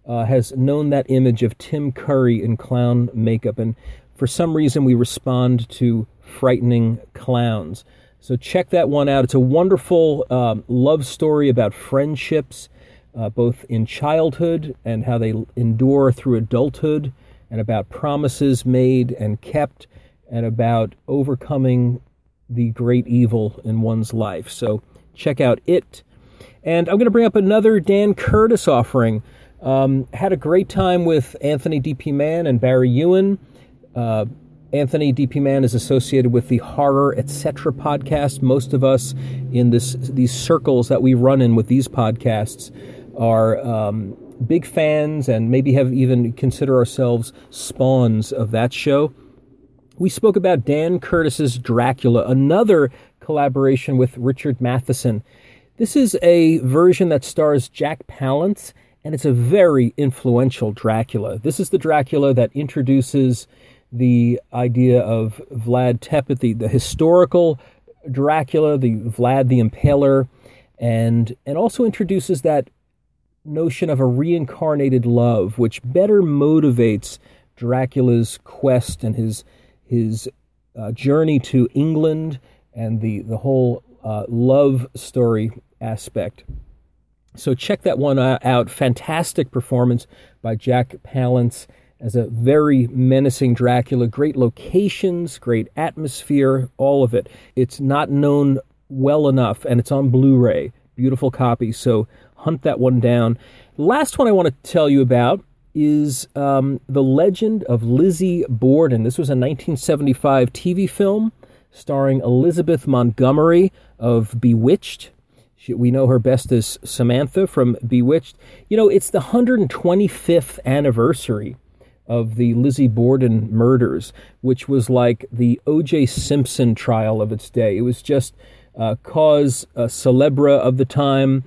uh, has known that image of Tim Curry in clown makeup. And for some reason, we respond to frightening clowns. So check that one out. It's a wonderful um, love story about friendships, uh, both in childhood and how they endure through adulthood, and about promises made and kept, and about overcoming the great evil in one's life. So check out it. And I'm going to bring up another Dan Curtis offering. Um, had a great time with Anthony D.P. Mann and Barry Ewan. Uh, Anthony DP Mann is associated with the Horror Etc. podcast. Most of us in this these circles that we run in with these podcasts are um, big fans and maybe have even consider ourselves spawns of that show. We spoke about Dan Curtis's Dracula, another collaboration with Richard Matheson. This is a version that stars Jack Palance, and it's a very influential Dracula. This is the Dracula that introduces the idea of Vlad Tepes, the, the historical Dracula, the Vlad the Impaler, and and also introduces that notion of a reincarnated love, which better motivates Dracula's quest and his his uh, journey to England and the the whole uh, love story aspect. So check that one uh, out. Fantastic performance by Jack Palance as a very menacing Dracula. Great locations, great atmosphere, all of it. It's not known well enough, and it's on Blu-ray. Beautiful copy. So hunt that one down. Last one I want to tell you about is um, The Legend of Lizzie Borden. This was a 1975 TV film starring Elizabeth Montgomery of Bewitched. She, we know her best as Samantha from Bewitched. You know, it's the 125th anniversary of the Lizzie Borden murders, which was like the O.J. Simpson trial of its day. It was just cause uh, celebra of the time.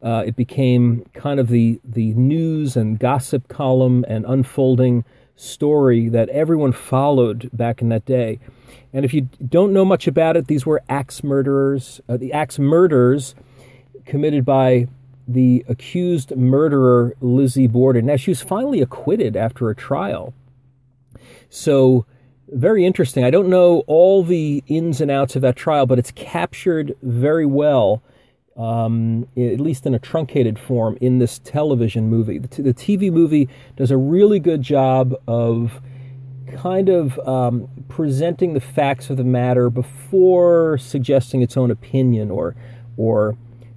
Uh, it became kind of the the news and gossip column and unfolding story that everyone followed back in that day. And if you don't know much about it, these were axe murderers. Uh, the axe murders committed by the accused murderer Lizzie Borden. Now she was finally acquitted after a trial. So very interesting. I don't know all the ins and outs of that trial, but it's captured very well um, at least in a truncated form, in this television movie. The, TV movie does a really good job of kind of um, presenting the facts of the matter before suggesting its own opinion or or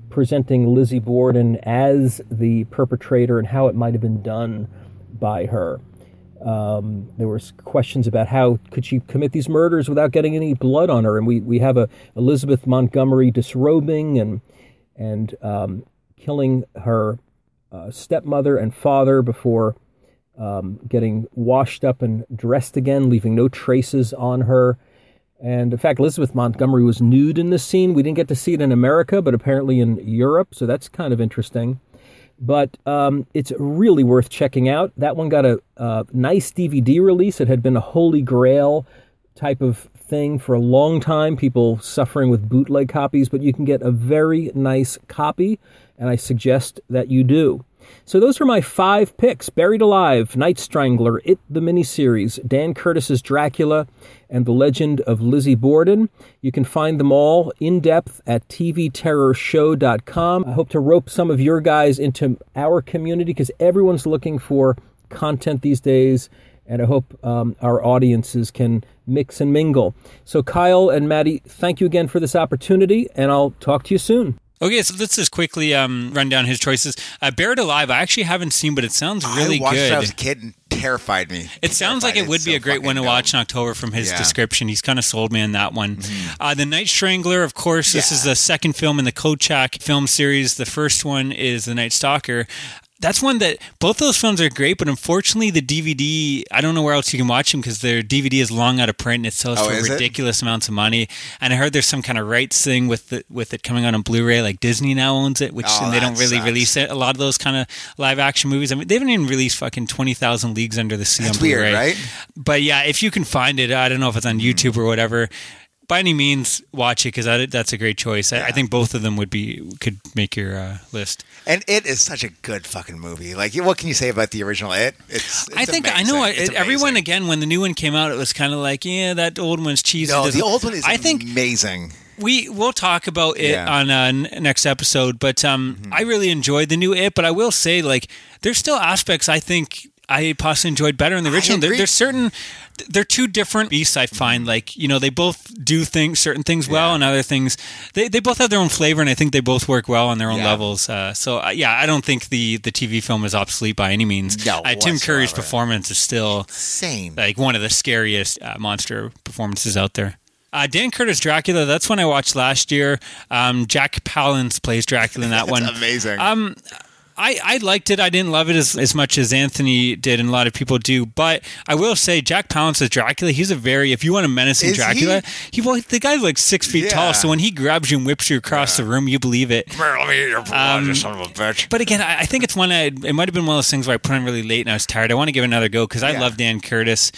presenting Lizzie Borden as the perpetrator and how it might have been done by her. Um, there were questions about how could she commit these murders without getting any blood on her, and we we have a Elizabeth Montgomery disrobing and and um, killing her uh, stepmother and father before um, getting washed up and dressed again, leaving no traces on her. And in fact, Elizabeth Montgomery was nude in this scene. We didn't get to see it in America, but apparently in Europe, so that's kind of interesting. But um, it's really worth checking out. That one got a, a nice DVD release. It had been a holy grail type of thing for a long time, people suffering with bootleg copies, but you can get a very nice copy, and I suggest that you do. So those are my five picks Buried Alive, Night Strangler, It the miniseries, Dan Curtis's Dracula, and The Legend of Lizzie Borden. You can find them all in depth at tvterrorshow.com. I hope to rope some of your guys into our community because everyone's looking for content these days and I hope um, our audiences can mix and mingle. So, Kyle and Maddie, thank you again for this opportunity, and I'll talk to you soon.
Okay, so let's just quickly um, run down his choices. Uh, Buried Alive, I actually haven't seen, but it sounds really
I watched
good.
it when I was a kid and terrified me.
It sounds like it would
It's
be
so
a great one to watch in. October from his
Yeah.
description. He's kind of sold me on that one. Uh, the Night Strangler, of course, this
Yeah.
is the second film in the Kolchak film series. The first one is The Night Stalker. That's one that both those films are great, but unfortunately, the DVD, I don't know where else you can watch them because their DVD is long out of print and it sells
Oh,
for
is it?
ridiculous amounts of money. And I heard there's some kind of rights thing with the, with it coming out on Blu-ray, like Disney now owns it, which
Oh,
and they don't really
sucks.
release it. A lot of those kind of live action movies. I mean, they haven't even released fucking twenty thousand leagues under the sea
That's
on Blu-ray
weird, right?
but yeah, if you can find it, I don't know if it's on
Hmm.
YouTube or whatever. By any means, watch it because that, that's a great choice. I, I think both of them would be could make your uh, list.
And it is such a good fucking movie. Like, what can you say about the original It? It's, it's
I think I know it, everyone again when the new one came out, it was kind of like, yeah, that old one's cheesy.
No, the old one is
I think
amazing.
we we'll talk about it
Yeah. Mm-hmm.
on uh, n- next episode. But um, I really enjoyed the new it. But I will say, like, there's still aspects I think I possibly enjoyed better in the original. There, there's certain, they're two different beasts. I find like you know they both do things, certain things well,
Yeah.
and other things they, they both have their own flavor, and I think they both work well on their own
Yeah.
levels. Uh, so uh, yeah, I don't think the the TV film is obsolete by any means.
No,
uh, Tim Curry's performance is still
Same.
like one of the scariest uh, monster performances out there. Uh, Dan Curtis Dracula. That's one I watched last year. Um, Jack Palance plays Dracula in that one.
amazing.
Um, I, I liked it. I didn't love it as, as much as Anthony did, and a lot of people do. But I will say, Jack Palance as Dracula, he's a very, if you want a menacing
Is
Dracula, he? well, the guy's like six feet
Yeah.
tall. So when he grabs you and whips you across the room, you believe it.
Let me eat your blood,
Um,
you son of a bitch.
But again, I, I think it's one. I, it might have been one of those things where I put on really late and I was tired. I want to give it another go because I
Yeah.
love Dan Curtis.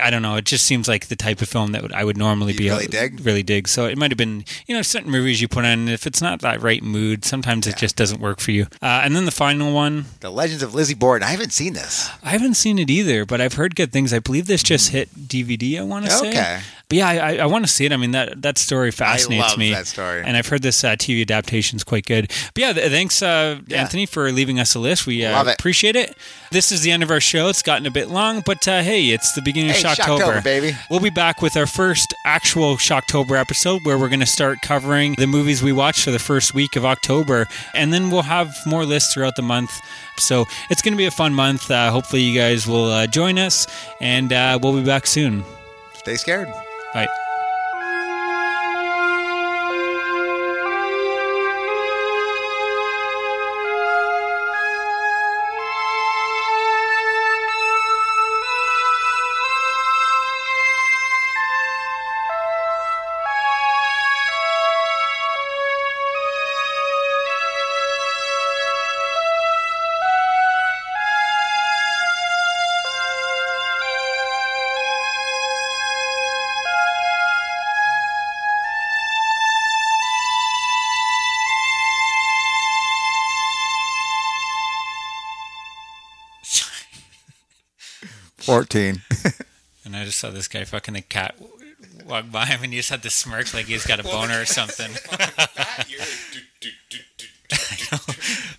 I don't know. It just seems like the type of film that would, I would normally be
really dig?
Really dig. So it might have been you know certain movies you put on. If it's not that right mood, sometimes it just doesn't work for you. Uh, and then the final one,
The Legends of Lizzie Borden. I haven't seen this.
I haven't seen it either, but I've heard good things. I believe this just hit DVD. I want to say.
Okay.
But yeah, I, I, want to see it. I mean that that story fascinates
love
me.
that story.
and I've heard this uh, TV adaptation is quite good. But yeah, th- thanks uh,
Yeah.
Anthony for leaving us a list. We uh,
it.
appreciate it. This is the end of our show. It's gotten a bit long, but uh, hey, it's the beginning
Hey,
of Shocktober.
Shocktober, baby.
We'll be back with our first actual Shocktober episode where we're going to start covering the movies we watched for the first week of October. And then we'll have more lists throughout the month. So it's going to be a fun month. Uh, hopefully, you guys will uh, join us, and uh, we'll be back soon.
Stay scared.
は
い。14.
and I just saw this guy fucking the cat walk by him and he just had to smirk like he's got a boner or something.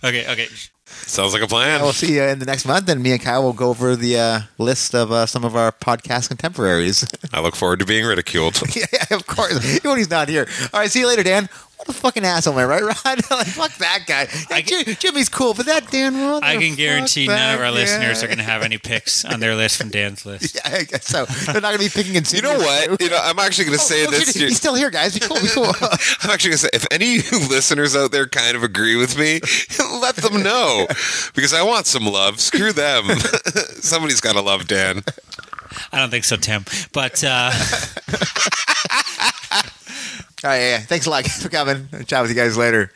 okay, okay.
Sounds like a plan.
we'll see you in the next month, and me and Kyle will go over the uh, list of uh, some of our podcast contemporaries.
I look forward to being ridiculed.
yeah, of course. Even when he's not here. All right, see you later, Dan. What a fucking asshole, man, right, Rod? like, fuck that guy. Yeah,
I
Jimmy's cool, but that Dan Rod.
I can guarantee none of our
back,
listeners are going to have any picks on their list from Dan's list.
Yeah, I guess so. They're not going to be picking and
You know what? You know, I'm actually going to say
oh,
this.
shit, he's still here, guys. Be cool, be cool.
I'm actually going to say, if any of you listeners out there kind of agree with me, let them know because I want some love. Screw them. Somebody's got to love Dan.
I don't think so, Tim. But uh,
All right, yeah, yeah. Thanks a lot for coming. I'll chat with you guys later.